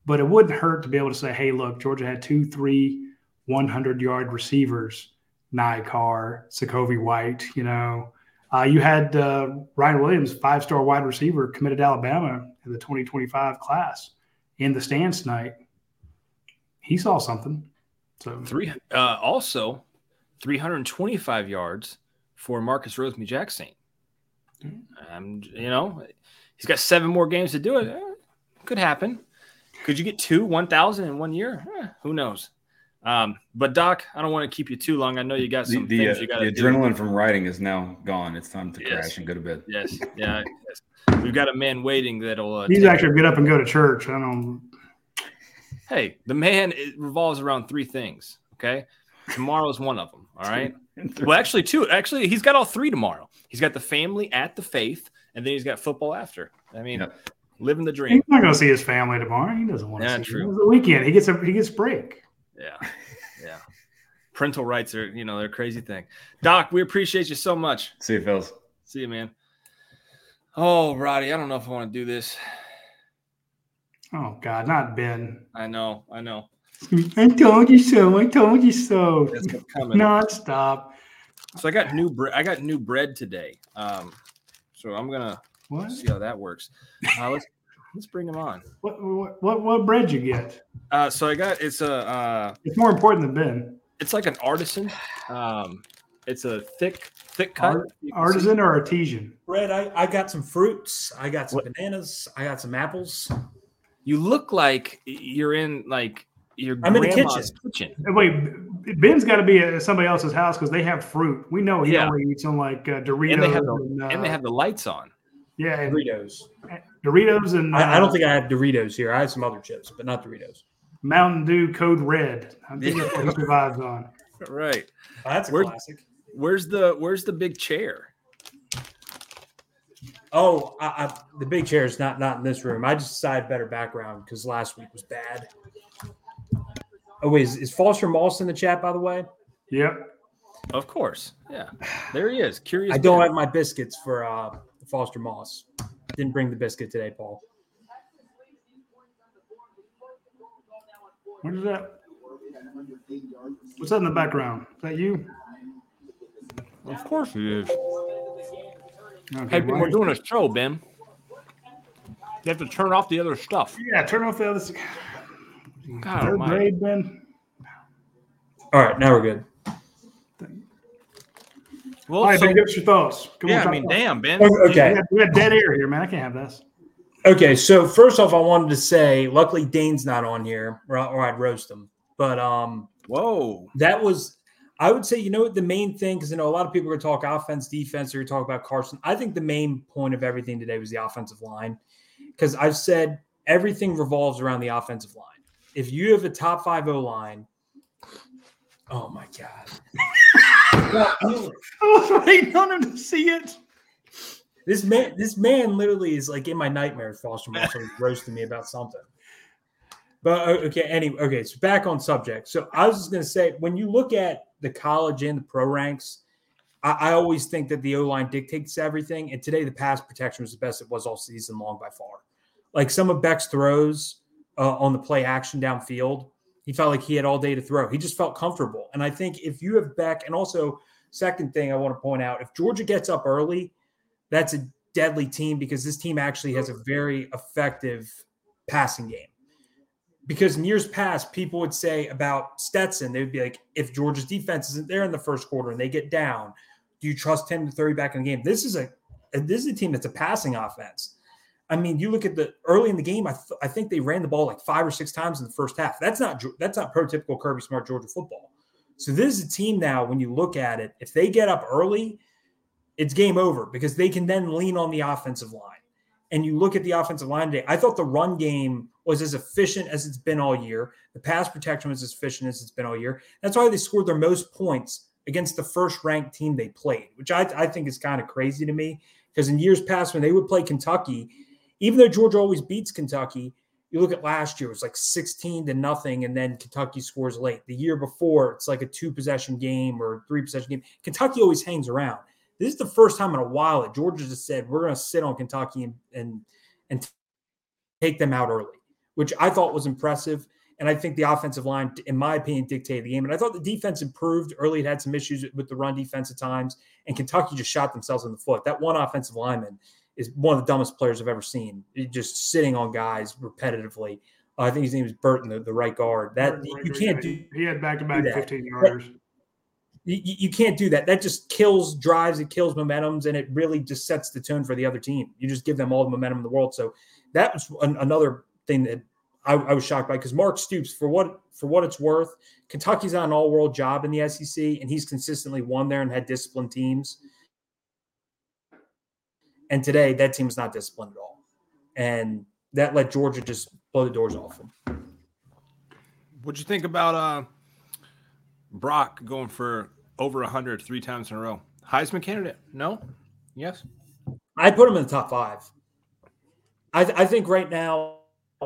L: But it wouldn't hurt to be able to say, hey, look, Georgia had two, three 100-yard receivers, Nycar, Sokovie White, you know, uh, you had uh, Ryan Williams, five star wide receiver, committed Alabama in the 2025 class in the stands tonight. He saw something. So
A: Three uh, also 325 yards for Marcus Rosemy-Jacksaint. Um, you know, he's got seven more games to do it. Eh, could happen. Could you get two 1,000 in one year? Eh, who knows? Um, but Doc, I don't want to keep you too long. I know you got some
N: the,
A: things
N: uh,
A: you got
N: the
A: to do.
N: adrenaline from writing is now gone. It's time to
A: Yes.
N: crash and go to bed.
A: Yes, yeah. yes. We've got a man waiting that'll. Uh,
L: he's actually get up and go to church. I don't.
A: Hey, the man it revolves around three things. Okay, tomorrow's one of them. All right. Well, actually, two. Actually, he's got all three tomorrow. He's got the family at the faith, and then he's got football after. I mean, living the dream.
L: He's not going to see his family tomorrow. He doesn't want to
A: Yeah,
L: see.
A: true.
L: It was the weekend. He gets a he gets break.
A: Yeah, yeah. Parental rights are, you know, they're a crazy thing. Doc, we appreciate you so much.
N: See you, fellas.
A: See you, man. Oh, Radi, I don't know if I want to do this.
L: Oh God, not Ben.
A: I know, I know.
L: I told you so. I told you so.
A: It's coming.
L: Non-stop.
A: So I got new bread. I got new bread today. Um, so I'm gonna
L: What?
A: see how that works. Uh, let's let's bring him on.
L: What what what, what bread you get?
A: Uh, so I got it's a uh,
L: It's more important than Ben.
A: it's like an artisan. Um, it's a thick thick cut.
L: Art, artisan
A: see-
L: or artesian?
O: Bread, I, I got some fruits. I got some bananas. I got some apples.
A: You look like you're in like your
O: I'm in the
A: grandma's
O: kitchen.
A: kitchen.
L: Uh, Wait, Ben's got to be at somebody else's house because they have fruit. We know he
A: Yeah.
L: only eats on like uh, Doritos.
A: And they have the
L: and, uh,
A: and they have the lights on.
L: yeah, and
O: Doritos.
L: Doritos and
O: I, I don't
L: uh,
O: think I have Doritos here. I have some other chips, but not Doritos.
L: Mountain Dew Code Red. I think that's what he survives on.
A: Right.
O: That's a
A: Where-
O: classic.
A: Where's the where's the big chair?
O: Oh, I, I, the big chair is not not in this room. I just decided better background because last week was bad. Oh wait, is, is Foster Moss in the chat by the way?
L: Yep.
A: Of course. Yeah. There he is. Curious.
O: I don't
A: Dan.
O: have my biscuits for uh, Foster Moss. Didn't bring the biscuit today, Paul.
L: What is that? What's that in the background? Is that you?
A: Of course he is.
L: Okay,
A: Hey, Ben, we're doing a show, Ben. You have to turn off the other stuff.
L: Yeah, turn off the other.
A: God
L: Third
A: almighty.
L: grade, Ben.
O: All right, now we're good.
A: Well,
L: All right,
A: so-
L: Ben, give us your thoughts. Come
A: yeah,
L: on,
A: I mean, damn, Ben.
O: Oh, okay.
L: We got, we got dead air here, man. I can't have this.
O: Okay, so first off, I wanted to say, luckily Dane's not on here, or, or I'd roast him. But um,
A: whoa,
O: that was, I would say, you know what the main thing, because you know a lot of people are going to talk offense, defense, or talk about Carson. I think the main point of everything today was the offensive line, because I've said everything revolves around the offensive line. If you have a top five O line, oh my god, oh, I mean,
L: I was waiting on him to see it.
O: this man, this man literally is like in my nightmares. Foster was roasting me about something. But okay, anyway, okay. So back on subject. So I was just gonna say, when you look at the college and the pro ranks, I, I always think that the O line dictates everything. And today, the pass protection was the best it was all season long by far. Like some of Beck's throws uh, on the play action downfield, he felt like he had all day to throw. He just felt comfortable. And I think if you have Beck, and also second thing I want to point out, if Georgia gets up early, that's a deadly team because this team actually has a very effective passing game. Because in years past, people would say about Stetson, they would be like, if Georgia's defense isn't there in the first quarter and they get down, do you trust him to throw you back in the game? This is a this is a team that's a passing offense. I mean, you look at the early in the game. I, th- I think they ran the ball like five or six times in the first half. That's not that's not prototypical Kirby Smart Georgia football. So this is a team now. When you look at it, if they get up early, it's game over because they can then lean on the offensive line. And you look at the offensive line today. I thought the run game was as efficient as it's been all year. The pass protection was as efficient as it's been all year. That's why they scored their most points against the first ranked team they played, which I, I think is kind of crazy to me. Because in years past, when they would play Kentucky, even though Georgia always beats Kentucky, you look at last year, it was like 16 to nothing, and then Kentucky scores late. The year before, it's like a two possession game or three possession game. Kentucky always hangs around. This is the first time in a while that Georgia just said we're going to sit on Kentucky and and and take them out early, which I thought was impressive. And I think the offensive line, in my opinion, dictated the game. And I thought the defense improved early. It had some issues with the run defense at times, and Kentucky just shot themselves in the foot. That one offensive lineman is one of the dumbest players I've ever seen. He's just sitting on guys repetitively. Uh, I think his name is Burton, the, the right guard. That you, you can't do.
L: He had back to back
O: that.
L: 15 yarders.
O: You, you can't do that. That just kills drives, it kills momentums, and it really just sets the tone for the other team. You just give them all the momentum in the world. So that was an, another thing that I, I was shocked by because Mark Stoops, for what for what it's worth, Kentucky's on an all world job in the SEC, and he's consistently won there and had disciplined teams. And today, that team is not disciplined at all, and that let Georgia just blow the doors off them.
A: What'd you think about uh, Brock going for over 100 three times in a row? Heisman candidate? No? Yes?
O: I put him in the top five. I, I think right now,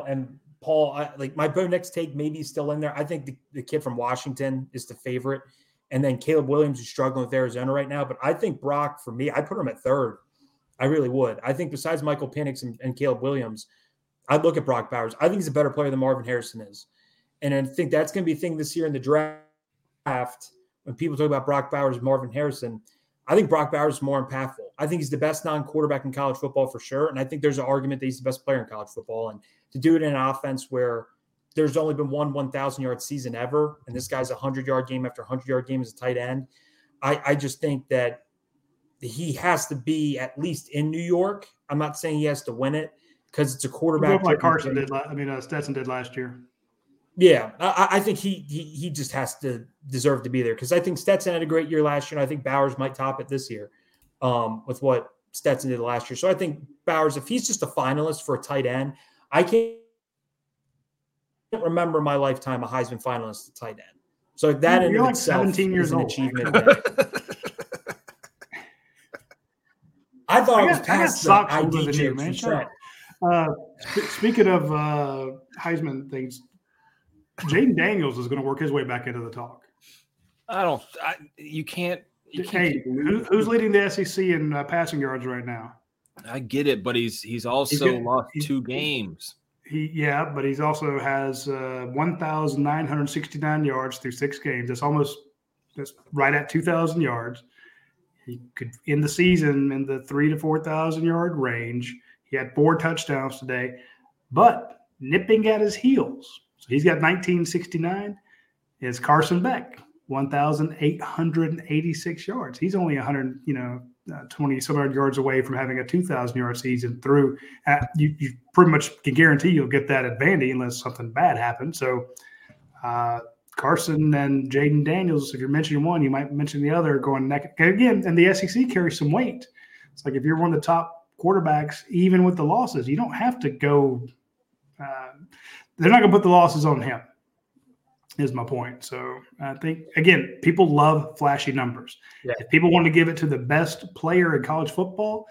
O: and Paul, I, like my Bo Nix take maybe still in there. I think the, the kid from Washington is the favorite. And then Caleb Williams is struggling with Arizona right now. But I think Brock, for me, I put him at third. I really would. I think besides Michael Penix and, and Caleb Williams, I'd look at Brock Bowers. I think he's a better player than Marvin Harrison is. And I think that's going to be a thing this year in the draft. When people talk about Brock Bowers, Marvin Harrison, I think Brock Bowers is more impactful. I think he's the best non quarterback in college football for sure. And I think there's an argument that he's the best player in college football. And to do it in an offense where there's only been one 1,000 yard season ever, and this guy's a 100 yard game after 100 yard game as a tight end, I, I just think that he has to be at least in New York. I'm not saying he has to win it because it's a quarterback.
L: like Carson did. I mean, uh, Stetson did last year.
O: Yeah, I, I think he, he he just has to deserve to be there because I think Stetson had a great year last year, and I think Bowers might top it this year um, with what Stetson did last year. So I think Bowers, if he's just a finalist for a tight end, I can't remember my lifetime a Heisman finalist at tight end. So that
L: You're
O: in
L: like
O: itself
L: 17 years
O: is an
L: old.
O: achievement. I thought
L: I
O: it was
L: got, I got
O: past the
L: socks older
O: ID
L: than you, man.
O: and
L: Shut
O: Trent.
L: up. Uh, sp- speaking of uh, Heisman things, Jayden Daniels is going to work his way back into the talk.
A: I don't. I, you can't. You can't
L: Hey, who, who's leading the SEC in uh, passing yards right now?
A: I get it, but he's he's also
L: getting-
A: lost two games.
L: He yeah, but he's also has uh, one thousand nine hundred sixty nine yards through six games. That's almost that's right at two thousand yards. He could end the season in the three to four thousand yard range. He had four touchdowns today, but nipping at his heels. So he's got nineteen sixty nine. Is Carson Beck one thousand eight hundred eighty six yards? He's only hundred you know uh, 20 some odd yards away from having a 2,000 yard season through. Uh, you, you pretty much can guarantee you'll get that at Vandy unless something bad happens. So, uh, Carson and Jayden Daniels, if you're mentioning one, you might mention the other going neck. Again, and the SEC carries some weight. It's like if you're one of the top quarterbacks, even with the losses, you don't have to go. Uh, they're not going to put the losses on him is my point. So I think again, people love flashy numbers.
O: Yeah.
L: If people want to give it to the best player in college football,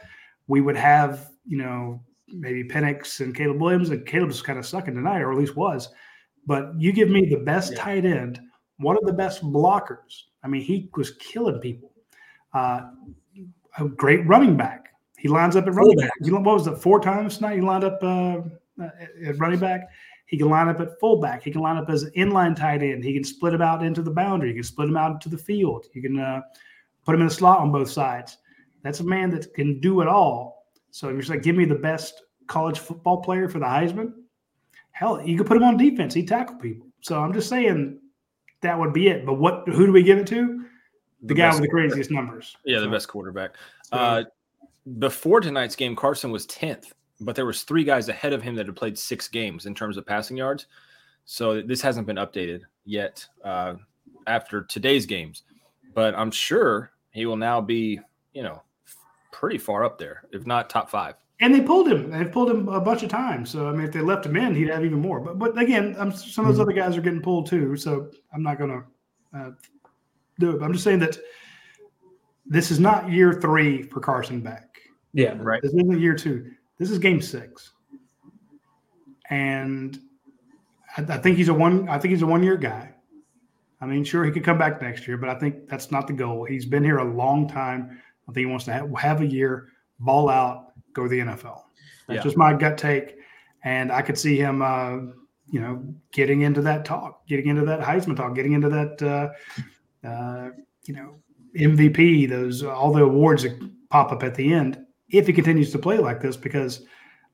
L: we would have, you know, maybe Penix and Caleb Williams, and Caleb's kind of sucking tonight, or at least was. But you give me the best tight end, one of the best blockers. I mean, he was killing people. Uh, a great running back. He lines up at running back. You know, what was it? Four times tonight he lined up uh, at running back. He can line up at fullback. He can line up as an inline tight end. He can split him out into the boundary. You can split him out into the field. You can uh, put him in a slot on both sides. That's a man that can do it all. So if you're saying, give me the best college football player for the Heisman, hell, you could put him on defense. He tackle people. So I'm just saying that would be it. But what? Who do we give it to? The,
A: The
L: guy with the craziest numbers.
A: Yeah, the best quarterback. Uh, before tonight's game, Carson was tenth but there was three guys ahead of him that had played six games in terms of passing yards. So this hasn't been updated yet uh, after today's games, but I'm sure he will now be, you know, pretty far up there, if not top five.
L: And they pulled him. They've pulled him a bunch of times. So I mean, if they left him in, he'd have even more. But but again, I'm, some of those other guys are getting pulled too. So I'm not going to uh, do it. But I'm just saying that this is not year three for Carson Beck.
O: Yeah,
A: right.
L: This isn't year two. This is game six. And I, I think he's a one. I think he's a one year guy. I mean, sure, he could come back next year, but I think that's not the goal. He's been here a long time. I think he wants to have, have a year, ball out, go to the NFL. That's
A: Yeah.
L: just my gut take. And I could see him, uh, you know, getting into that talk, getting into that Heisman talk, getting into that, uh, uh, you know, MVP, those all the awards that pop up at the end. If he continues to play like this, because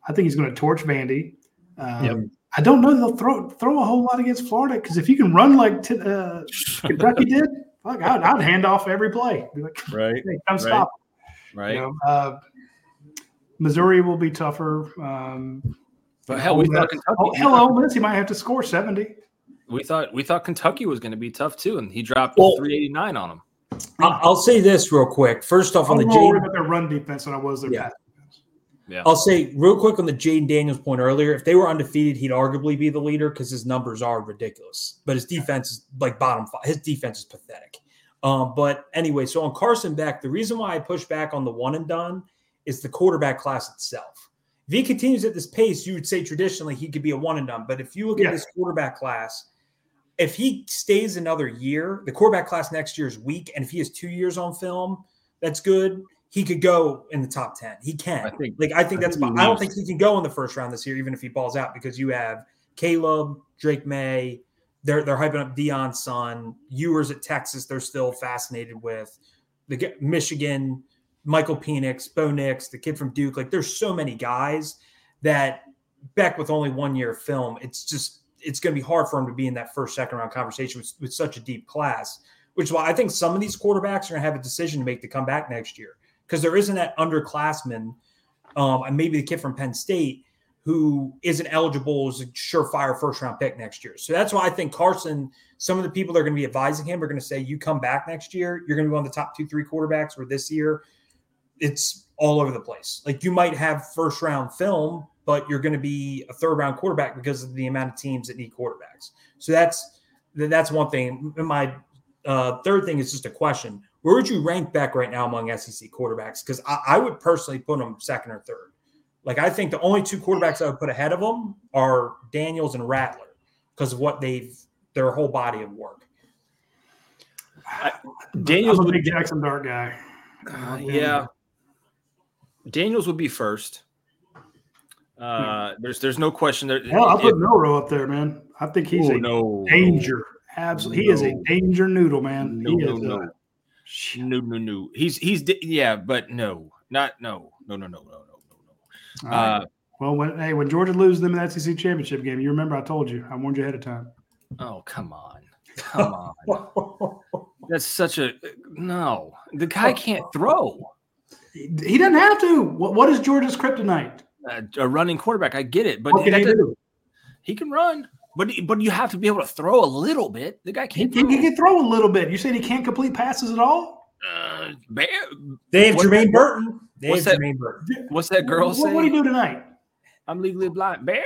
L: I think he's going to torch Vandy. Um,
O: Yep.
L: I don't know they'll throw throw a whole lot against Florida because if you can run like t- uh, Kentucky did, fuck, I'd, I'd hand off every play. Be like,
A: Right.
L: hey, come
A: Right.
L: stop.
A: Right.
L: You know, uh, Missouri will be tougher. Um,
A: But hell, we
L: Ole
A: thought
L: Miss-
A: Kentucky.
L: oh, hell, Ole Miss, he might have to score seventy.
A: We thought we thought Kentucky was going to be tough too, and he dropped
O: Well-
A: 389 on him.
O: I- I'll say this real quick. First off, on
L: I'm
O: the
L: more worried
O: Jayden,
L: about their run defense than I was their
O: Yeah.
L: pass.
A: Yeah.
O: I'll say real quick on the Jayden Daniels point earlier. If they were undefeated, he'd arguably be the leader because his numbers are ridiculous. But his defense is like bottom five. His defense is pathetic. Um, but anyway, so on Carson Beck, the reason why I push back on the one and done is the quarterback class itself. If he continues at this pace, you would say traditionally he could be a one and done. But if you look
L: Yeah.
O: at this quarterback class, if he stays another year, the quarterback class next year is weak. And if he has two years on film, that's good. He could go in the top 10. He can.
A: I think-
O: like, I think
A: I
O: that's,
A: think
O: I don't think he can go in the first round this year, even if he balls out, because you have Caleb, Drake Maye. They're, they're hyping up Deion's son. Ewers at Texas, they're still fascinated with. The Michigan, Michael Penix, Bo Nix, the kid from Duke. Like, there's so many guys that Beck with only one year of film, it's just it's going to be hard for him to be in that first second round conversation with, with such a deep class. Which is why I think some of these quarterbacks are going to have a decision to make to come back next year because there isn't that underclassman, um, and maybe the kid from Penn State who isn't eligible as a surefire first round pick next year. So that's why I think Carson. Some of the people that are going to be advising him are going to say, "You come back next year, you're going to be one of the top two, three quarterbacks." Where this year, it's all over the place. Like you might have first round film, but you're going to be a third round quarterback because of the amount of teams that need quarterbacks. So that's that's one thing. My uh, third thing is just a question: Where would you rank Beck right now among SEC quarterbacks? Because I, I would personally put him second or third. Like I think the only two quarterbacks I would put ahead of him are Daniels and Rattler because of what they've their whole body of work.
A: Daniels
L: I'm a big Jaxson Dart guy.
A: Uh, yeah. Daniels would be first. Uh, there's there's no question there.
L: Hell, I'll put Milroe up there, man. I think he's
A: Oh,
L: a
A: no,
L: danger. Absolutely, he is a danger noodle, man.
A: No,
L: he
A: no,
L: is,
A: no.
L: uh,
A: No, no, no. He's he's yeah, but no, not no, no, no, no, no, no, no.
L: all right.
A: Uh,
L: well, when hey, when Georgia loses them in the SEC championship game, you remember I told you, I warned you ahead of time.
A: oh come on, come on. That's such a no. The guy can't throw.
L: He he doesn't have to. What, what is Georgia's kryptonite?
A: Uh, a running quarterback, I get it, but
L: What can
A: that
L: he do?
A: he can run, but but you have to be able to throw a little bit. The guy
L: He,
A: can't.
L: he,
A: throw.
L: he can throw a little bit. You said he can't complete passes at all.
A: Uh, bear,
O: They have
A: What-
O: Jermaine Burton. They
A: what's
O: have
A: that-
O: Jermaine Burton.
A: What's that girl
L: what,
A: say?
L: what do you do tonight?
A: I'm legally blind. Barely.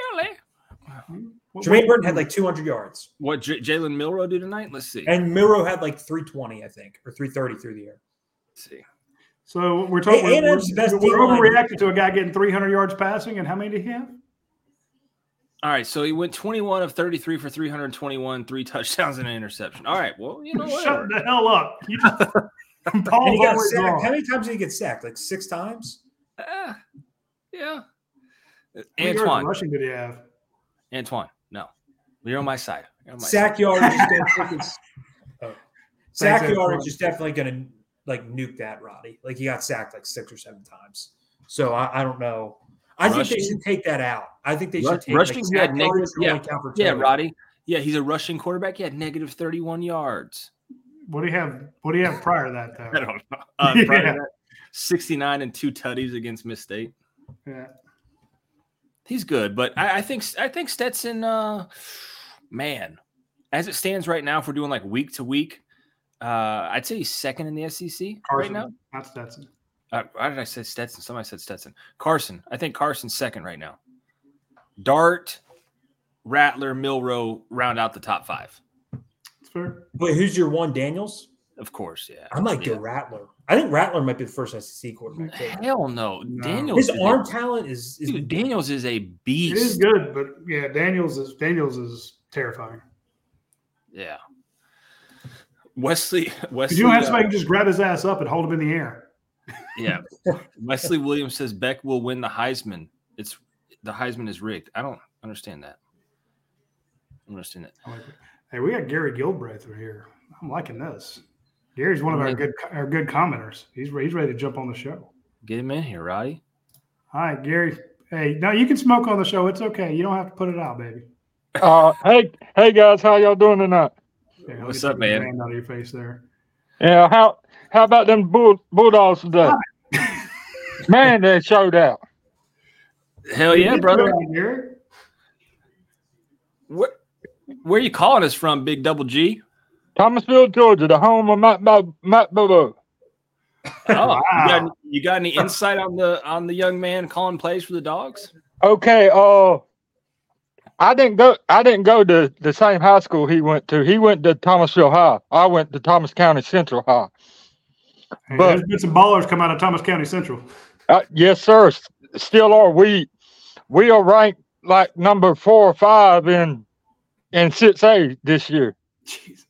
L: What-
O: Jermaine
L: what-
O: Burton had like 200 yards,
A: What J- Jalen Milroe do tonight? Let's see.
O: and Milroe had like 320, I think, or 330 through the air.
A: Let's see.
L: So we're talking.
O: Hey,
L: we're,
O: it's the best
L: we're, overreacting to a guy getting 300 yards passing, and how many did he have?
A: All right, so he went 21 of 33 for 321, three touchdowns and an interception. All right, well, you know what?
L: Shut the hell up! You just,
O: And
L: Paul's
O: he got
L: always
O: sacked.
L: wrong.
O: How many times did he get sacked? Like six times?
A: Uh, yeah.
L: How many yards
A: Antoine.
L: rushing did he have?
A: Antoine, no. You're on my side. On my
O: Sack
A: side.
O: yardage is going to take his. Oh. Sack yardage is definitely going to like nuke that, Radi. Like he got sacked like six or seven times. So I, I don't know. I think they should take that out. I think they should take
A: rushing,
O: like,
A: had negative, yeah,
O: count for
A: yeah. Radi. Yeah, he's a rushing quarterback. He had negative 31 yards.
L: What do you have? What do you have prior to that, though?
A: I don't know. Uh, prior to
L: Yeah.
A: that, 69 and two tutties against Miss State.
L: Yeah.
A: He's good, but I, I think I think Stetson, uh, man, as it stands right now, if we're doing like week to week, uh, I'd say he's second in the SEC right now.
L: not Stetson.
A: Uh, why did I say Stetson? Somebody said Stetson. Carson. I think Carson's second right now. Dart, Rattler, Milroe round out the top five.
L: It's fair.
O: Wait, who's your one, Daniels?
A: Of course, yeah.
O: I might go Rattler. I think Rattler might be the first SEC quarterback. too.
A: Hell no. Daniels.
O: His
A: is a-
O: arm talent is, is
A: Dude, Daniels is a beast.
L: It is
A: beast.
L: good, but yeah, Daniels is Daniels is terrifying.
A: Yeah. Wesley.
L: 'Cause
A: Wesley.
L: you don't have
A: uh,
L: somebody who just grab his ass up and hold him in the air.
A: Yeah. Wesley Williams says Beck will win the Heisman. It's the Heisman is rigged. I don't understand that. I don't understand that.
L: Like. Hey, we got Gary Gilbreth right here. I'm liking this. Gary's one of our good our good commenters. He's he's ready to jump on the show.
A: Get him in here, Radi.
L: All right, Gary. Hey, no, you can smoke on the show. It's okay. You don't have to put it out, baby.
P: Uh, hey, hey guys, how y'all doing tonight?
L: Yeah,
A: What's up, man?
L: brand Out of your face there.
P: Yeah, how how about them bull, bulldogs today? Man, they showed out.
A: Hell yeah, brother.
L: to it,
A: Where, are you calling us from, Big Double G?
P: Thomasville, Georgia, the home of Matt Bob, Matt Bobo.
A: Oh, you, got, you got any insight on the on the young man calling plays for the dogs?
P: Okay, uh, I didn't go. I didn't go to the same high school he went to. He went to Thomasville High. I went to Thomas County Central High.
L: Hey,
P: But-
L: there's been some ballers come out of Thomas County Central.
P: Uh, yes, sir. s- Still are. We we are ranked like number four or five in in six A this year.
A: Jesus,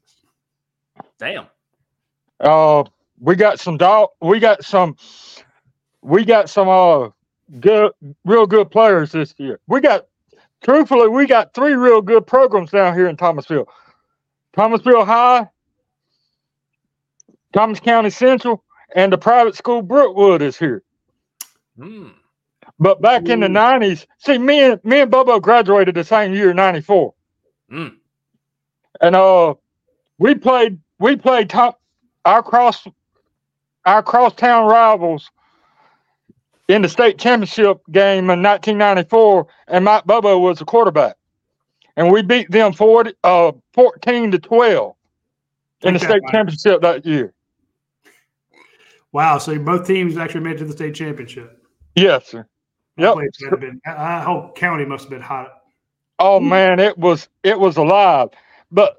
A: damn.
P: Uh, we got some dog. We got some. We got some uh good, real good players this year. We got, truthfully, we got three real good programs down here in Thomasville. Thomasville High, Thomas County Central, and the private school Brookwood is here.
A: Hmm.
P: But back in the nineties, see me and me and Bobo graduated the same year, ninety four.
A: Mm.
P: And uh we played we played top our cross our crosstown rivals in the state championship game in 1994, and Mike Bobo was the quarterback, and we beat them 40, uh, 14 to 12 in the state championship that year.
L: Wow. So both teams actually made it to the state championship.
P: Yes, sir. Yep.
L: place had to been, I I hope county must have been hot.
P: Oh man, it was it was alive. But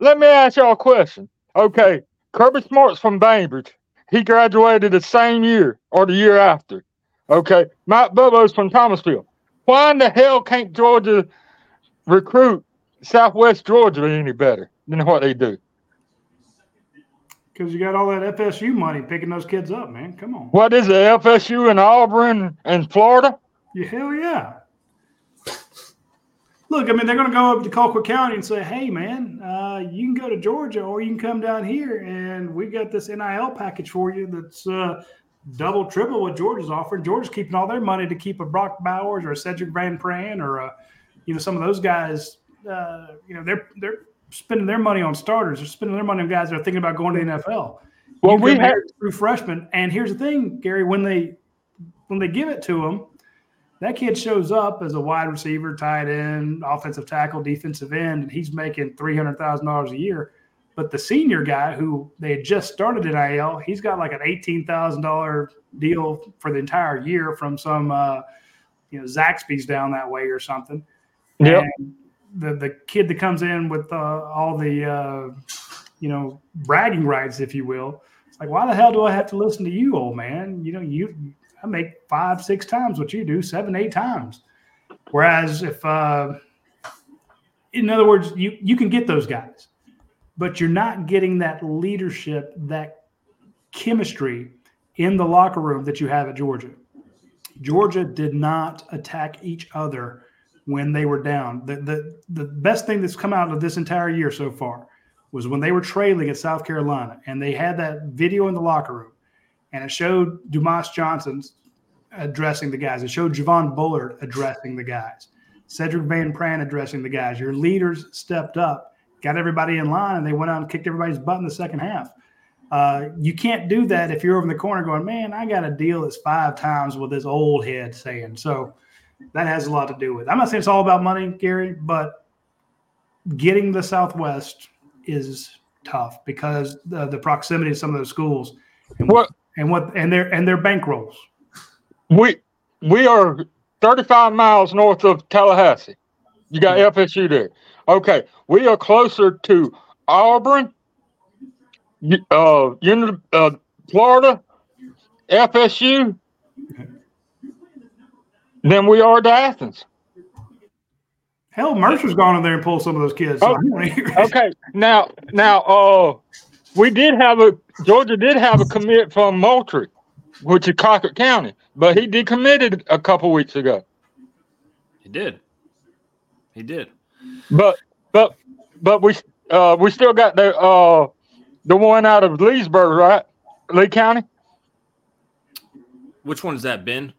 P: let me ask y'all a question. Okay, Kirby Smart's from Bainbridge. He graduated the same year or the year after. Okay, Mike Bobo's from Thomasville. Why in the hell can't Georgia recruit Southwest Georgia any better than what they do?
L: Because you got all that FSU money picking those kids up, man. Come on.
P: What is it, FSU and Auburn and Florida?
L: Yeah, hell yeah. Look, I mean, they're going to go up to Colquitt County and say, "Hey, man, uh, you can go to Georgia, or you can come down here, and we got this NIL package for you that's uh, double, triple what George is offering. George is keeping all their money to keep a Brock Bowers or a Sedrick Van Pran or a, you know, some of those guys. Uh, you know, they're they're spending their money on starters. They're spending their money on guys that are thinking about going to the NFL.
P: Well, we had-
L: through freshmen, and here's the thing, Gary, when they when they give it to them, that kid shows up as a wide receiver, tight end, offensive tackle, defensive end, and he's making three hundred thousand dollars a year. But the senior guy who they had just started NIL, he's got like an eighteen thousand dollar deal for the entire year from some uh, you know Zaxby's down that way or something.
P: Yep.
L: And the the kid that comes in with uh, all the uh, you know bragging rights, if you will, it's like why the hell do I have to listen to you, old man? You know you I make five six times what you do, seven eight times. Whereas if uh, in other words, you you can get those guys, but you're not getting that leadership, that chemistry in the locker room that you have at Georgia. Georgia did not attack each other when they were down. The, the, the best thing that's come out of this entire year so far was when they were trailing at South Carolina and they had that video in the locker room and it showed Dumas Johnson addressing the guys. It showed Javon Bullard addressing the guys. Sedrick Van Pran addressing the guys. Your leaders stepped up, got everybody in line, and they went out and kicked everybody's butt in the second half. Uh, you can't do that if you're over in the corner going, man, I got a deal that's five times what this old head saying. So that has a lot to do with. It. I'm not saying it's all about money, Gary, but getting the Southwest is tough because the, the proximity of some of those schools and
P: what
L: and what and their and their bankrolls.
P: We we are 35 miles north of Tallahassee. You got FSU there. Okay, we are closer to Auburn, uh, Uni- uh, Florida, FSU, than we are to Athens.
L: Hell, Mercer's gone in there and pulled some of those kids. So
P: Oh,
L: I don't wanna hear-
P: okay, now now uh we did have a Georgia did have a commit from Moultrie, which is Colquitt County, but he decommitted a couple weeks ago.
A: He did. He did.
P: But but but we uh we still got the uh the one out of Leesburg, right? Lee County.
A: Which one one's that, Ben?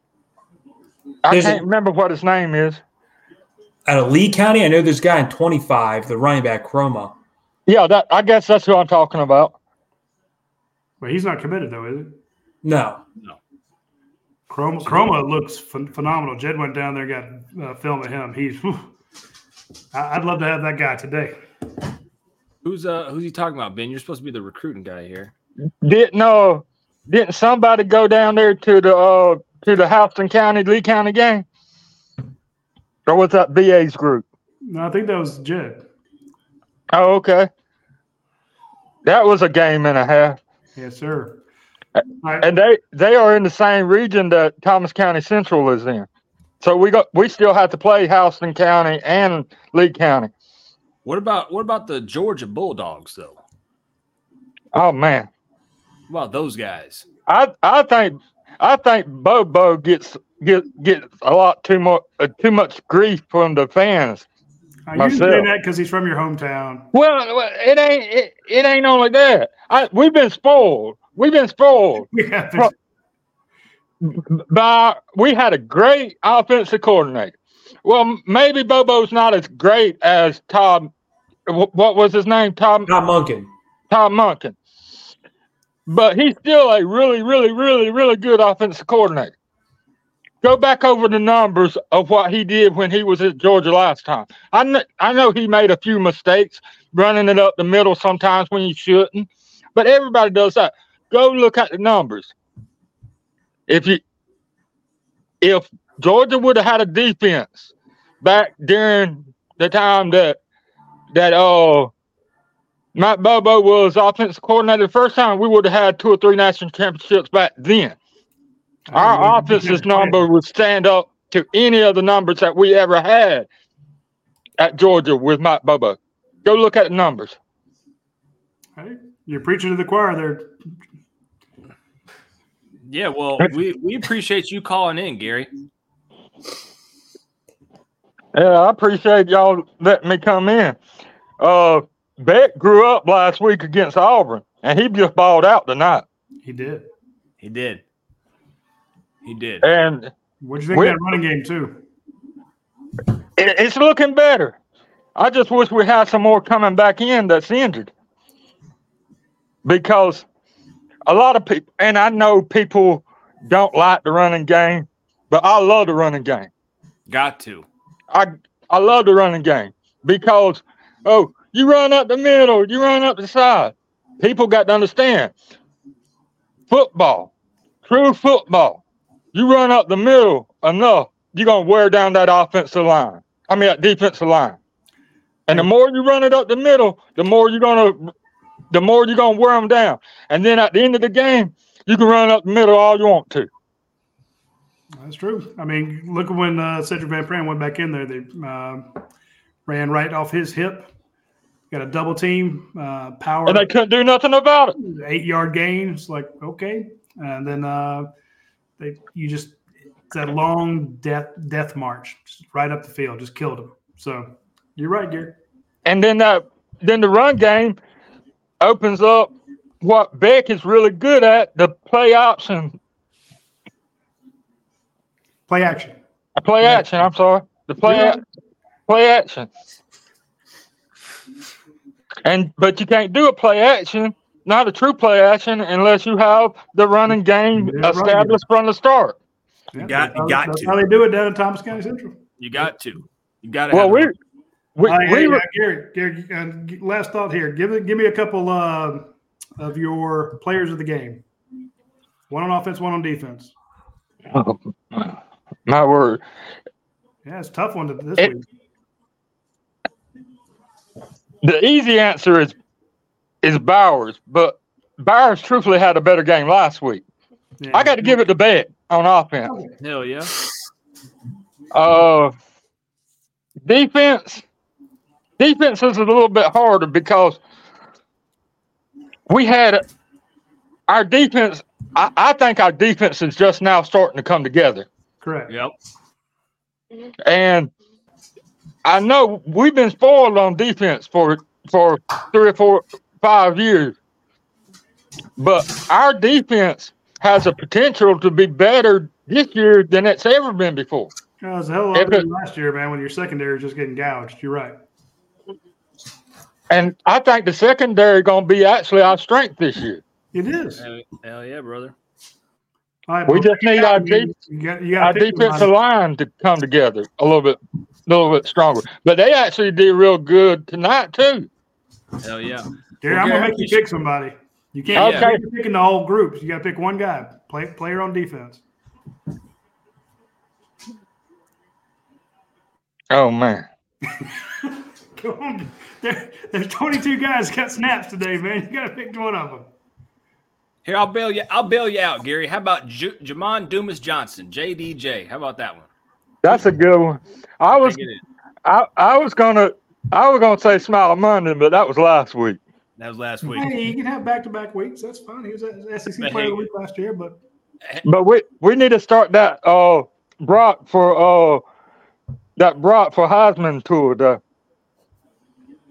P: I
O: There's
P: can't remember what his name is.
O: Out of Lee County, I know there's a guy in 25, the running back Chroma.
P: Yeah, that I guess that's who I'm talking about.
L: But he's not committed though, is it?
O: No.
A: No.
L: Chroma, Chroma looks phen- phenomenal. Jed went down there, and got uh, film of him. He's. whew. I- I'd love to have that guy today.
A: Who's uh who's he talking about, Ben? You're supposed to be the recruiting guy here.
P: Didn't no didn't somebody go down there to the uh to the Houston County Lee County game? Or was that BA's group?
L: No, I think that was Jed.
P: Oh, okay. That was a game and a half.
L: Yes, sir.
P: And they they are in the same region that Thomas County Central is in. So we got we still have to play Houston County and Lee County.
A: What about what about the Georgia Bulldogs though?
P: Oh man.
A: What about those guys?
P: I I think I think Bobo gets get gets a lot too much uh, too much grief from the fans.
L: You're just saying that because he's from your hometown.
P: Well, well, it ain't it, it ain't only that. I we've been spoiled. We've been spoiled.
L: We have
P: Fro- by we had a great offensive coordinator. Well, maybe Bobo's not as great as Tom. What was his name? Tom.
O: Todd Monken.
P: Tom Monken. But he's still a really, really, really, really good offensive coordinator. Go back over the numbers of what he did when he was at Georgia last time. I I know he made a few mistakes running it up the middle sometimes when you shouldn't, but everybody does that. Go look at the numbers. If you if Georgia would have had a defense back during the time that that uh Matt Bobo was offensive coordinator the first time, we would have had two or three national championships back then. Our offensive number would stand up to any of the numbers that we ever had at Georgia with Matt Bobo. Go look at the numbers.
L: Hey, you're preaching to the choir there.
A: Yeah, well, we, we appreciate you calling in, Gary.
P: Yeah, I appreciate y'all letting me come in. Uh, Beck grew up last week against Auburn, and he just balled out tonight.
L: He did.
A: He did. He did.
P: And
L: What do you think
P: We-
L: of that running game too?
P: it, it's looking better. I just wish we had some more coming back in that's injured. Because a lot of people, and I know people don't like the running game, but I love the running game.
A: Got to.
P: I I love the running game because oh, you run up the middle, you run up the side. People got to understand football, true football. You run up the middle enough, you're gonna wear down that offensive line. I mean that defensive line. And the more you run it up the middle, the more you're gonna the more you're gonna wear them down. And then at the end of the game, you can run up the middle all you want to.
L: That's true. I mean, look at when uh, Sedrick Van Pran went back in there. They uh, ran right off his hip. Got a double team, uh, power.
P: And they couldn't do nothing about it.
L: Eight yard gain. It's like okay, and then uh, they you just it's that long death death march just right up the field. Just killed him. So you're right, Gary.
P: And then then the run game opens up what Beck is really good at, the play option.
L: Play action.
P: Uh, Play action, I'm sorry. The play
L: Yeah.
P: ac- play action. And but you can't do a play action, not a true play action, unless you have the running game
L: Yeah, right.
P: established from the start.
A: You got, you got
L: that's
A: to.
L: how they do it down in Thomas County Central.
A: You got to. You got to.
P: Well,
A: have
P: we
A: it.
P: We,
L: Uh,
P: we were,
L: Gary, Gary, uh, last thought here. Give me, give me a couple uh, of your players of the game. One on offense, one on defense.
P: my word.
L: Yeah, it's a tough one to, this
P: It-
L: week.
P: The easy answer is is Bowers, but Bowers truthfully had a better game last week. I got to give it to Beck on offense.
A: Hell yeah.
P: Uh, defense, defense is a little bit harder because we had our defense. I, I think our defense is just now starting to come together,
L: Correct.
A: Yep.
P: and I know we've been spoiled on defense for for three or four, five years, but our defense has a potential to be better this year than it's ever been before.
L: Uh, it was a hell of a lot better last year, man, when your secondary is just getting gouged. You're right.
P: And I think the secondary going to be actually our strength this year.
L: It is.
A: Hell, hell yeah, brother.
L: All right,
P: We just need our deep,
L: you got, you got
P: our defensive line to come together a little bit, a little bit stronger. But they actually did real good tonight too.
A: Hell yeah.
L: Gary,
A: Well,
L: I'm gonna make you pick somebody. You can't.
P: Okay.
L: You can't be picking the whole group. You got to pick one guy. Play player on defense.
P: Oh man,
L: Come on. There, there's 22 guys got snaps today, man. You got to pick one of them.
A: Here, I'll bail you. I'll bail you out, Gary. How about J- Jamon Dumas Johnson, JDJ? How about that one?
P: that's a good one. I was,
A: Take it in.
P: I, I was gonna, I was gonna say Smael Mondon, but that was last week.
A: That was last week.
L: Hey, you can have back-to-back weeks. That's fine. He was a SEC
A: But
L: player of the week last year, but
P: But we we need to start that uh Brock for uh that Brock for Heisman tour the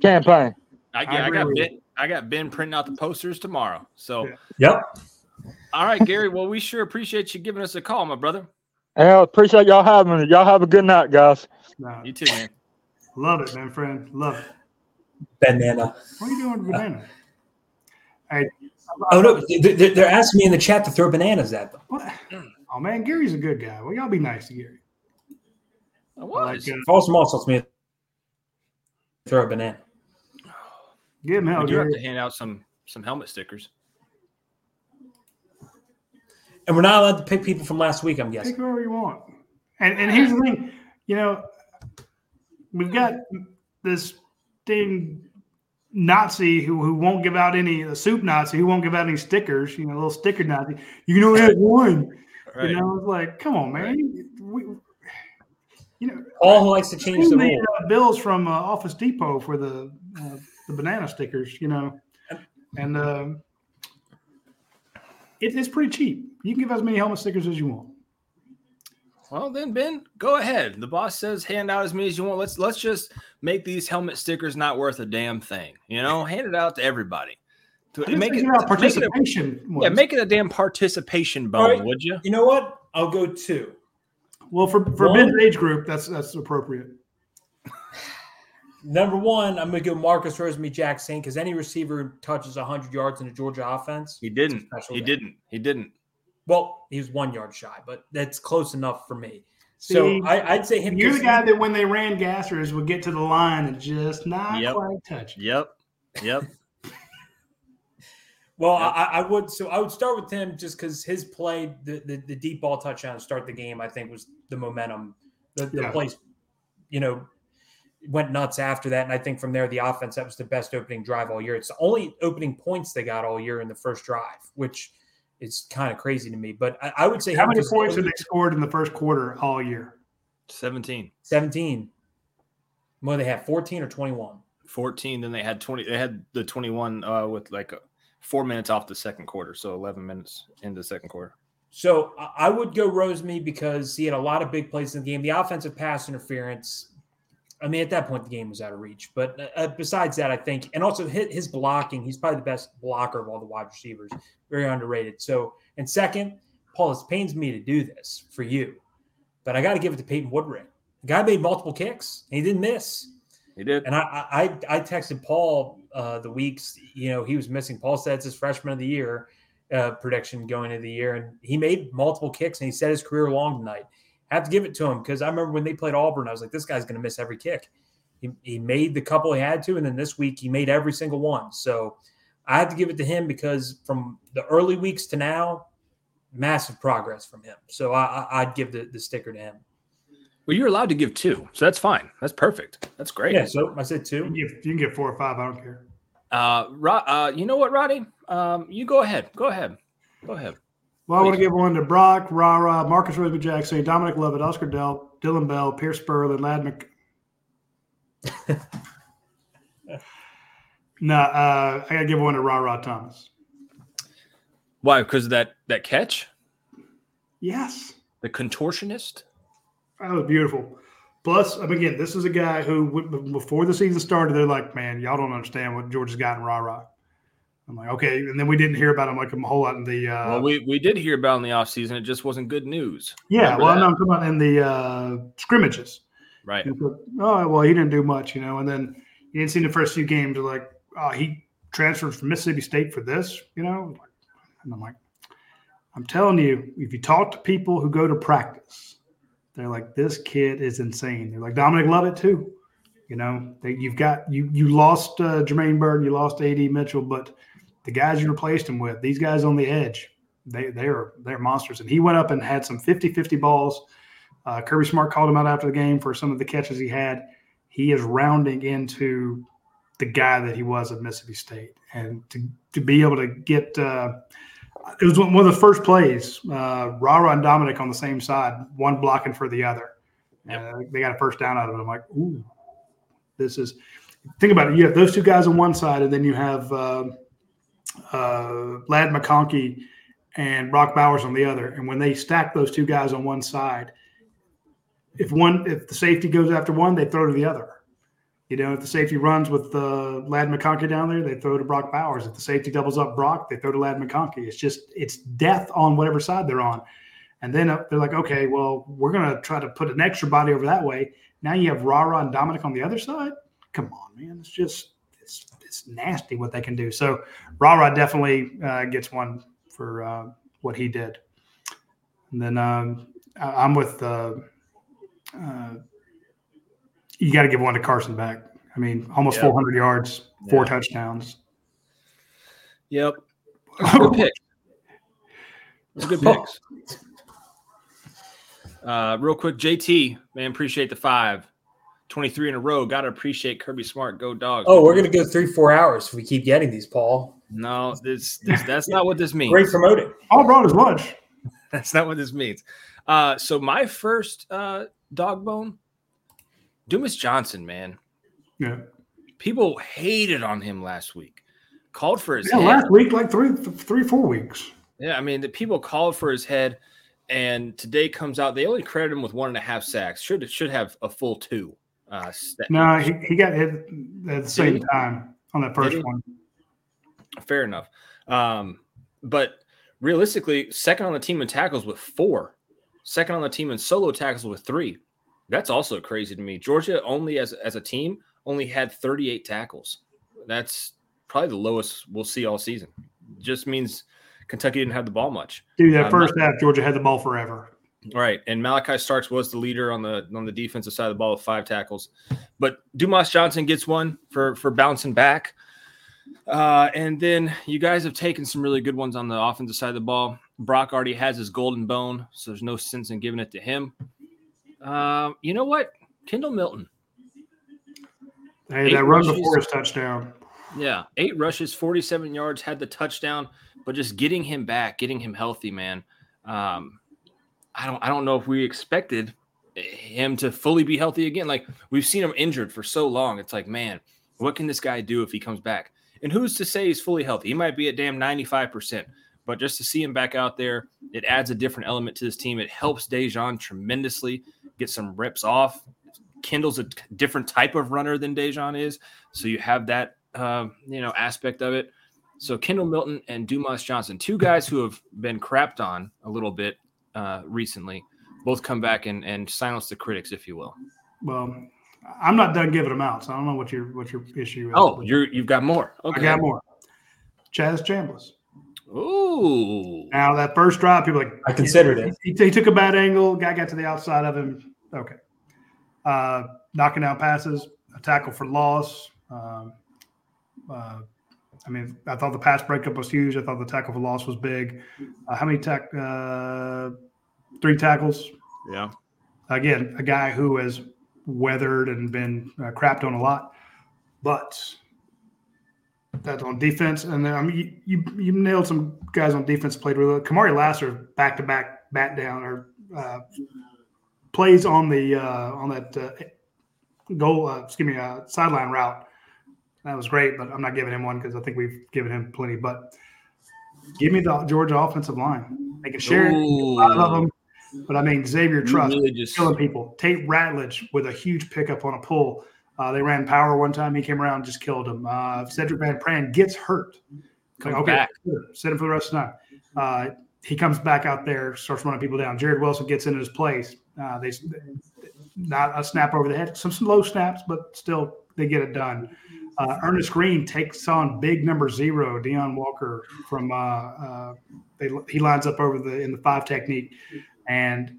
P: campaign.
A: I,
L: I
A: yeah, I,
L: agree
A: got Ben. I got Ben printing out the posters tomorrow. So,
O: Yep.
A: all right, Gary. Well, we sure appreciate you giving us a call, my brother.
P: Yeah, appreciate y'all having me. Y'all have a good night, guys.
L: nah,
A: You too, man.
L: love it, man, friend. Love it.
O: Banana.
L: What are you doing with banana? Hey,
O: Oh no, they- they- they're asking me in the chat to throw bananas at them.
L: what? Oh man, Gary's a good guy. Well, y'all be nice to Gary.
A: I
L: Like,
A: was.
L: uh,
O: False Moss wants me to throw a banana.
L: Give him hell,
A: We do have to hand out some some helmet stickers.
O: And we're not allowed to pick people from last week, I'm guessing.
L: Pick whoever you want. And and here's the thing, you know, we've got this thing Nazi who, who won't give out any a soup Nazi who won't give out any stickers, you know, little sticker Nazi. You can only have one.
A: Right.
L: You know, it's like, come on, man. We, you know,
O: Paul who likes to change the
L: the uh, bills from uh, Office Depot for the uh, the banana stickers, you know, and um it, it's pretty cheap. You can give as many helmet stickers as you want.
A: Well, then Ben, go ahead. The boss says hand out as many as you want. Let's let's just make these helmet stickers not worth a damn thing. You know, hand it out to everybody. To make
L: think
A: it,
L: about
A: make it a,
L: participation.
A: yeah, make it a damn participation bone,
O: All right.
A: would you?
O: You know what? I'll go two.
L: Well, for for
O: One-
L: Ben's age group, that's that's appropriate.
O: Number one, I'm going to give Marcus Rosemy-Jacksaint because any receiver who touches 100 yards in the Georgia offense.
A: He didn't. He
O: day.
A: didn't. He didn't.
O: Well, he was one yard shy, but that's close enough for me.
L: See,
O: so I, I'd say him.
L: You're the guy that when they ran gassers would get to the line and just not
A: Yep.
L: quite touch. it.
A: Yep. Yep.
O: Well,
A: Yep.
O: I, I would. So I would start with him just because his play, the, the the deep ball touchdown to start the game, I think was the momentum. The, the
L: Yeah.
O: place, you know, went nuts after that, and I think from there the offense that was the best opening drive all year. It's the only opening points they got all year in the first drive, which is kind of crazy to me. But I, I would say
L: How
O: many
L: many
O: 'cause
L: points have they scored in the first quarter all year?
A: 17.
O: 17. Well, they had 14 or 21.
A: 14. Then they had 20. They had the 21 uh, with like uh, four minutes off the second quarter. So 11 minutes into the second quarter.
O: So I- I would go Rosemy because he had a lot of big plays in the game. The offensive pass interference. I mean, at that point, the game was out of reach. But uh, besides that, I think, and also hit his blocking. He's probably the best blocker of all the wide receivers. Very underrated. So, and second, Paul, it pains me to do this for you, but I got to give it to Peyton Woodring. The guy made multiple kicks and he didn't miss.
A: He did.
O: And I I, I texted Paul uh, the weeks you know he was missing. Paul said it's his freshman of the year, uh, prediction going into the year, and he made multiple kicks and he set his career long tonight. Have to give it to him because I remember when they played Auburn, I was like, this guy's going to miss every kick. He, he made the couple he had to, and then this week he made every single one. So I have to give it to him because from the early weeks to now, massive progress from him. So I, I, would give the, the sticker to him.
A: Well, you're allowed to give two, so that's fine. That's perfect. That's great.
O: Yeah, so I said two.
L: You can give, you can give four or five. I don't care.
A: Uh, Rod, uh, you know what, Radi? Um, you go ahead. Go ahead. Go ahead.
L: Well, I want to give one to Brock, RaRa, Marcus Rosemy-Jacksaint, Dominic Lovett, Oscar Delp, Dillon Bell, Pearce Spurlin, Lad Mc. no, uh, I got to give one to RaRa Thomas.
A: Why? Because of that that catch?
L: Yes.
A: The contortionist.
L: That was beautiful. Plus, I mean, again, this is a guy who, before the season started, they're like, "Man, y'all don't understand what Georgia's got in rah I'm like, okay, and then we didn't hear about him like a whole lot in the. Uh,
A: well, we, we did hear about in the offseason. It just wasn't good news.
L: Yeah, Remember well, that? no, I'm talking about in the uh, scrimmages.
A: Right.
L: oh well, he didn't do much, you know, and then you didn't see the first few games. Like, oh, he transferred from Mississippi State for this, you know, and I'm like, I'm telling you, if you talk to people who go to practice, they're like, this kid is insane. They're like Dominic Lovett too. You know, they, you've got you you lost uh, Jermaine Burton, you lost Ad Mitchell, but the guys you replaced him with, these guys on the edge, they they're they're monsters. And he went up and had some 50-50 balls. Uh, Kirby Smart called him out after the game for some of the catches he had. He is rounding into the guy that he was at Mississippi State, and to to be able to get uh, it was one of the first plays. Uh, RaRa and Dominic on the same side, one blocking for the other. Uh, they got a first down out of it. I'm like, ooh, this is. Think about it. You have those two guys on one side, and then you have uh, uh, Ladd McConkey and Brock Bowers on the other. And when they stack those two guys on one side, if one if the safety goes after one, they throw to the other. You know, if the safety runs with uh, Ladd McConkey down there, they throw to Brock Bowers. If the safety doubles up Brock, they throw to Ladd McConkey. It's just it's death on whatever side they're on. And then uh, they're like, okay, well, we're gonna try to put an extra body over that way. Now you have RaRa and Dominic on the other side. Come on, man, it's just it's it's nasty what they can do. So RaRa definitely uh, gets one for uh, what he did. And then um, I'm with. Uh, uh you got to give one to Carson Beck. I mean, almost yep. 400 yards, four yeah. touchdowns.
A: Yep. Good pick. Those good picks. Uh, real quick, JT, man, appreciate the five. 23 in a row. Got to appreciate Kirby Smart. Go dogs.
O: Oh, we're going to go three, four hours if we keep getting these, Paul.
A: No, this, this that's not what this means.
O: Great promoting.
L: All brought his lunch.
A: That's not what this means. Uh, so my first uh, dog bone Dumas Johnson, man.
L: Yeah.
A: People hated on him last week. Called for his
L: yeah,
A: head.
L: last week, like three, three, four weeks.
A: Yeah, I mean, the people called for his head, and today comes out. They only credit him with one and a half sacks. Should should have a full two. Uh,
L: no, he, he got hit at the same time on that first one.
A: Fair enough. Um, but realistically, second on the team in tackles with four, second on the team in solo tackles with three. That's also crazy to me. Georgia only as as a team only had 38 tackles. That's probably the lowest we'll see all season. Just means Kentucky didn't have the ball much.
L: Dude, that um, first half, Georgia had the ball forever.
A: Right, and Malachi Starks was the leader on the on the defensive side of the ball with five tackles, but Dumas Johnson gets one for for bouncing back. Uh, and then you guys have taken some really good ones on the offensive side of the ball. Brock already has his golden bone, so there's no sense in giving it to him. Um, you know what? Kendall Milton.
L: Hey, eight that run rushes, before his touchdown.
A: Yeah, eight rushes, 47 yards, had the touchdown, but just getting him back, getting him healthy, man. Um, I don't I don't know if we expected him to fully be healthy again. Like we've seen him injured for so long. It's like, man, what can this guy do if he comes back? And who's to say he's fully healthy? He might be at damn 95%. But just to see him back out there, it adds a different element to this team. It helps Daijun tremendously get some reps off. Kendall's a different type of runner than Daijun is, so you have that uh, you know aspect of it. So Kendall Milton and Dumas Johnson, two guys who have been crapped on a little bit uh, recently, both come back and, and silence the critics, if you will.
L: Well, I'm not done giving them out, so I don't know what your what your issue is.
A: Oh, you're you've got more. Okay,
L: I got more. Chaz Chambliss.
A: Ooh.
L: Now that first drive, people are like
O: I considered it.
L: He, he took a bad angle. Guy got to the outside of him. Okay. Uh, knocking down passes, a tackle for loss. Um, uh, I mean, I thought the pass breakup was huge. I thought the tackle for loss was big. Uh, how many tack? Uh, three tackles.
A: Yeah.
L: Again, a guy who has weathered and been uh, crapped on a lot, but that's on defense. And then I mean, you, you you nailed some guys on defense played really. well. Kamari Lassiter back to back bat down or uh, plays on the uh, on that uh, goal. Uh, excuse me, uh, sideline route. That was great, but I'm not giving him one because I think we've given him plenty. But give me the Georgia offensive line. They can share it. A lot of them. But I mean, Xavier Truss
A: really just-
L: killing people. Tate Ratledge with a huge pickup on a pull. Uh, they ran power one time. He came around just killed him. Uh, Sedrick Van Pran gets hurt.
A: Comes
L: okay,
A: back.
L: sit him for the rest of the time. Uh, he comes back out there, starts running people down. Jared Wilson gets into his place. Uh, they not a snap over the head, some slow snaps, but still they get it done. Uh, Earnest Greene takes on big number zero, Deone Walker from uh, uh, they, he lines up over the in the five technique, and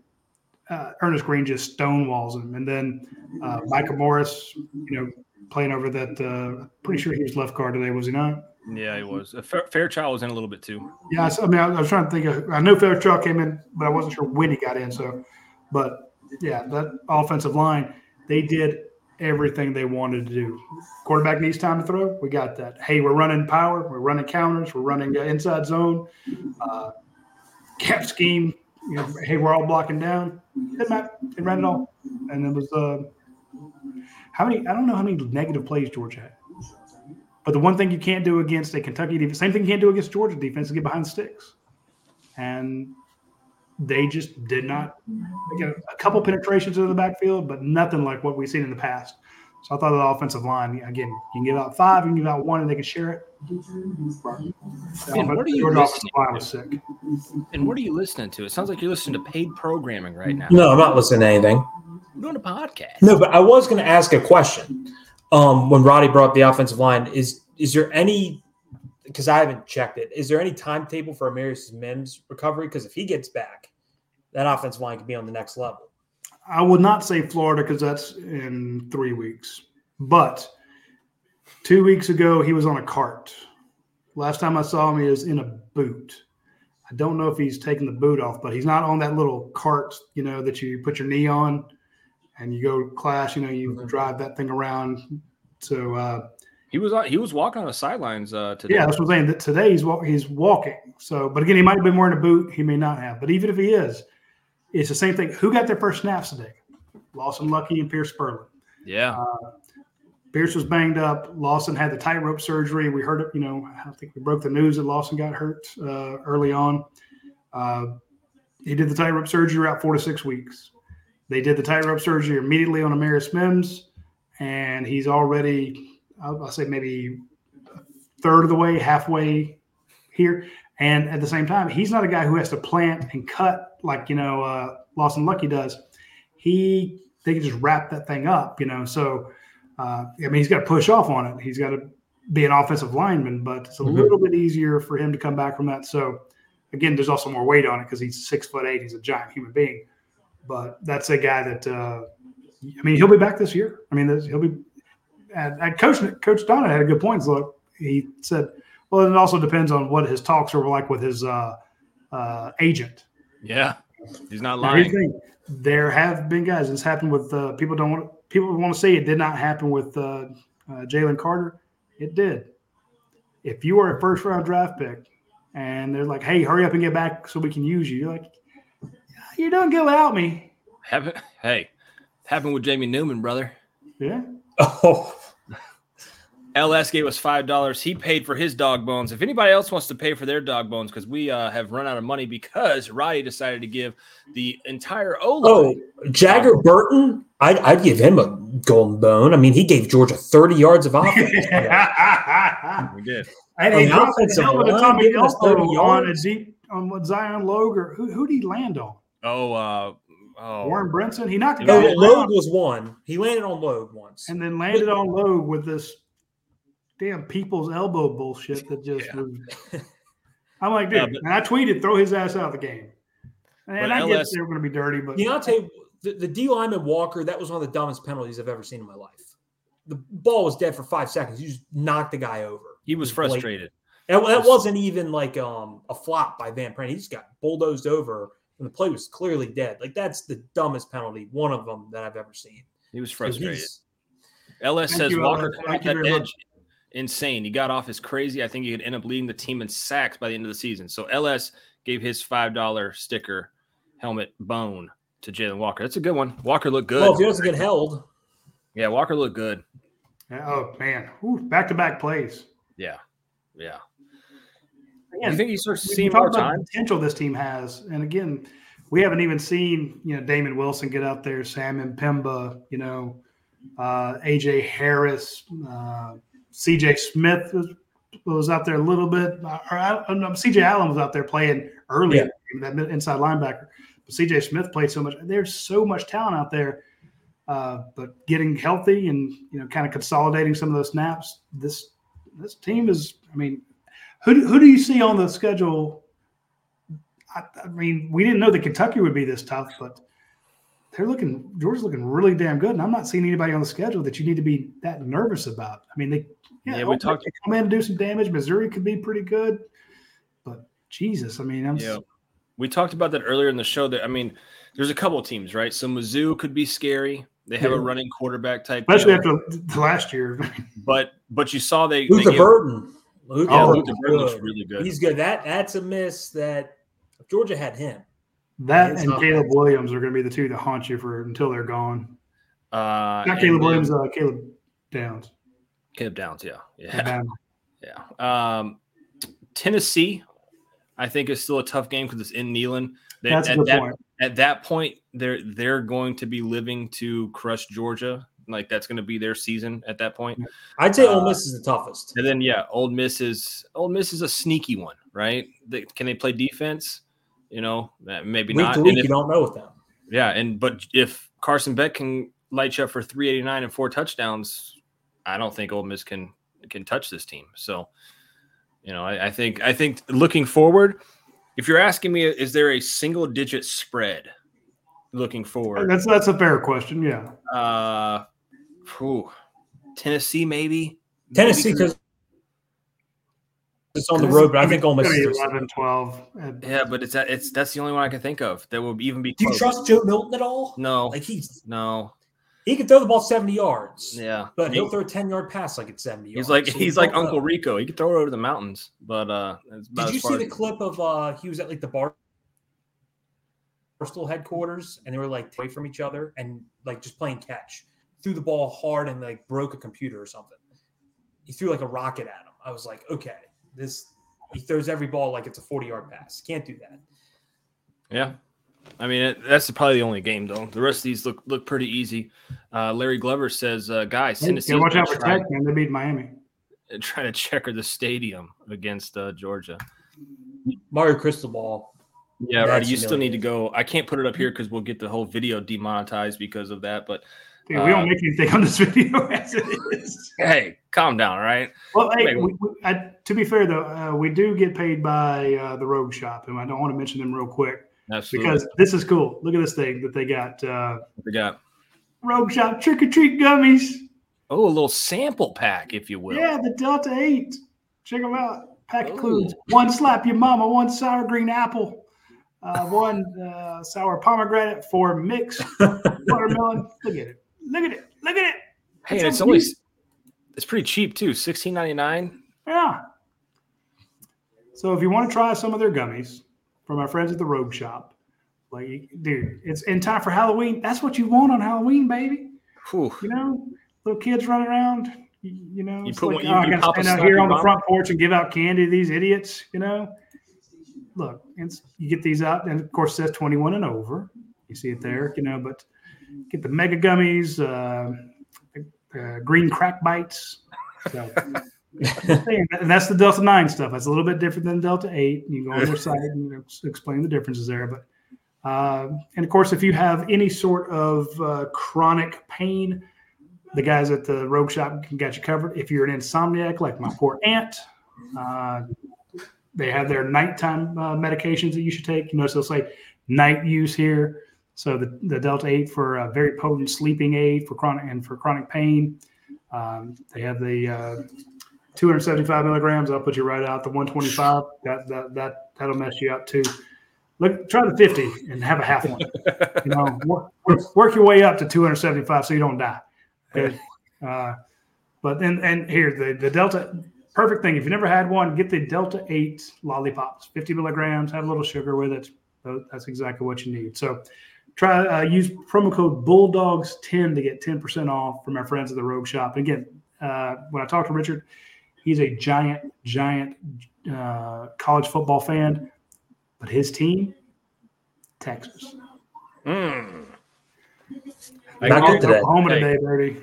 L: uh, Earnest Greene just stonewalls him, and then uh, Micah Morris, you know, playing over that. Uh, pretty sure he was left guard today, was he not?
A: Yeah, he was. Uh, Fairchild was in a little bit too.
L: Yeah, I mean, I, I was trying to think of. I know Fairchild came in, but I wasn't sure when he got in. So, but yeah, that offensive line, they did everything they wanted to do. Quarterback needs time to throw. We got that. Hey, we're running power. We're running counters. We're running inside zone. Uh, gap scheme. You know, hey, we're all blocking down. Didn't. They ran it all, and it was uh, how many? I don't know how many negative plays Georgia had. But the one thing you can't do against a Kentucky defense, same thing you can't do against Georgia defense, is get behind sticks. And they just did not they got a couple penetrations into the backfield, but nothing like what we've seen in the past. So I thought the offensive line, again, you can give out five, you can give out one, and they can share it. The
A: Man, what are you listening
L: line was sick.
A: And what are you listening to? It sounds like you're listening to paid programming right now.
O: No, I'm not listening to anything.
A: We're doing a podcast.
O: No, but I was going to ask a question. Um, when Radi brought up the offensive line, is is there any? Because I haven't checked it. Is there any timetable for Amarius Mims recovery? Because if he gets back, that offensive line could be on the next level.
L: I would not say Florida because that's in three weeks. But two weeks ago, he was on a cart. Last time I saw him, he was in a boot. I don't know if he's taken the boot off, but he's not on that little cart, you know, that you put your knee on and you go class, you know, you drive that thing around. So, uh,
A: He was on, he was walking on the sidelines uh, today.
L: yeah, that's what I'm saying. That today he's wa- he's walking. So, but again, he might have been wearing a boot. He may not have. But even if he is, it's the same thing. Who got their first snaps today? Lawson Luckie and Pearce Spurlin.
A: Yeah.
L: Uh, Pearce was banged up. Lawson had the tightrope surgery. We heard it. You know, I think we broke the news that Lawson got hurt uh, early on. Uh, he did the tightrope surgery out four to six weeks. They did the tightrope surgery immediately on Amarius Mims, and he's already, I'll, I'll say maybe a third of the way, halfway here. And at the same time, he's not a guy who has to plant and cut like you know uh, Lawson Luckie does. He they can just wrap that thing up, you know. So uh, I mean, he's got to push off on it. He's got to be an offensive lineman, but it's a
O: Mhm.
L: little bit easier for him to come back from that. So again, there's also more weight on it because he's six foot eight. He's a giant human being. But that's a guy that uh, I mean, he'll be back this year. I mean, he'll be. And, and Coach Coach Donna had a good point. Look, he said, well, it also depends on what his talks are like with his uh, uh, agent.
A: Yeah. He's not
L: Now,
A: lying.
L: thing. There have been guys. It's happened with uh, people. Don't want people want to say it did not happen with uh, uh, Jalen Carter. It did. If you are a first round draft pick, and they're like, "Hey, hurry up and get back so we can use you," you're like, "You don't go without me."
A: Happen- hey, happened with Jamie Newman, brother.
L: Yeah.
O: Oh.
A: LS gave us five dollars. He paid for his dog bones. If anybody else wants to pay for their dog bones, because we uh, have run out of money because Radi decided to give the entire O
O: Oh, Jager Burton, I'd, I'd give him a golden bone. I mean, he gave Georgia 30 yards of offense.
A: we did.
L: And
O: On
L: he
O: the
L: dropped
O: offensive
L: the hell of a
O: line,
L: Tommy
O: giving us 30
L: on a
O: yards.
L: deep on what Zion Logue. Who who did he land on?
A: Oh, uh, oh,
L: Warren Brinson. He knocked the
O: No,
L: guy out.
O: Logue was one. He landed on Logue once.
L: and then landed on Logue with this damn people's elbow bullshit that just was. I'm like, dude,
A: Uh, but-
L: and I tweeted, throw his ass out of the game. And I get
A: LS
L: they were going to be dirty, but
O: You know, I'll tell you, the, the D lineman Walker, that was one of the dumbest penalties I've ever seen in my life. The ball was dead for five seconds. You just knocked the guy over.
A: He was frustrated.
O: That, that wasn't even like um, a flop by Van Pran. He just got bulldozed over, and the play was clearly dead. Like that's the dumbest penalty, one of them that I've ever seen.
A: He was frustrated.
O: he's-
A: LS
L: Thank
A: says
L: you,
A: Walker
L: LS.
A: caught that edge.
L: much.
A: Insane. He got off as crazy. I think he could end up leading the team in sacks by the end of the season. So LS gave his five dollar sticker helmet bone to Jalen Walker. That's a good one. Walker looked good.
O: Well, if he doesn't get held,
A: yeah, Walker looked good.
L: oh man, back to back plays.
A: Yeah, yeah.
L: Again,
A: you think he starts to
L: we-
A: see more
L: about
A: time?
L: the potential this team has, and again, we haven't even seen you know Damon Wilson get out there, Samuel M'Pemba, you know, uh, AJ Harris, uh, CJ Smith was, was out there a little bit, or I, no, CJ Allen was out there playing early,
O: Yeah.
L: that inside linebacker. But CJ Smith played so much. There's so much talent out there. Uh, but getting healthy and you know, kind of consolidating some of those snaps. This this team is. I mean, who do- who do you see on the schedule? I, I mean, we didn't know that Kentucky would be this tough, but they're looking. Georgia's looking really damn good, and I'm not seeing anybody on the schedule that you need to be that nervous about. I mean, they yeah,
A: Yeah, we talked-
L: they come in and do some damage. Missouri could be pretty good, but Jesus, I mean, I'm
A: Yeah. We talked about that earlier in the show. That I mean, there's a couple of teams, right? So Mizzou could be scary. They have a running quarterback type,
L: especially
A: deal.
L: after the last year.
A: But but you saw they, they
O: Luther
A: gave-
O: Burden. Luther
A: Yeah,
O: Burden's
A: Luther Burden looks really good.
O: He's good. That that's a miss that if Georgia had him.
L: That
O: It's
L: and
O: not
L: Caleb Williams are going to be the two that haunt you for until they're gone.
A: Uh,
L: Not Caleb Williams, uh, Caleb Downs.
A: Caleb Downs, yeah, yeah,
L: Alabama.
A: yeah. Um, Tennessee, I think is still a tough game because it's in Neyland. They-
L: That's a
A: at
L: good
A: that,
L: point.
A: At that point, they're they're going to be living to crush Georgia. Like that's going to be their season at that point.
O: I'd say
A: Uh,
O: Ole Miss is the toughest.
A: And then yeah, Ole Miss is Ole Miss is a sneaky one, right? They, can they play defense? You know, maybe
O: Week
A: not.
O: to week,
A: if-
O: you don't know with them.
A: yeah, and but if Carson Beck can light you up for 389 and four touchdowns, I don't think Ole Miss can can touch this team. So, you know, I, I think I think looking forward, if you're asking me, is there a single digit spread looking forward?
L: That's that's a fair question. Yeah.
A: Uh, whew, Tennessee maybe.
O: Tennessee because it's on the road, but I think Ole Miss is
L: gonna be
O: their
L: 11, 12. Uh,
A: Yeah, but it's it's that's the only one I can think of that will even be.
O: Do you trust Joe Milton at all?
A: No,
O: Like he's
A: no.
O: he can throw the ball 70 yards.
A: Yeah,
O: But
A: He-
O: he'll throw a 10 yard pass like it's 70 yards.
A: He's like
O: So
A: he's like Uncle
O: know.
A: Rico. He could throw it over the mountains, but uh, that's about
O: Did you see the clip of uh he was at like the bar Barstool headquarters and they were like away from each other and like just playing catch. Threw the ball hard and like broke a computer or something. He threw like a rocket at him. I was like, okay, this he throws every ball like it's a 40 yard pass. Can't do that.
A: Yeah, I mean it, that's probably the only game though. The rest of these look look pretty easy. Uh, Larry Glover says, uh, "Guys, Tennessee
L: Yeah, watch out for
A: try,
L: Tech, man. They beat Miami.
A: Trying to checker the stadium against uh, Georgia."
O: Mario Cristobal.
A: Yeah, right.
O: That's
A: You still need to go. I can't put it up here because we'll get the whole video demonetized because of that. But
L: Dude, we
A: uh,
L: don't make anything on this video as it is.
A: hey, calm down, all right?
L: Well, hey, we, we, I, to be fair though, uh, we do get paid by uh, the Rogue Shop, and I don't want to mention them real quick
A: Absolutely.
L: because this is cool. Look at this thing that they got. Uh,
A: we got
L: Rogue Shop trick or treat gummies.
A: oh a little sample pack, if you will.
L: Yeah, the Delta Eight. Check them out. Pack includes one slap your mama, one sour green apple, uh, one uh, sour pomegranate, four mixed watermelon. Look at it. Look at it. Look at it.
A: Hey,
L: It's
A: it's only it's pretty cheap too, sixteen ninety nine.
L: Yeah. So if you want to try some of their gummies from our friends at the Rogue Shop, like, dude, it's in time for Halloween. That's what you want on Halloween, baby. Whew. You know, little kids running around. You, you know,
A: You put
L: like,
A: one- oh, you-
L: oh, I got to stand out here on the front porch and give out candy to these idiots. You know, look, it's, you get these out, and of course, it says 21 and over. You see it there, you know, but get the mega gummies, uh, uh, green crack bites. So, and that's the Delta 9 stuff. That's a little bit different than Delta 8. You go on their site and explain the differences there. But uh, and of course, if you have any sort of uh, chronic pain, the guys at the Rogue Shop can get you covered. If you're an insomniac like my poor aunt, uh, they have their nighttime uh, medications that you should take. You notice they'll say night use here. So the, the Delta 8 for a very potent sleeping aid for chronic and for chronic pain. Um, they have the uh, 275 milligrams. I'll put you right out. The 125 that that that that'll mess you up too. Look, try the 50 and have a half one. you know, work, work your way up to 275 so you don't die. Uh, but then and here the the Delta perfect thing. If you never had one, get the Delta 8 lollipops, 50 milligrams, have a little sugar with it. That's exactly what you need. So try uh, use promo code Bulldogs 10 to get 10% off from our friends at the Rogue Shop. And again, uh, when I talked to Richard, he's a giant, giant uh, college football fan, but his team, Texas.
A: Mm.
O: Not good today.
L: Oklahoma
A: Hey.
L: today, baby.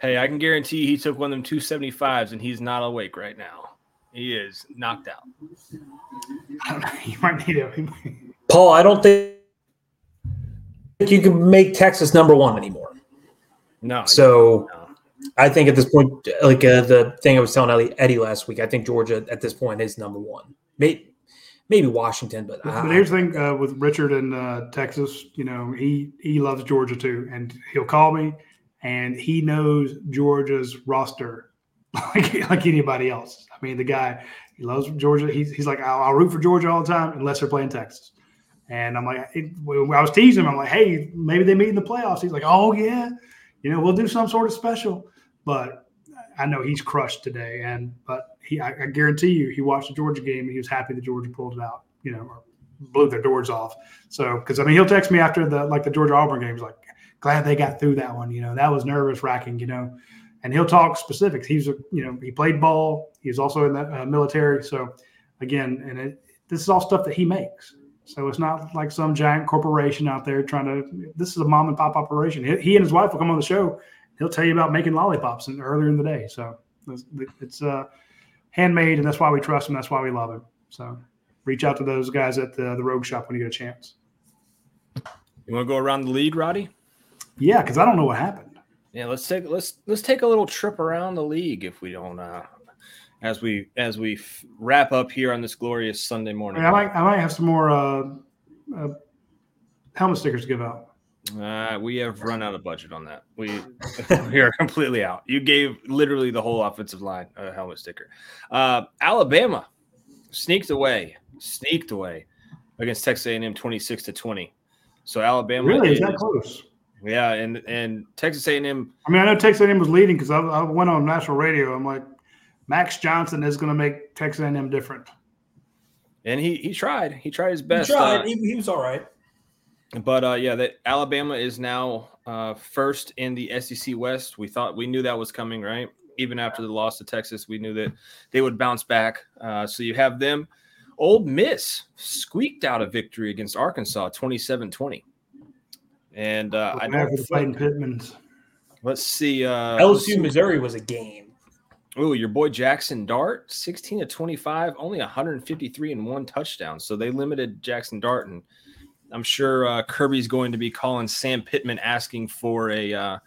A: Hey, I can guarantee he took one of them 275s and he's not awake right now. He is knocked out.
L: I don't know. You might need him.
O: Paul, I don't think you can make Texas number one anymore.
A: No.
O: So I think at this point, like uh, the thing I was telling Eddie, Eddie last week, I think Georgia at this point is number one. Maybe, maybe Washington, but,
L: But,
O: I-
L: but here's the thing uh, with Richard in uh, Texas, you know, he he loves Georgia too, and he'll call me, and he knows Georgia's roster like like anybody else. I mean, the guy he loves Georgia. He's he's like, I'll, I'll root for Georgia all the time unless they're playing Texas. And I'm like, I was teasing him, I'm like, hey, maybe they meet in the playoffs. He's like, oh yeah, you know, we'll do some sort of special. But I know he's crushed today, and but he, I, I guarantee you, he watched the Georgia game and he was happy that Georgia pulled it out. You know, or blew their doors off. So because I mean, he'll text me after the like the Georgia Auburn game. He's like, glad they got through that one. You know, that was nervous wracking. You know, and he'll talk specifics. He's a you know he played ball. He's also in the uh, military. So again, and it, this is all stuff that he makes. So it's not like some giant corporation out there trying to. This is a mom and pop operation. He, he and his wife will come on the show. He'll tell you about making lollipops in, earlier in the day. So it's, it's uh, handmade, and that's why we trust him. That's why we love him. So reach out to those guys at the the Rogue Shop when you get a chance.
A: You want to go around the league, Radi?
L: Yeah, because I don't know what happened.
A: Yeah, let's take let's let's take a little trip around the league if we don't uh as we as we f- wrap up here on this glorious Sunday morning.
L: I might I might have some more uh, uh, helmet stickers to give out.
A: Uh, we have run out of budget on that. We we are completely out. You gave literally the whole offensive line a helmet sticker. Uh, Alabama sneaked away, sneaked away against Texas A&M, twenty six to twenty. So Alabama
L: Really, is
A: is
L: that close?
A: Yeah, and and Texas A&M.
L: I mean, I know Texas A&M was leading because I, I went on national radio. I'm like, Max Johnson is going to make Texas A&M different.
A: And he he tried. He tried his
O: he
A: best.
O: tried.
A: uh,
O: he, he was all right.
A: But uh, yeah, that Alabama is now uh, first in the SEC West. We thought we knew that was coming, right? Even after the loss to Texas, we knew that they would bounce back. Uh, so you have them. Ole Miss squeaked out a victory against Arkansas, 27-20. And uh, I
L: After fighting
A: think,
L: Pittmans.
A: let's see. Uh, let's see-
O: LSU Missouri was a game.
A: Oh, your boy Jaxson Dart, 16 to 25, only 153 and one touchdown. So they limited Jaxson Dart. And I'm sure uh, Kirby's going to be calling Sam Pittman asking for a uh,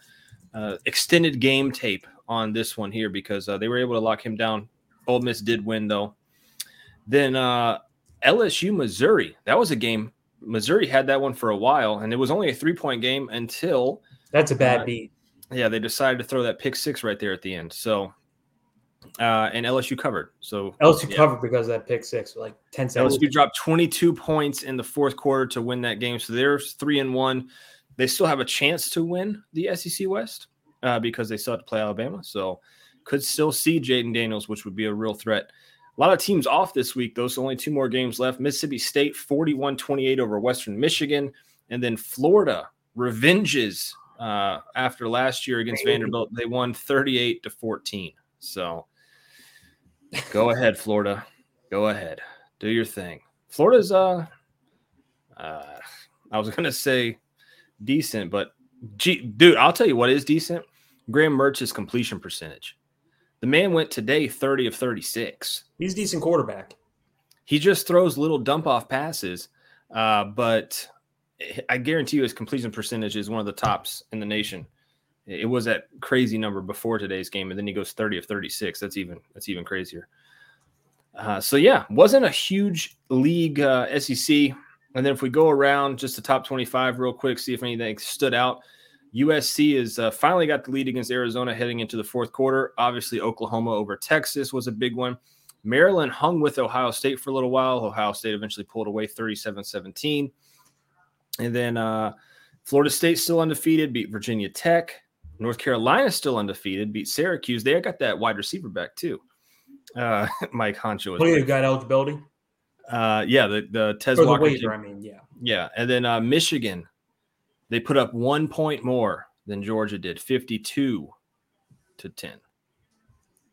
A: uh, extended game tape on this one here because uh, they were able to lock him down. Ole Miss did win, though. Then uh, LSU Missouri, that was a game. Missouri had that one for a while, and it was only a three point game until
O: That's a bad
A: uh,
O: beat.
A: yeah, they decided to throw that pick six right there at the end. So, uh, and LSU covered. So
O: LSU
A: yeah.
O: covered because of that pick six, like 10 seconds.
A: LSU dropped 22 points in the fourth quarter to win that game. So they're three and one. They still have a chance to win the SEC West uh, because they still have to play Alabama. So could still see Jayden Daniels, which would be a real threat. A lot of teams off this week, though. So only two more games left. Mississippi State 41 28 over Western Michigan. And then Florida revenges uh, after last year against Vanderbilt. They won 38 to 14. So go ahead, Florida. Go ahead. Do your thing. Florida's uh uh I was gonna say decent, but gee, dude, I'll tell you what is decent. Graham Mertz's completion percentage. The man went today 30 of 36.
O: He's a decent quarterback.
A: He just throws little dump off passes, uh, but I guarantee you his completion percentage is one of the tops in the nation. It was that crazy number before today's game, and then he goes 30 of 36. That's even that's even crazier. Uh, so yeah, wasn't a huge league uh, SEC. And then if we go around just the top 25 real quick, see if anything stood out. USC is uh, finally got the lead against Arizona heading into the fourth quarter. Obviously, Oklahoma over Texas was a big one. Maryland hung with Ohio State for a little while. Ohio State eventually pulled away 37 17. And then uh, Florida State still undefeated, beat Virginia Tech. North Carolina still undefeated, beat Syracuse. They got that wide receiver back too. Uh, Mike Honcho.
O: What do you got eligibility?
A: Uh, yeah, the the Tez
O: Or the
A: Walker.
O: waiver, I mean, yeah.
A: yeah, and then uh, Michigan, they put up one point more than Georgia did, fifty-two to ten.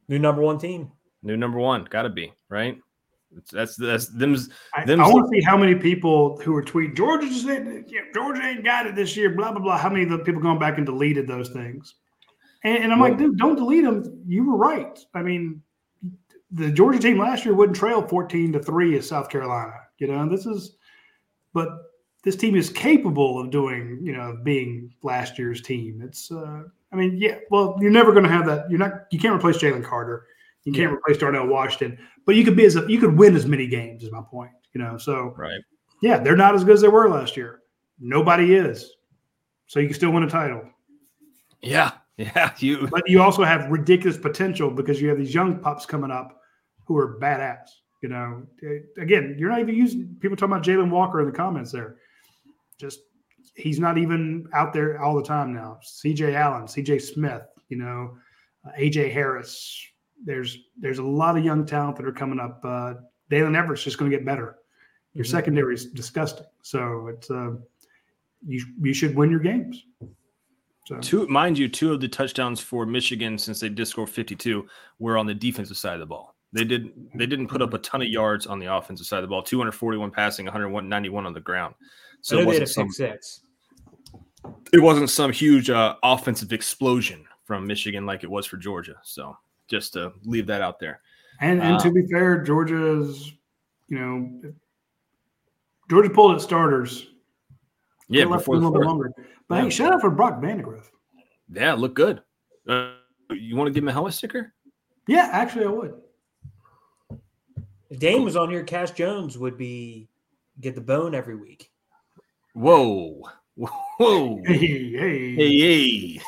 O: New number one team.
A: New number one, got to be right. It's, that's that's them's
L: I, I want to see how many people who are tweeting Georgia just Georgia ain't got it this year. Blah blah blah. How many of the people going back and deleted those things? And, and I'm like, dude, don't delete them. You were right. I mean, the Georgia team last year wouldn't trail 14 to three as South Carolina. You know, this is, but this team is capable of doing. You know, being last year's team. It's. uh I mean, yeah. Well, you're never going to have that. You're not. You can't replace Jalen Carter. You can't
A: Yeah.
L: replace Darnell Washington. But you could be as a, you could win as many games. Is my point. You know, so
A: right.
L: yeah, they're not as good as they were last year. Nobody is. So you can still win a title.
A: Yeah, yeah. You
L: But you also have ridiculous potential because you have these young pups coming up who are badass. You know, again, you're not even using people talking about Jalen Walker in the comments there. Just he's not even out there all the time now. CJ Allen, CJ Smith, you know, uh, AJ Harris. There's there's a lot of young talent that are coming up. Uh, Daylen Everette's just going to get better. Your
A: Mhm.
L: secondary is disgusting. So it's uh, you you should win your games. So
A: Two, mind you, two of the touchdowns for Michigan since they did score 52 were on the defensive side of the ball. They did they didn't put up a ton of yards on the offensive side of the ball. 241 passing, 191 on the ground. So it
O: know they had a
A: wasn't some
O: six.
A: it wasn't some huge uh, offensive explosion from Michigan like it was for Georgia. So just to leave that out there.
L: And and
A: Uh,
L: to be fair, Georgia's, you know, Georgia pulled its starters.
A: Yeah,
L: left
A: before
L: a little bit longer. But
A: Yeah.
L: hey, shout out for Brock Vandagriff.
A: Yeah, look good. Uh, you want to give him a helmet sticker?
L: Yeah, actually, I would.
O: If Dane was on here, Cash Jones would be get the bone every week.
A: Whoa. Whoa.
L: Hey, hey,
A: Hey, hey.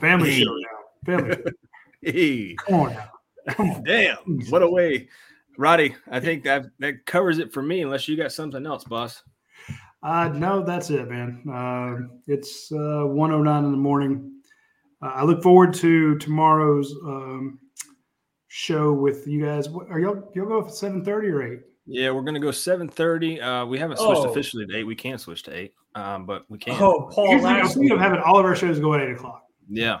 L: family
A: Hey.
L: show now. Family. show.
A: Hey.
L: Come on now. Come on.
A: Damn. What a way. Radi, I think that that covers it for me, unless you got something else, boss.
L: Uh, no, that's it, man. Uh, it's uh, 109 in the morning. Uh, I look forward to tomorrow's um, show with you guys. What, are y'all y'all go at 7:30 or 8?
A: Yeah, we're gonna go 7:30. Uh, we haven't switched
L: Oh.
A: officially to eight. We can switch to eight. Um, but we can't.
O: Oh, Paul,
L: Usually, I'm
O: last
L: thinking of having all of our shows go at 8 o'clock.
A: Yeah.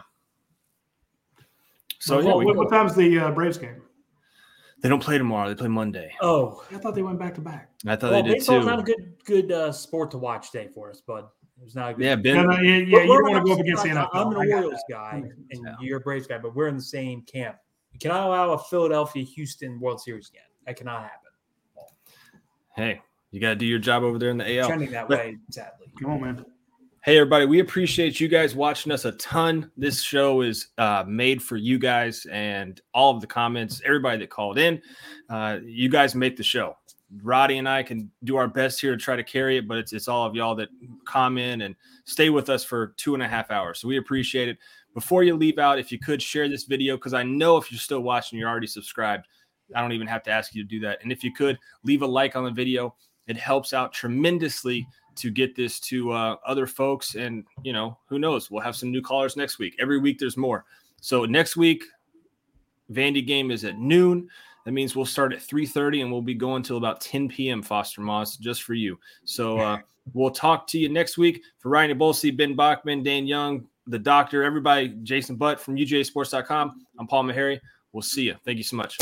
A: So
L: So
A: yeah,
L: what, what, time's the uh, Braves game?
A: they don't play tomorrow. They play Monday.
O: Oh,
L: I thought they went back to back.
A: I thought
O: well,
A: they did
O: baseball's
A: too.
O: not a good good uh, sport to watch day for us, bud. It was not a good.
A: Yeah, Ben-
L: Yeah, no, yeah, yeah, you don't want to go up against the NFL.
O: I'm an Orioles guy, and you're a Braves guy, but we're in the same camp. You cannot allow a Philadelphia Houston World Series again. That cannot happen.
A: Hey, you got to do your job over there in the AL.
O: Trending that
A: But-
O: way, sadly.
L: Come on, man.
A: Hey, everybody, we appreciate you guys watching us a ton. This show is uh, made for you guys and all of the comments, everybody that called in. Uh, you guys make the show. Radi and I can do our best here to try to carry it, but it's, it's all of y'all that comment and stay with us for two and a half hours. So we appreciate it. Before you leave out, if you could share this video, because I know if you're still watching, you're already subscribed. I don't even have to ask you to do that. And if you could leave a like on the video, it helps out tremendously to get this to uh, other folks. And, you know, who knows? We'll have some new callers next week. Every week there's more. So next week, Vandy game is at noon. That means we'll start at 3:30 and we'll be going till about 10 p.m. Foster Moss just for you. So uh, we'll talk to you next week. For Ryan Bolsey, Ben Bachman, Dan Young, the doctor, everybody, Jason Butt from UGASports.com. I'm Paul Maharry. We'll see you. Thank you so much.